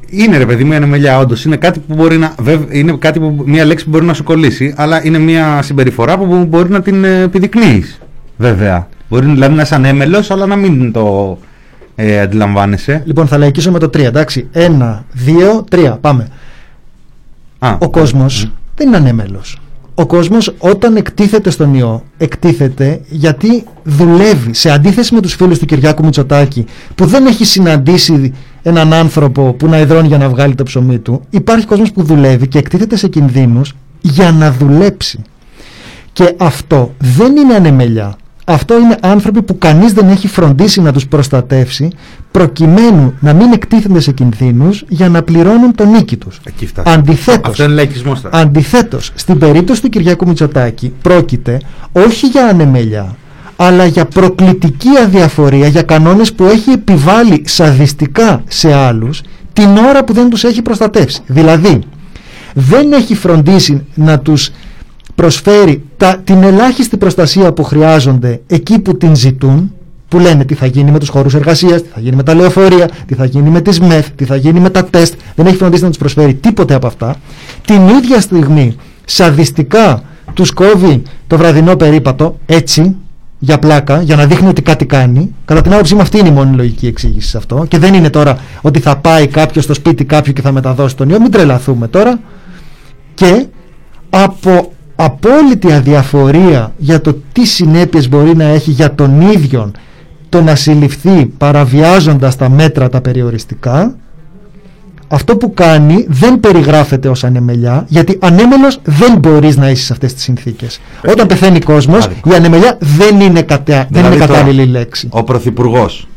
είναι ρε παιδί μου η ανεμελιά, όντως. Είναι κάτι που μπορεί να. βέβ- είναι κάτι που, μια λέξη που μπορεί να σου κολλήσει, αλλά είναι μια συμπεριφορά που μπορεί να την επιδεικνύεις. Βέβαια. Μπορεί δηλαδή να είσαι ανέμελος, αλλά να μην το ε, αντιλαμβάνεσαι. Λοιπόν, θα λαϊκίσω με το 3, εντάξει. 1, 2, 3. Πάμε. Α, Ο κόσμος δεν είναι ανέμελος. Ο κόσμος όταν εκτίθεται στον ιό, εκτίθεται γιατί δουλεύει. Σε αντίθεση με τους φίλους του Κυριάκου Μητσοτάκη, που δεν έχει συναντήσει έναν άνθρωπο που να υδρώνει για να βγάλει το ψωμί του, υπάρχει κόσμος που δουλεύει και εκτίθεται σε κινδύνους για να δουλέψει. Και αυτό δεν είναι ανεμελιά. Αυτό είναι άνθρωποι που κανείς δεν έχει φροντίσει να τους προστατεύσει προκειμένου να μην εκτίθενται σε κινδύνους για να πληρώνουν τον νίκη τους. Εκεί φτάσαμε. Αντιθέτως, Αυτό είναι λαϊκισμός τώρα. Αντιθέτως, στην περίπτωση του Κυριάκου Μητσοτάκη πρόκειται όχι για ανεμελιά, αλλά για προκλητική αδιαφορία, για κανόνες που έχει επιβάλει σαδιστικά σε άλλους την ώρα που δεν τους έχει προστατεύσει. Δηλαδή, δεν έχει φροντίσει να τους προσφέρει τα, την ελάχιστη προστασία που χρειάζονται εκεί που την ζητούν, που λένε τι θα γίνει με τους χώρους εργασίας, τι θα γίνει με τα λεωφορεία, τι θα γίνει με τις ΜΕΘ, τι θα γίνει με τα τεστ, δεν έχει φροντίσει να τους προσφέρει τίποτε από αυτά. Την ίδια στιγμή, σαδιστικά, τους κόβει το βραδινό περίπατο, έτσι, για πλάκα, για να δείχνει ότι κάτι κάνει. Κατά την άποψή μου, αυτή είναι η μόνη λογική εξήγηση σε αυτό. Και δεν είναι τώρα ότι θα πάει κάποιος στο σπίτι κάποιου και θα μεταδώσει τον ιό. Μην τρελαθούμε τώρα. Και από απόλυτη αδιαφορία για το τι συνέπειες μπορεί να έχει για τον ίδιο το να συλληφθεί παραβιάζοντας τα μέτρα τα περιοριστικά αυτό που κάνει δεν περιγράφεται ως ανεμελιά, γιατί ανέμελος δεν μπορείς να είσαι σε αυτές τις συνθήκες. Όταν πεθαίνει κόσμος, Άδικο. η ανεμελιά δεν είναι, κατα... δεν Δηλαδή είναι τώρα, κατάλληλη λέξη. Ο Πρωθυπουργός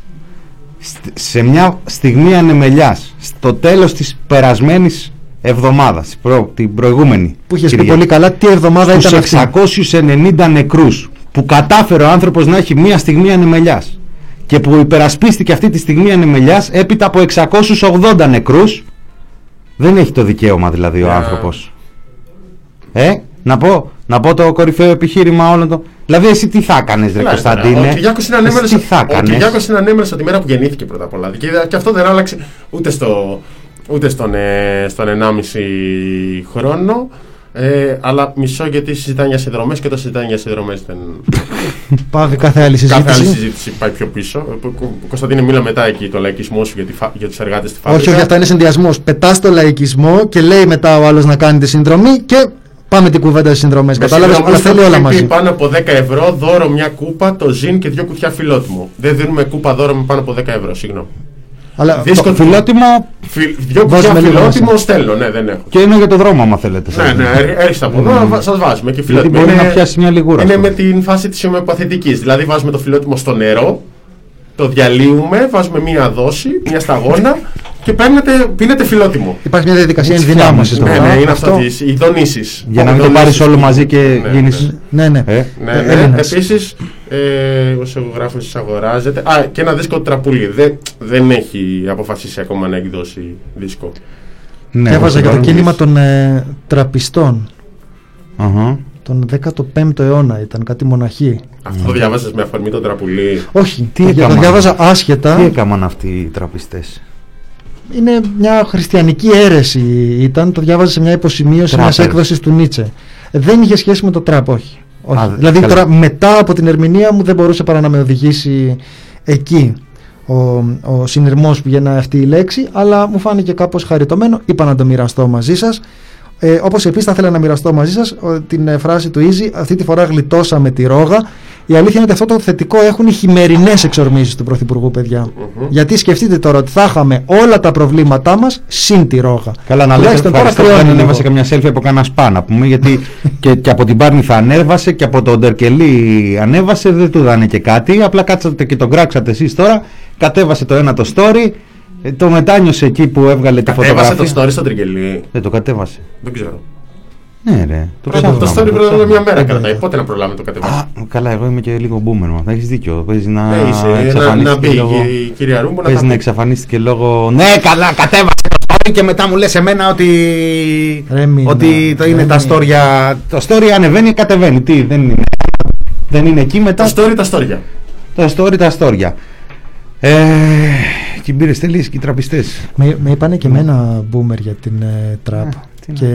σε μια στιγμή ανεμελιάς στο τέλος της περασμένης εβδομάδας προ, την προηγούμενη Που είχες πει Κυριακή, πολύ καλά τι εβδομάδα στους ήταν αυτή; 690 νεκρούς που κατάφερε ο άνθρωπος να έχει μια στιγμή ανεμελιάς και που υπερασπίστηκε αυτή τη στιγμή ανεμελιάς έπειτα από 680 νεκρούς δεν έχει το δικαίωμα δηλαδή ο Ναι. άνθρωπος ε, να πω, να πω το κορυφαίο επιχείρημα όλων των... Δηλαδή εσύ τι θα έκανες ρε Καλά, Κωνσταντίνε; Ο Κυριάκος είναι Εσύ ανέμελος, τι θα ο έκανες; Κυριάκος είναι ανέμελος από τη μέρα που γεννήθηκε πρώτα απ' όλα. Και, και αυτό δεν άλλαξε ούτε, στο, ούτε στον, ε, στον 1,5 χρόνο. Ε, αλλά μισό γιατί συζητάνε για συνδρομές και όταν συζητάνε για συνδρομές δεν. Πάβει κάθε άλλη συζήτηση. Κάθε άλλη συζήτηση πάει πιο πίσω. Ε, Κω- Κω- Κωνσταντίνε, μίλα μετά εκεί το λαϊκισμό σου για, τη φα- για τους εργάτες στη φábrica. Όχι, όχι, αυτά είναι συνδυασμός. Πετάς το λαϊκισμό και λέει μετά ο άλλος να κάνει τη συνδρομή και πάμε την κουβέντα στις συνδρομές. Με Κατάλαβες, συνδρομές αλλά θέλει θα όλα πει μαζί. Πάνω από 10 ευρώ δώρο μια κούπα, το ζυν και δύο κουτιά φιλότιμο. Δεν δίνουμε κούπα δώρο με πάνω από 10 ευρώ, συγγνώμη. Αλλά Δύσκολο. Το φιλότιμο Φι- Δυο Βάζουμε κουτιά λίγο φιλότιμο μέσα. στέλνω, ναι, δεν έχω. και είναι για το δρόμο άμα θέλετε Ναι, ναι, έρ- έρχεσαι από εδώ, σας βάζουμε και φιλότιμο. μπορεί Είναι- να πιάσει μια λιγούρα Είναι αυτό. με την φάση της ομοιοπαθητικής. Δηλαδή βάζουμε το φιλότιμο στο νερό, το διαλύουμε, βάζουμε μία δόση, μία σταγόνα και παίρνετε, πίνετε φιλότιμο. Υπάρχει μια διαδικασία Έτσι ενδυνάμωσης φτιάχνεις Ναι, το ναι, είναι Αυτό- αυτό, τις, οι δονήσεις. για να μην το πάρεις όλο μαζί και Ναι, γίνεις Ναι, ναι. ε, Ναι, Ε, ναι. Έλληνας. Επίσης, ε, ο σεγογράφο αγοράζεται. Α, και ένα δίσκο τραπουλί. Δεν, δεν έχει αποφασίσει ακόμα να εκδώσει δίσκο. ναι, Διάβαζα για το εγώ κίνημα των ε, τραπιστών. Αχα. Τον 15ο αιώνα ήταν κάτι μοναχοί. Αυτό το διάβασες με αφορμή το τραπουλί. Όχι, Τι το, δια- το έκαναν; διάβαζα Τι άσχετα. έκαναν αυτοί οι τραπιστές; Είναι μια χριστιανική αίρεση ήταν. Το διάβαζα σε μια υποσημείωση μιας Τράπερ. έκδοσης του Νίτσε. Ε, Δεν είχε σχέση με το τραπ, όχι. όχι. Α, δηλαδή καλά. τώρα μετά από την ερμηνεία μου δεν μπορούσε παρά να με οδηγήσει εκεί ο, ο συνειρμός που γεννάει αυτή η λέξη, αλλά μου φάνηκε κάπως χαριτωμένο. Είπα να το μοιραστώ μαζί σας. Ε, όπως επίσης θα ήθελα να μοιραστώ μαζί σας ο, την ε, φράση του Easy αυτή τη φορά γλιτώσαμε τη ρόγα η αλήθεια είναι ότι αυτό το θετικό έχουν οι χειμερινές εξορμήσεις του Πρωθυπουργού παιδιά γιατί σκεφτείτε τώρα ότι θα είχαμε όλα τα προβλήματά μας συν τη ρόγα Καλά να λέτε Τουλάχιστον τώρα ευχαριστώ που δεν κρυώνει ανέβασε λίγο. καμιά selfie από κανένα σπάν να πούμε γιατί και, και από την Πάρνη θα ανέβασε και από τον Ντερκελή ανέβασε δεν του δάνε και κάτι απλά κάτσατε και τον κράξατε εσείς τώρα κατέβασε το ένα το story ε, το μετάνιωσε εκεί που έβγαλε τη Κατέβασε φωτογραφία το story στο Τρικελί. δεν το κατέβασε Δεν ξέρω. Ναι ρε το Πρέπει- Το ψάχνω. story πρέπει να είναι μια μέρα Δεν κρατάει. ξέρω. Πότε να προλάβουμε το κατεβάσει. Α, καλά, εγώ είμαι και λίγο boomer. μα. Έχεις δίκιο. Παίζει να, Ναι, είσαι, να, να εξαφανίστηκε μπει λόγω... η κυρία Ρούμπο να Παίζει τα να πει. εξαφανίστηκε λόγω. Ναι, καλά, κατέβασε το story και μετά μου λες εμένα ότι. Ρε μήνα, ότι το είναι ρε τα μήνα. story. Το story ανεβαίνει, κατεβαίνει. Τι, δεν είναι. Δεν είναι εκεί μετά. Τα story, τα story. Τα story, τα story. Ε, και μπήρε τελεί και οι τραπιστές. Με, με είπανε και εμένα boomer για την ε, τραπ τι να- και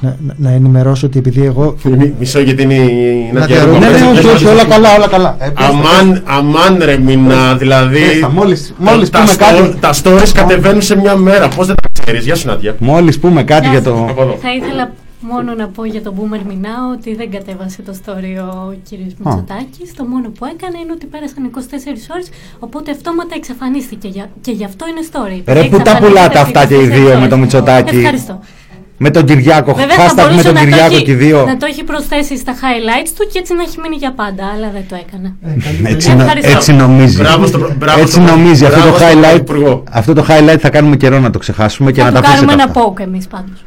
να, να, να ενημερώσω ότι επειδή εγώ Μι- Μισό γιατί είναι η Να Νάντια διαρρούμε. Ρούμπο. Ναι, ναι, Πες- όχι, πες- όχι, όλα καλά, όλα καλά. Ε, πες τα. Αμάν, αμάν ρε μήνα, δηλαδή. Πες τα, μόλις- τα- μόλις τα πούμε sto- κάτι. Τα stories κατεβαίνουν σε μια μέρα. Πώς δεν τα ξέρεις, Γεια σου Νάντια. Μόλις πούμε κάτι Γεια για σας. το. Από εδώ. Θα ήθελα μόνο να πω για τον Boomer Μινάο ότι δεν κατέβασε το story ο κύριος Μητσοτάκης. Το μόνο που έκανε είναι ότι πέρασαν 24 ώρες, οπότε αυτόματα εξαφανίστηκε για- και γι' αυτό είναι story. Ρε, που τα πουλάτε αυτά και οι 24 δύο με ώρες. το Μητσοτάκη; Ευχαριστώ. Με τον Κυριάκο. Βέβαια θα Hashtag με μπορούσε τον να το, Κυριάκο έχει, και οι δύο. να το έχει προσθέσει στα highlights του και έτσι να έχει μείνει για πάντα, αλλά δεν το έκανε. Έτσι, νο- Ευχαριστώ. έτσι νομίζει. Μπράβο στο- μπράβο έτσι στο- νομίζει. Αυτό το, μπράβο στον highlight, Υπουργό. αυτό το highlight θα κάνουμε καιρό να το ξεχάσουμε και Θα να τα του κάνουμε αφήσετε ένα αυτά. poke εμείς πάντως.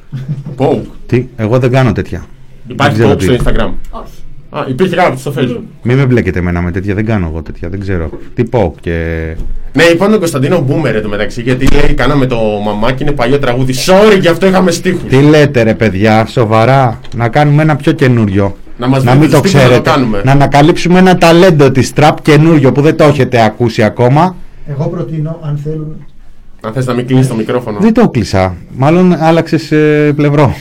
Poke. Τι, εγώ δεν κάνω τέτοια. Υπάρχει Δεν ξέρω poke στο τι. Instagram. Όχι. Α, υπήρχε κάποιος στο Facebook. Μην με μπλέκετε εμένα με τέτοια, δεν κάνω εγώ τέτοια, δεν ξέρω. Τι πω και... Ναι, είπαν τον Κωνσταντίνο Μπούμερ εδώ μεταξύ γιατί λέει κάναμε το μαμάκι είναι παλιό τραγούδι. Sorry, γι' αυτό είχαμε στίχους. Τι λέτε ρε παιδιά, σοβαρά, να κάνουμε ένα πιο καινούριο. Να μας να βρείτε μην το τους τύπους να το ξέρετε. κάνουμε. να ανακαλύψουμε ένα ταλέντο της τραπ καινούριο που δεν το έχετε ακούσει ακόμα. εγώ προτείνω αν θέλουν Αν θες να μην κλείνεις το μικρόφωνο. Δεν το κλείσα. Μάλλον άλλαξες πλευρό.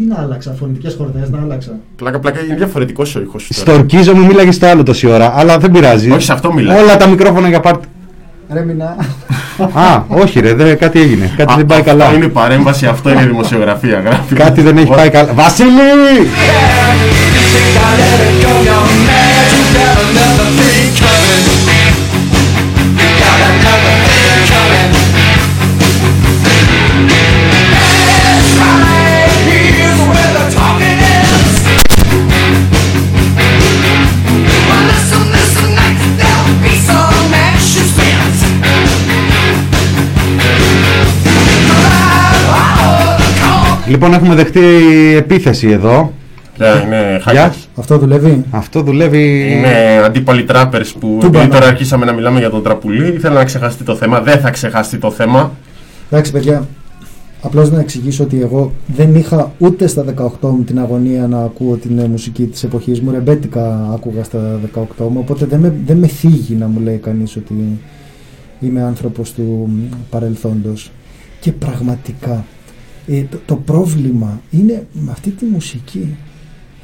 Τι να άλλαξα, φωνητικές χορδές να άλλαξα Πλάκα, πλάκα, είναι διαφορετικός ο ήχος σου. τώρα. Στορκίζομαι, μίλαγε στο άλλο τόση ώρα, αλλά δεν πειράζει. Όχι, σε αυτό μιλάω. Όλα τα μικρόφωνα για πάρτι. Ρε μηνά Α, όχι ρε, δεν, κάτι έγινε. Κάτι Α, δεν πάει αυτό καλά. είναι η παρέμβαση, αυτό είναι η δημοσιογραφία. Γράφει. Κάτι δεν έχει πάει καλά. Βασίλη! Λοιπόν, έχουμε δεχτεί επίθεση εδώ. Ποια είναι Γεια. hackers. Αυτό δουλεύει; Αυτό δουλεύει. Είναι αντίπαλοι τράπερς που Του επειδή μπανά. τώρα αρχίσαμε να μιλάμε για τον τραπουλί, ήθελα να ξεχαστεί το θέμα. Δεν θα ξεχαστεί το θέμα. Εντάξει, παιδιά, απλώς να εξηγήσω ότι εγώ δεν είχα ούτε στα 18 μου την αγωνία να ακούω την ε, μουσική της εποχής μου. Ρεμπέτικα άκουγα στα 18 μου, οπότε δεν με, δεν με θίγει να μου λέει κανείς ότι είμαι άνθρωπος του μ, παρελθόντος. Και πραγματικά ε, το, το πρόβλημα είναι με αυτή τη μουσική.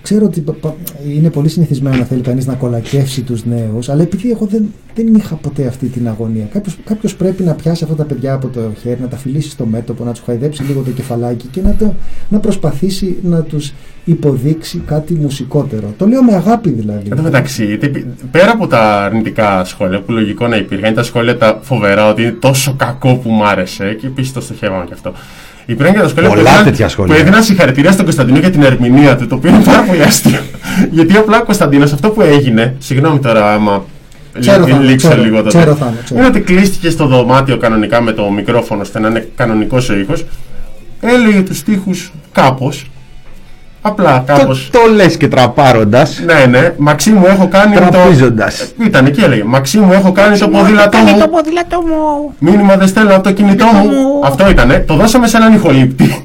Ξέρω ότι πα- πα- είναι πολύ συνηθισμένο να θέλει κανείς να κολακεύσει τους νέους, αλλά επειδή εγώ δεν, δεν είχα ποτέ αυτή την αγωνία. Κάποιος, κάποιος πρέπει να πιάσει αυτά τα παιδιά από το χέρι, να τα φιλήσει στο μέτωπο, να τους χαϊδέψει λίγο το κεφαλάκι και να, το, να προσπαθήσει να τους υποδείξει κάτι μουσικότερο. Το λέω με αγάπη δηλαδή. Εν τω μεταξύ, τι- πέρα από τα αρνητικά σχόλια που λογικό να υπήρχαν, είναι τα σχόλια τα φοβερά ότι είναι τόσο κακό που μ' άρεσε και επίσης το στοχεύαμε και αυτό. Υπήρχαν και τα σχόλια Πολλά που έδιναν- τέτοια σχόλια. που έδιναν συγχαρητήρια στον Κωνσταντίνο για την ερμηνεία του, το οποίο είναι πάρα πολύ αστείο. Γιατί απλά ο Κωνσταντίνος αυτό που έγινε, συγγνώμη τώρα άμα Ξέρω λί- θα είναι, λήξω ξέρω, λίγο τότε, ξέρω θα είναι, ξέρω. είναι ότι κλείστηκε στο δωμάτιο κανονικά με το μικρόφωνο ώστε να είναι κανονικός ο ήχος. Έλεγε τους στίχους κάπως. Απλά κάπως. Το, το λες και τραπάροντας. Ναι, ναι. Μαξί μου έχω κάνει Τραπίζοντας. το. Ήταν εκεί έλεγε. Μαξί μου έχω κάνει το ποδήλατό μου. το ποδήλατό μου. Μήνυμα δεν στέλνω από το κινητό μου. Αυτό ήτανε. Το δώσαμε σε έναν ηχολήπτη.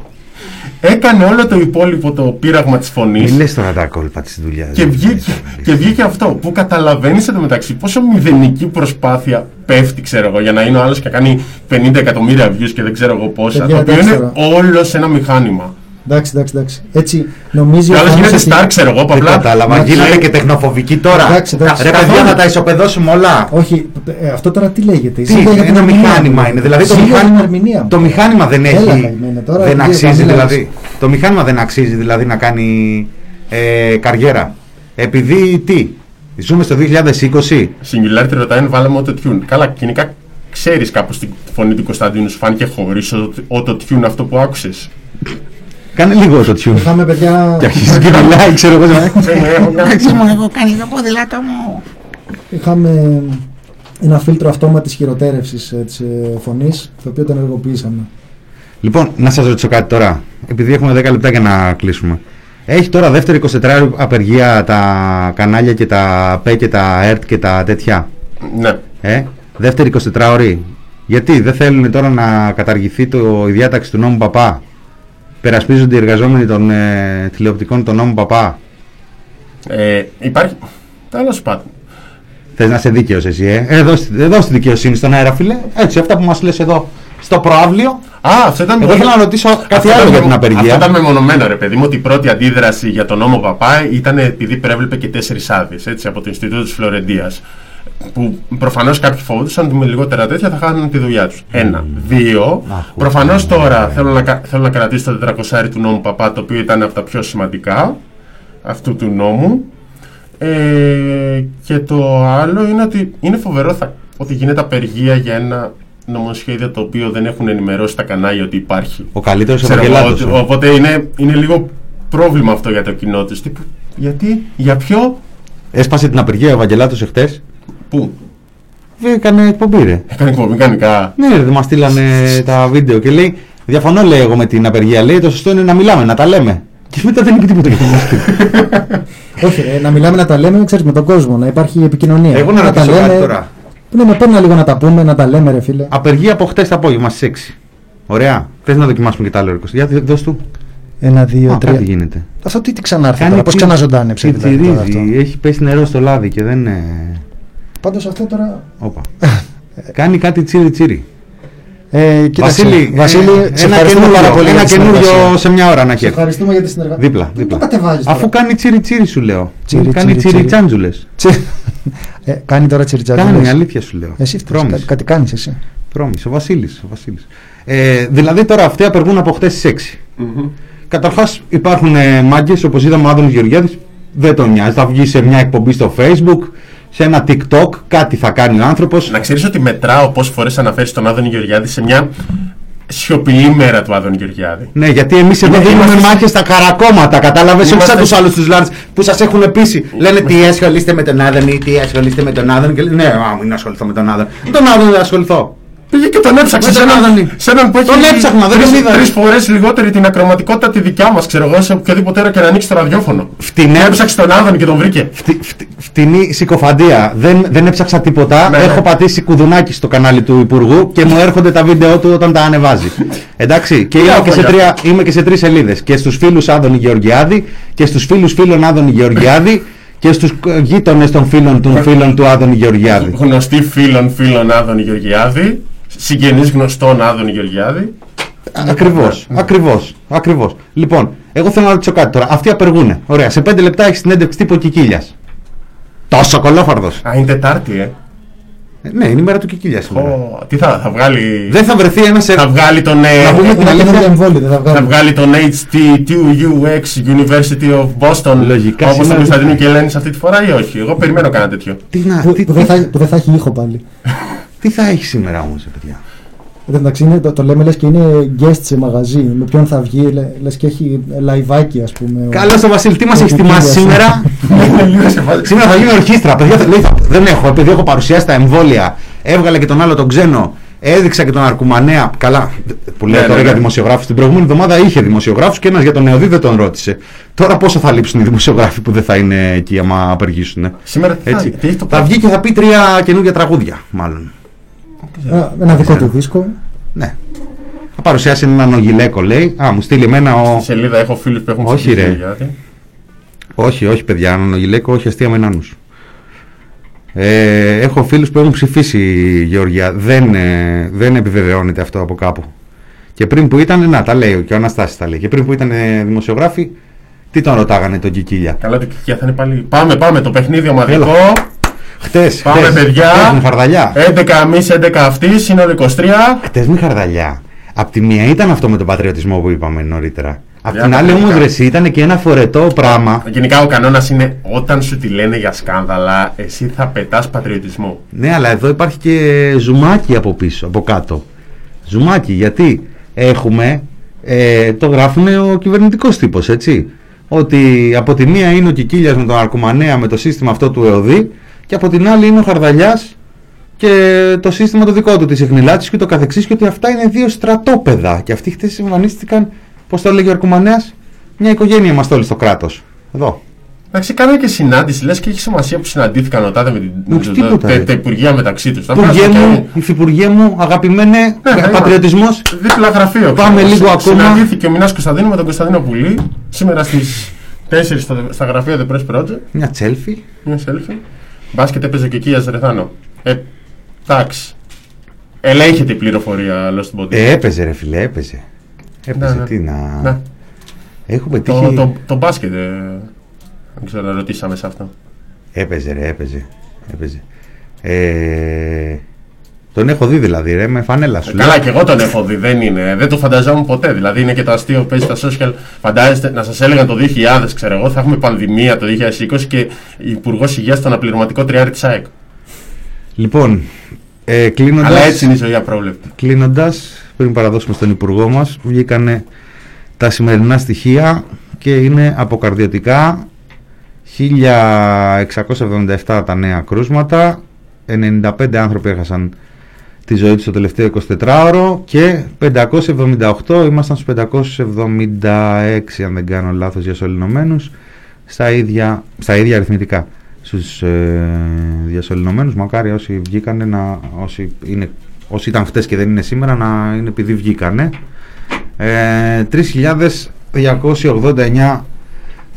Έκανε όλο το υπόλοιπο το πείραγμα της φωνής. Μην λες τώρα τα κόλπα της δουλειάς. Και βγήκε, και βγήκε αυτό που καταλαβαίνεις εντωμεταξύ πόσο μηδενική προσπάθεια πέφτει, ξέρω εγώ, για να είναι ο άλλος και κάνει 50 εκατομμύρια views και δεν ξέρω εγώ πόσα. Παιδιά, το οποίο εντάξει είναι τώρα. όλος σε ένα μηχάνημα. Εντάξει, εντάξει, εντάξει. Έτσι νομίζει Και ο άλλο Θάνος γίνεται ότι- star, ξέρω εγώ, που Δεν απλά. κατάλαβα. να Γίνατε λέει- και τεχνοφοβικοί τώρα. Εντάξει, εντάξει. Ρε παιδιά, Καθόλου. να τα ισοπεδώσουμε όλα. Όχι, ε, αυτό τώρα τι λέγεται. Τι, Ζήγα για την ένα ερμηνεία μηχάνημα μου. είναι. Δηλαδή το Ζήγα για την μηχάνημα, ερμηνεία μου. το μηχάνημα δεν Έλα, έχει. καημένε, τώρα δεν δύο αξίζει καμίλες. δηλαδή. Το μηχάνημα δεν αξίζει δηλαδή να κάνει ε, καριέρα. Επειδή τι, ζούμε στο 2020. Singularity ρωτάει αν βάλαμε auto-tune. Καλά, κοινικά ξέρεις κάπως τη φωνή του Κωνσταντίνου σου φάνηκε χωρίς auto-tune αυτό που άκουσες. Κάνε λίγο το tune. Είχαμε παιδιά. Και αρχίζει και μιλάει, ξέρω εγώ. Μαξί μου έχω κάνει το ποδήλατό μου. Είχαμε ένα φίλτρο αυτόματης χειροτέρευσης ε, της ε, φωνής, το οποίο το ενεργοποιήσαμε. Λοιπόν, να σας ρωτήσω κάτι τώρα. Επειδή έχουμε 10 λεπτά για να κλείσουμε. Έχει τώρα δεύτερη 24 απεργία τα κανάλια και τα ΠΕ και τα ΕΡΤ και τα τέτοια; Ναι. Ε, δεύτερη 24 ώρη. Γιατί δεν θέλουν τώρα να καταργηθεί το, η διάταξη του νόμου Παπά; Περασπίζονται οι εργαζόμενοι των ε, τηλεοπτικών των νόμου Παπά. Ε, υπάρχει. Τέλος πάντων. Θες να είσαι δίκαιος εσύ, ε; ε δώσ' τη- δώσ' τη δικαιοσύνη στον αέρα, φίλε. Έτσι, αυτά που μας λες εδώ στο προάβλιο. Α, αυτό ήταν. Εγώ ήθελα να ρωτήσω κάτι Αυτό άλλο ήταν για μεμο- την Αυτό απεργία. ήταν μεμονωμένο, ρε παιδί μου, ότι η πρώτη αντίδραση για τον νόμο Παπά ήταν επειδή προέβλεπε και τέσσερις άδειες από το Ινστιτούτο της Φλωρεντίας. Που προφανώς κάποιοι φοβόντουσαν ότι με λιγότερα τέτοια θα χάνουν τη δουλειά τους. Ένα. Δύο. Προφανώς τώρα θέλω να, κα- θέλω να κρατήσω το 400 του νόμου Παπά, το οποίο ήταν από τα πιο σημαντικά αυτού του νόμου. Ε, και το άλλο είναι ότι είναι φοβερό θα, ότι γίνεται απεργία για ένα νομοσχέδιο το οποίο δεν έχουν ενημερώσει τα κανάλια ότι υπάρχει. Ο καλύτερος Ξέρω εγώ, Ευαγγελάτος. ότι- Οπότε είναι, είναι λίγο πρόβλημα αυτό για το κοινό τη. Γιατί, για ποιο, Έσπασε την απεργία ο Ευαγγελάτος εχθές. Πού; Έκανε εκπομπή, ρε. Έκανε εκπομπή κανονικά. Ναι, ρε, μας στείλανε τα βίντεο και λέει: Διαφωνώ, λέει εγώ με την απεργία. Λέει: Το σωστό είναι να μιλάμε, να τα λέμε. Και μετά δεν είπε τίποτα για το μουσική. Όχι, ρε, να μιλάμε να τα λέμε, ξέρεις, με τον κόσμο, να υπάρχει επικοινωνία. Εγώ να τα ρωτήσω κάτι λέμε. τώρα. Ναι, με παίρνει λίγο να τα πούμε, να τα λέμε, ρε φίλε. Απεργία από χτες το απόγευμα στις 6. Ωραία. Θες να δοκιμάσουμε και τα άλλο 20. Για δώσ' του. Ένα, δύο, Α, τρία. κάτι γίνεται. Αυτό τι, τι ξανάρθει Κάνει τώρα, πώς τσι- ξαναζωντάνεψε δηλαδή τώρα αυτό. τσιτσιρίζει. Έχει πέσει νερό στο λάδι και δεν. ε, Πάντως αυτό τώρα... Όπα. Κάνει κάτι τσίρι τσίρι. Ε, κοίταξε, Βασίλη, Βασίλη, ε, σε ένα ευχαριστούμε καινούριο, πάρα πολύ ένα για τη καινούριο συνεργασία. σε μια ώρα να Σε έχει. ευχαριστούμε για τη συνεργασία. Δίπλα, Δεν δίπλα. το κατεβάζεις τώρα. Αφού κάνει τσίρι τσίρι σου λέω. Τσίρι, κάνει τσίρι, τσίρι τσίρι. τσάντζουλες. Τσι- ε, κάνει τώρα τσιριτσάτζουλες. Κάνει, αλήθεια σου λέω. Εσύ φταίς, Promise. κάτι, κάτι κάνεις εσύ. Πρόμης, ο Βασίλης. Ο Βασίλης. Ε, δηλαδή τώρα αυτοί απεργούν από χτες στις 6. Καταρχάς υπάρχουν ε, μάγκες όπως είδαμε ο Άδωνος Γεωργιάδης δεν τον νοιάζει. Θα βγει σε μια εκπομπή στο facebook, σε ένα tiktok, κάτι θα κάνει ο άνθρωπος. Να ξέρεις ότι μετράω πόσες φορές αναφέρεις τον Άδωνη Γεωργιάδη σε μια σιωπηλή μέρα του Άδωνη Γεωργιάδη. Ναι, γιατί εμείς εδώ Είναι- δίνουμε είμαστε- μάχες στα καρακόμματα. Κατάλαβες, όχι σαν Είμαστε- τους άλλους τους Λάρτ που σας έχουν πείσει. Λένε τι ασχολείστε με τον Άδωνη, τι ασχολείστε με τον Άδωνη. Και λένε, Ναι, α, μην ασχοληθώ με τον Άδωνη. Με τον Άδωνη δεν ασχοληθώ. Πήγε και τον έψαξε Με σε τον έναν, Άδωνη. σε έναν που έχει Τον έψαχνα, δεν τον είδα. τρεις φορές λιγότερη την ακροματικότητα τη δικιά μας, ξέρω εγώ, σε οποιοδήποτε ώρα και να ανοίξει το ραδιόφωνο. Φτηνέ. Και έψαξε τον Άδωνη και τον βρήκε. Φτι- φτι- φτηνή συκοφαντία. Δεν, δεν έψαξα τίποτα. Ναι, ναι. Έχω πατήσει κουδουνάκι στο κανάλι του Υπουργού και μου έρχονται τα βίντεο του όταν τα ανεβάζει. Εντάξει. Και είμαι και, σε για τρία, είμαι και σε τρεις σελίδες. Και στους φίλους Άδωνη Γεωργιάδη και στους φίλους φίλων Άδωνη Γεωργιάδη και στους γείτονες των φίλων των φίλων του Άδωνη Γεωργιάδη. Γνωστή φίλων φίλων Άδωνη Γεωργιάδη, συγγενής γνωστών Άδωνη Γεωργιάδη. Ακριβώς. Ακριβώς. Ακριβώς. Λοιπόν, εγώ θέλω να ρωτήσω κάτι τώρα. Αυτοί απεργούνε. Ωραία. Σε πέντε λεπτά έχεις συνέντευξη τύπου Κικίλιας. Τόσο κολόφαρδος. Α, είναι Τετάρτη, ε. Ναι, είναι η μέρα του Κικίλιας σήμερα. Ω, τι θα, θα βγάλει. Δεν θα βρεθεί ένας. Θα βγάλει τον. ε, Να πούμε την Ένα αλήθεια. καινούργιο εμβόλιο δεν θα Θα βγάλουμε. βγάλει τον HT2UX University of Boston Λογικά όπως τον σήμερα- Κωνσταντίνο και Ελένης αυτή τη φορά ή όχι; Εγώ περιμένω κανένα τέτοιο. Τι, να, Που, τι, που δεν τι, θα, που δεν θα έχει ήχο πάλι. τι θα έχει σήμερα όμως, παιδιά; Εν τω μεταξύ είναι- το, το λέμε λες και είναι guest σε μαγαζί. Με ποιον θα βγει, λε, λες και έχει λαϊβάκι ας πούμε. ο- Καλώς το Βασίλη, τι μας ο έχεις ετοιμάσει Κικίλιας. σήμερα; Λίγο σε φάση. σήμερα θα γίνει ορχήστρα. Παιδιά, θα- λέει, θα- δεν έχω, επειδή έχω παρουσιάσει τα εμβόλια. Έβγαλε και τον άλλο τον ξένο. Έδειξα και τον Αρκουμανέα. Καλά, που λέει Ναι, τώρα ναι, για ναι. δημοσιογράφους. Την προηγούμενη εβδομάδα είχε δημοσιογράφους και ένας για τον ΕΟΔΥ δεν τον ρώτησε. Τώρα πόσο θα λείψουν οι δημοσιογράφοι που δεν θα είναι εκεί άμα απεργήσουν. Σήμερα τι θα, Έτσι. τι έχει το Θα βγει και θα πει τρία καινούργια τραγούδια, μάλλον. Ένα, ένα δικό του δίσκο. Ναι. Θα παρουσιάσει έναν ογιλέκο, λέει. Α, μου στείλει εμένα ο. Στη σελίδα έχω φίλους που έχουν Όχι, ψηφίσει ρε. Γεωργιάδη. Όχι, όχι, παιδιά, έναν ογιλέκο, όχι αστεία με νάνους. Ε, έχω φίλους που έχουν ψηφίσει Γεωργία. Δεν, ε, δεν επιβεβαιώνεται αυτό από κάπου. Και πριν που ήταν, να τα λέει και ο Αναστάσης τα λέει. Και πριν που ήταν ε, δημοσιογράφοι, τι τον ρωτάγανε τον Κικίλια; Καλά το και θα είναι πάλι. Πάμε, πάμε, το παιχνίδι ομαδικό. Χτες, Πάμε, χτες, παιδιά. χτες με χαρδαλιά. 11 εμείς, 11 αυτοί, σύνολο 23. Χτες με χαρδαλιά. Απ' τη μία ήταν αυτό με τον πατριωτισμό που είπαμε νωρίτερα. Απ' Για την τα άλλη όμως γενικά. ρε, εσύ, ήταν και ένα φορετό πράγμα. Γενικά ο κανόνας είναι όταν σου τη λένε για σκάνδαλα, εσύ θα πετάς πατριωτισμό. Ναι, αλλά εδώ υπάρχει και ζουμάκι από πίσω, από κάτω. Ζουμάκι, γιατί έχουμε, ε, το γράφουν ο κυβερνητικός τύπος, έτσι. Ότι από τη μία είναι ο Κικίλιας με τον Αρκουμανέα με το σύστημα αυτό του ΕΟΔΥ και από την άλλη είναι ο Χαρδαλιάς και το σύστημα το δικό του της ιχνηλάτησης και ούτω καθεξής και ότι αυτά είναι δύο στρατόπεδα και αυτοί χτες εμφανίστηκαν, πώς το έλεγε ο Αρκουμανέας, μια οικογένεια είμαστε όλοι στο κράτος. Εδώ. Εντάξει, κάνανε και συνάντηση, λες και έχει σημασία που συναντήθηκαν ο τάδε με την, Όχι, τα- τίποτα, τα, ρε. τα υπουργεία μεταξύ τους. Τα Υπουργέ βγάζουν μου, υφυπουργέ μου, αγαπημένε, Ναι, πατριωτισμός, και Δίπλα γραφείο. Πάμε ξέρω. λίγο ακόμα. Συναντήθηκε ο Μινάς Κωνσταντίνου με τον Κωνσταντίνο Πουλή σήμερα στις 4 στο, στα γραφεία The Press Project. μια τσέλφι. Μια selfie. Μπάσκετ έπαιζε και εκεί Αζερεθάνο. Ε, εντάξει. Ελέγχεται η πληροφορία, άλλο στην ποντή. Ε, έπαιζε ρε φίλε, έπαιζε. Έπαιζε, Ναι, ναι. τι να... Ναι. Έχουμε Το, τύχει... το, το μπάσκετ, ε, δεν ξέρω, ρωτήσαμε σε αυτό. Έπαιζε ρε, έπαιζε. έπαιζε. Ε, τον έχω δει δηλαδή ρε, με φανέλα σου. Καλά, και εγώ τον έχω δει, δεν είναι. Δεν το φανταζόμουν ποτέ. Δηλαδή είναι και το αστείο που παίζει στα social. Φαντάζεστε να σας έλεγαν το 2000, ξέρω εγώ, θα έχουμε πανδημία το 2020 και υπουργός υγείας στον αναπληρωματικό τριάρι της ΑΕΚ. Λοιπόν, ε, κλείνοντας, Αλλά έτσι είναι η ζωή απρόβλεπτη. κλείνοντας, πριν παραδώσουμε στον υπουργό μας, βγήκανε τα σημερινά στοιχεία και είναι αποκαρδιωτικά 1677 τα νέα κρούσματα, 95 άνθρωποι έχασαν τη ζωή τους το τελευταίο 24ωρο και 578, ήμασταν στους 576 αν δεν κάνω λάθος για σωληνωμένους, στα ίδια, στα ίδια αριθμητικά στους ε, διασωληνωμένους, μακάρι όσοι βγήκανε να, όσοι, είναι, όσοι ήταν χτες και δεν είναι σήμερα να είναι επειδή βγήκανε. Ε, 3.289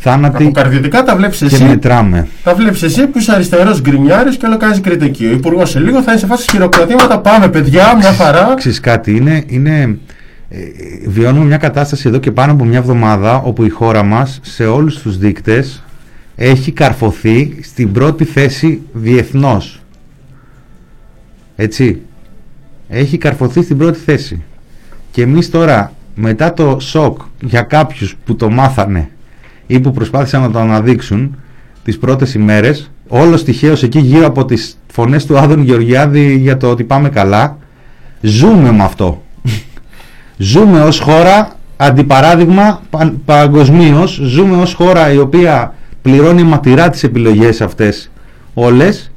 θάνατοι Αποκαρδιωτικά τα βλέπεις και εσύ. μετράμε. Τα βλέπεις εσύ που είσαι αριστερός γκρινιάρης και όλο κάνεις κριτική. Ο υπουργός σε λίγο θα είναι σε φάση χειροκροτήματα. Πάμε, παιδιά, μια χαρά. Ξέρεις κάτι, είναι, είναι, ε, βιώνουμε μια κατάσταση εδώ και πάνω από μια εβδομάδα όπου η χώρα μας σε όλους τους δείκτες έχει καρφωθεί στην πρώτη θέση διεθνώς. Έτσι. Έχει καρφωθεί στην πρώτη θέση. Και εμείς τώρα μετά το σοκ για κάποιους που το μάθανε ή που προσπάθησαν να το αναδείξουν τις πρώτες ημέρες όλος τυχαίως εκεί γύρω από τις φωνές του Άδων Γεωργιάδη για το ότι πάμε καλά ζούμε με αυτό ζούμε ως χώρα αντιπαράδειγμα πα, παγκοσμίως, ζούμε ως χώρα η οποία πληρώνει ματηρά τις επιλογές αυτές όλες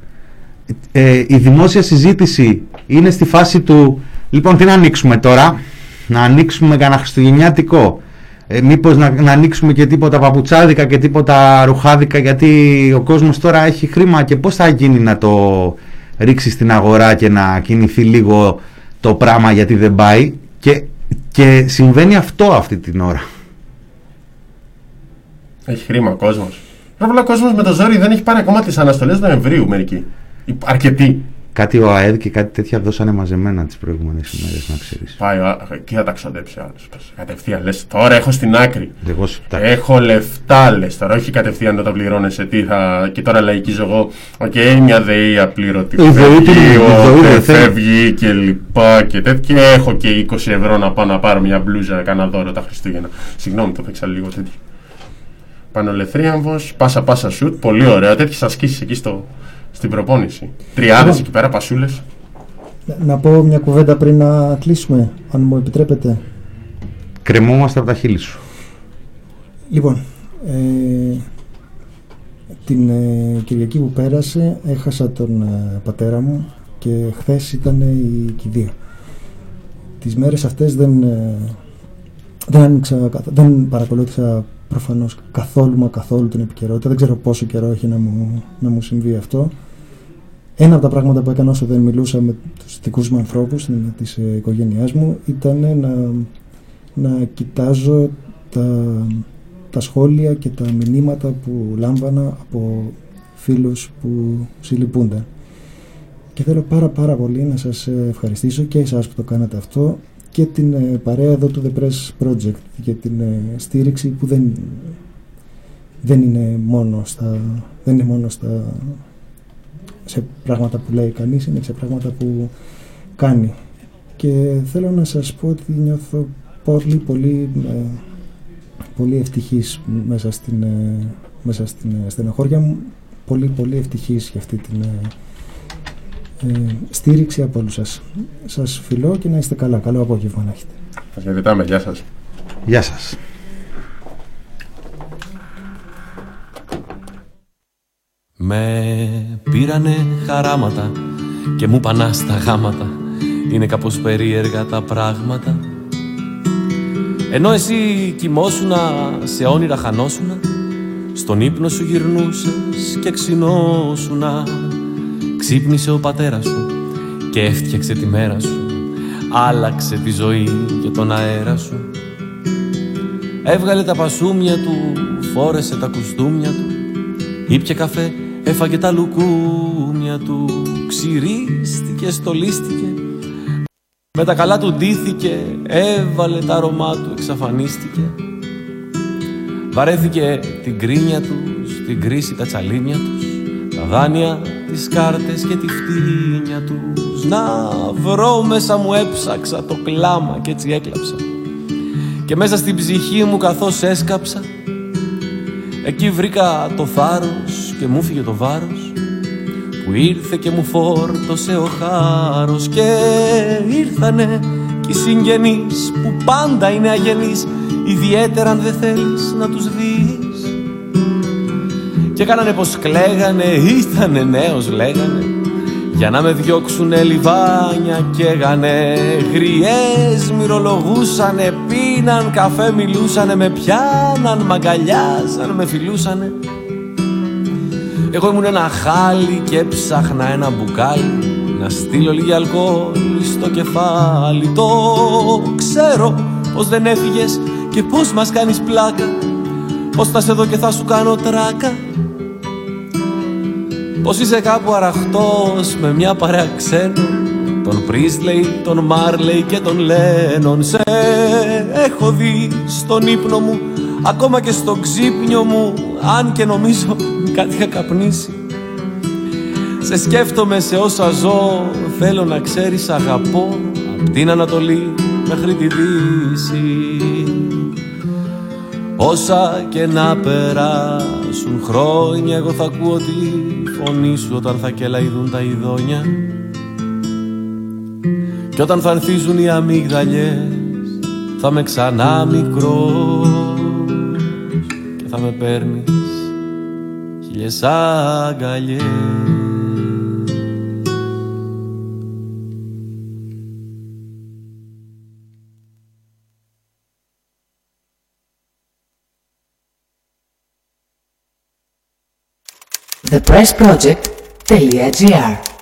ε, η δημόσια συζήτηση είναι στη φάση του Λοιπόν, τι να ανοίξουμε τώρα; Να ανοίξουμε κανένα χριστουγεννιάτικο. Ε, μήπως να, να ανοίξουμε και τίποτα παπουτσάδικα και τίποτα ρουχάδικα γιατί ο κόσμος τώρα έχει χρήμα και πώς θα γίνει να το ρίξει στην αγορά και να κινηθεί λίγο το πράγμα γιατί δεν πάει και, και συμβαίνει αυτό αυτή την ώρα. Έχει χρήμα ο κόσμος. Βέβαια ο κόσμος με το ζόρι δεν έχει πάρει ακόμα τις αναστολές Νοεμβρίου μερικοί. Υ- Αρκετοί. Κάτι ο ΑΕΔ και κάτι τέτοια δώσανε μαζεμένα τις προηγούμενες ημέρες να ξέρεις. Πάει, ο- εκεί θα τα ξοδέψει ο άλλος. Κατευθείαν λες. Τώρα έχω στην άκρη. Εγώ σου τα- Έχω λεφτά λες. Τώρα όχι κατευθείαν να τα πληρώνεσαι. Τι θα... Και τώρα λαϊκίζω εγώ. Οκ, μια ΔΕΗ απλήρωτη. Η ΔΕΗ Φεύγει, την- η ο- ΔΕΗ δεν θέλει. φεύγει και λοιπά και τέτοια. Και έχω και 20 ευρώ να πάω να πάρω μια μπλούζα κανένα δώρο τα Χριστούγεννα. Συγγνώμη, το παίξα λίγο τέτοιο. Πανολεθρίαμβος, πάσα πάσα σουτ. Πολύ ωραίο. Τέτοιες ασκήσεις εκεί στο, στην προπόνηση. Τριάδες Λοιπόν. εκεί πέρα, πασούλες. Να- Να πω μια κουβέντα πριν να κλείσουμε, αν μου επιτρέπετε. Κρεμόμαστε από τα χείλη σου. Λοιπόν, ε, την ε, Κυριακή που πέρασε έχασα τον ε, πατέρα μου και χθες ήταν η κηδεία. Τις μέρες αυτές δεν, ε, δεν, άνοιξα, καθ- δεν παρακολούθησα προφανώς καθόλου μα καθόλου την επικαιρότητα. Δεν ξέρω πόσο καιρό έχει να μου, να μου συμβεί αυτό. Ένα από τα πράγματα που έκανα όσο δεν μιλούσα με τους δικούς μου ανθρώπους με της ε, οικογένειάς μου ήταν να, να κοιτάζω τα, τα σχόλια και τα μηνύματα που λάμβανα από φίλους που συλληπούνταν. Και θέλω πάρα πάρα πολύ να σας ε, ευχαριστήσω και εσάς που το κάνατε αυτό και την ε, παρέα εδώ του The Press Project για την ε, στήριξη που δεν, δεν είναι μόνο στα, δεν είναι μόνο στα, σε πράγματα που λέει κανείς, είναι σε πράγματα που κάνει. Και θέλω να σας πω ότι νιώθω πολύ πολύ ε, πολύ ευτυχής μέσα στην, ε, μέσα στην ε, στενοχώρια μου πολύ πολύ ευτυχής για αυτή την ε, ε, στήριξη από όλους σας. Σας φιλώ και να είστε καλά. Καλό απόγευμα να έχετε. Σας χαιρετάμε, γεια σας. Γεια σας. Με πήρανε χαράματα και μου πανά στα γάματα. Είναι κάπως περίεργα τα πράγματα. Ενώ εσύ κοιμόσουνα σε όνειρα χανόσουνα Στον ύπνο σου γυρνούσες και ξυνόσουνα. Ξύπνησε ο πατέρας σου και έφτιαξε τη μέρα σου. Άλλαξε τη ζωή και τον αέρα σου. Έβγαλε τα πασούμια του, φόρεσε τα κουστούμια του. Ήπια καφέ, έφαγε τα λουκούμια του Ξυρίστηκε, στολίστηκε. Με τα καλά του ντύθηκε Έβαλε τα αρώμα του, εξαφανίστηκε. Βαρέθηκε την κρίνια του Στην κρίση τα τσαλίμια τους Τα δάνεια, τις κάρτες και τη φτύνια τους. Να βρω μέσα μου έψαξα το κλάμα και έτσι έκλαψα. Και μέσα στην ψυχή μου καθώς έσκαψα Εκεί βρήκα το θάρρος και μου φύγε το βάρος Που ήρθε και μου φόρτωσε ο χάρος Και ήρθανε κι οι συγγενείς που πάντα είναι αγενείς Ιδιαίτερα αν δεν θέλεις να τους δεις. Και κάνανε πως κλαίγανε, ήτανε νέος λέγανε για να με διώξουνε λιβάνια καίγανε. Γριές μυρολογούσανε, πίναν καφέ μιλούσανε Με πιάναν, μ' αγκαλιάζαν, με φιλούσανε Εγώ ήμουν ένα χάλι και έψαχνα ένα μπουκάλι. Να στείλω λίγη αλκοόλ στο κεφάλι. Το ξέρω πως δεν έφυγες και πως μας κάνεις πλάκα. Πως θα σε δω και θα σου κάνω τράκα. Πως είσαι κάπου αραχτός με μια παρέα ξένων. Τον Πρίσλεϊ, τον Μάρλεϊ και τον Λένον. Σε έχω δει στον ύπνο μου Ακόμα και στο ξύπνιο μου Αν και νομίζω κάτι είχα καπνίσει. Σε σκέφτομαι σε όσα ζω Θέλω να ξέρεις αγαπώ Απ' την Ανατολή μέχρι τη Δύση. Όσα και να περάσουν χρόνια Εγώ θα ακούω τη φωνή σου Όταν θα κελαϊδούν τα ειδόνια. Και όταν θα ανθίζουν οι αμύγδαλιές Θα με ξανά μικρός Και θα με παίρνεις χίλιες αγκαλιές thepressproject.gr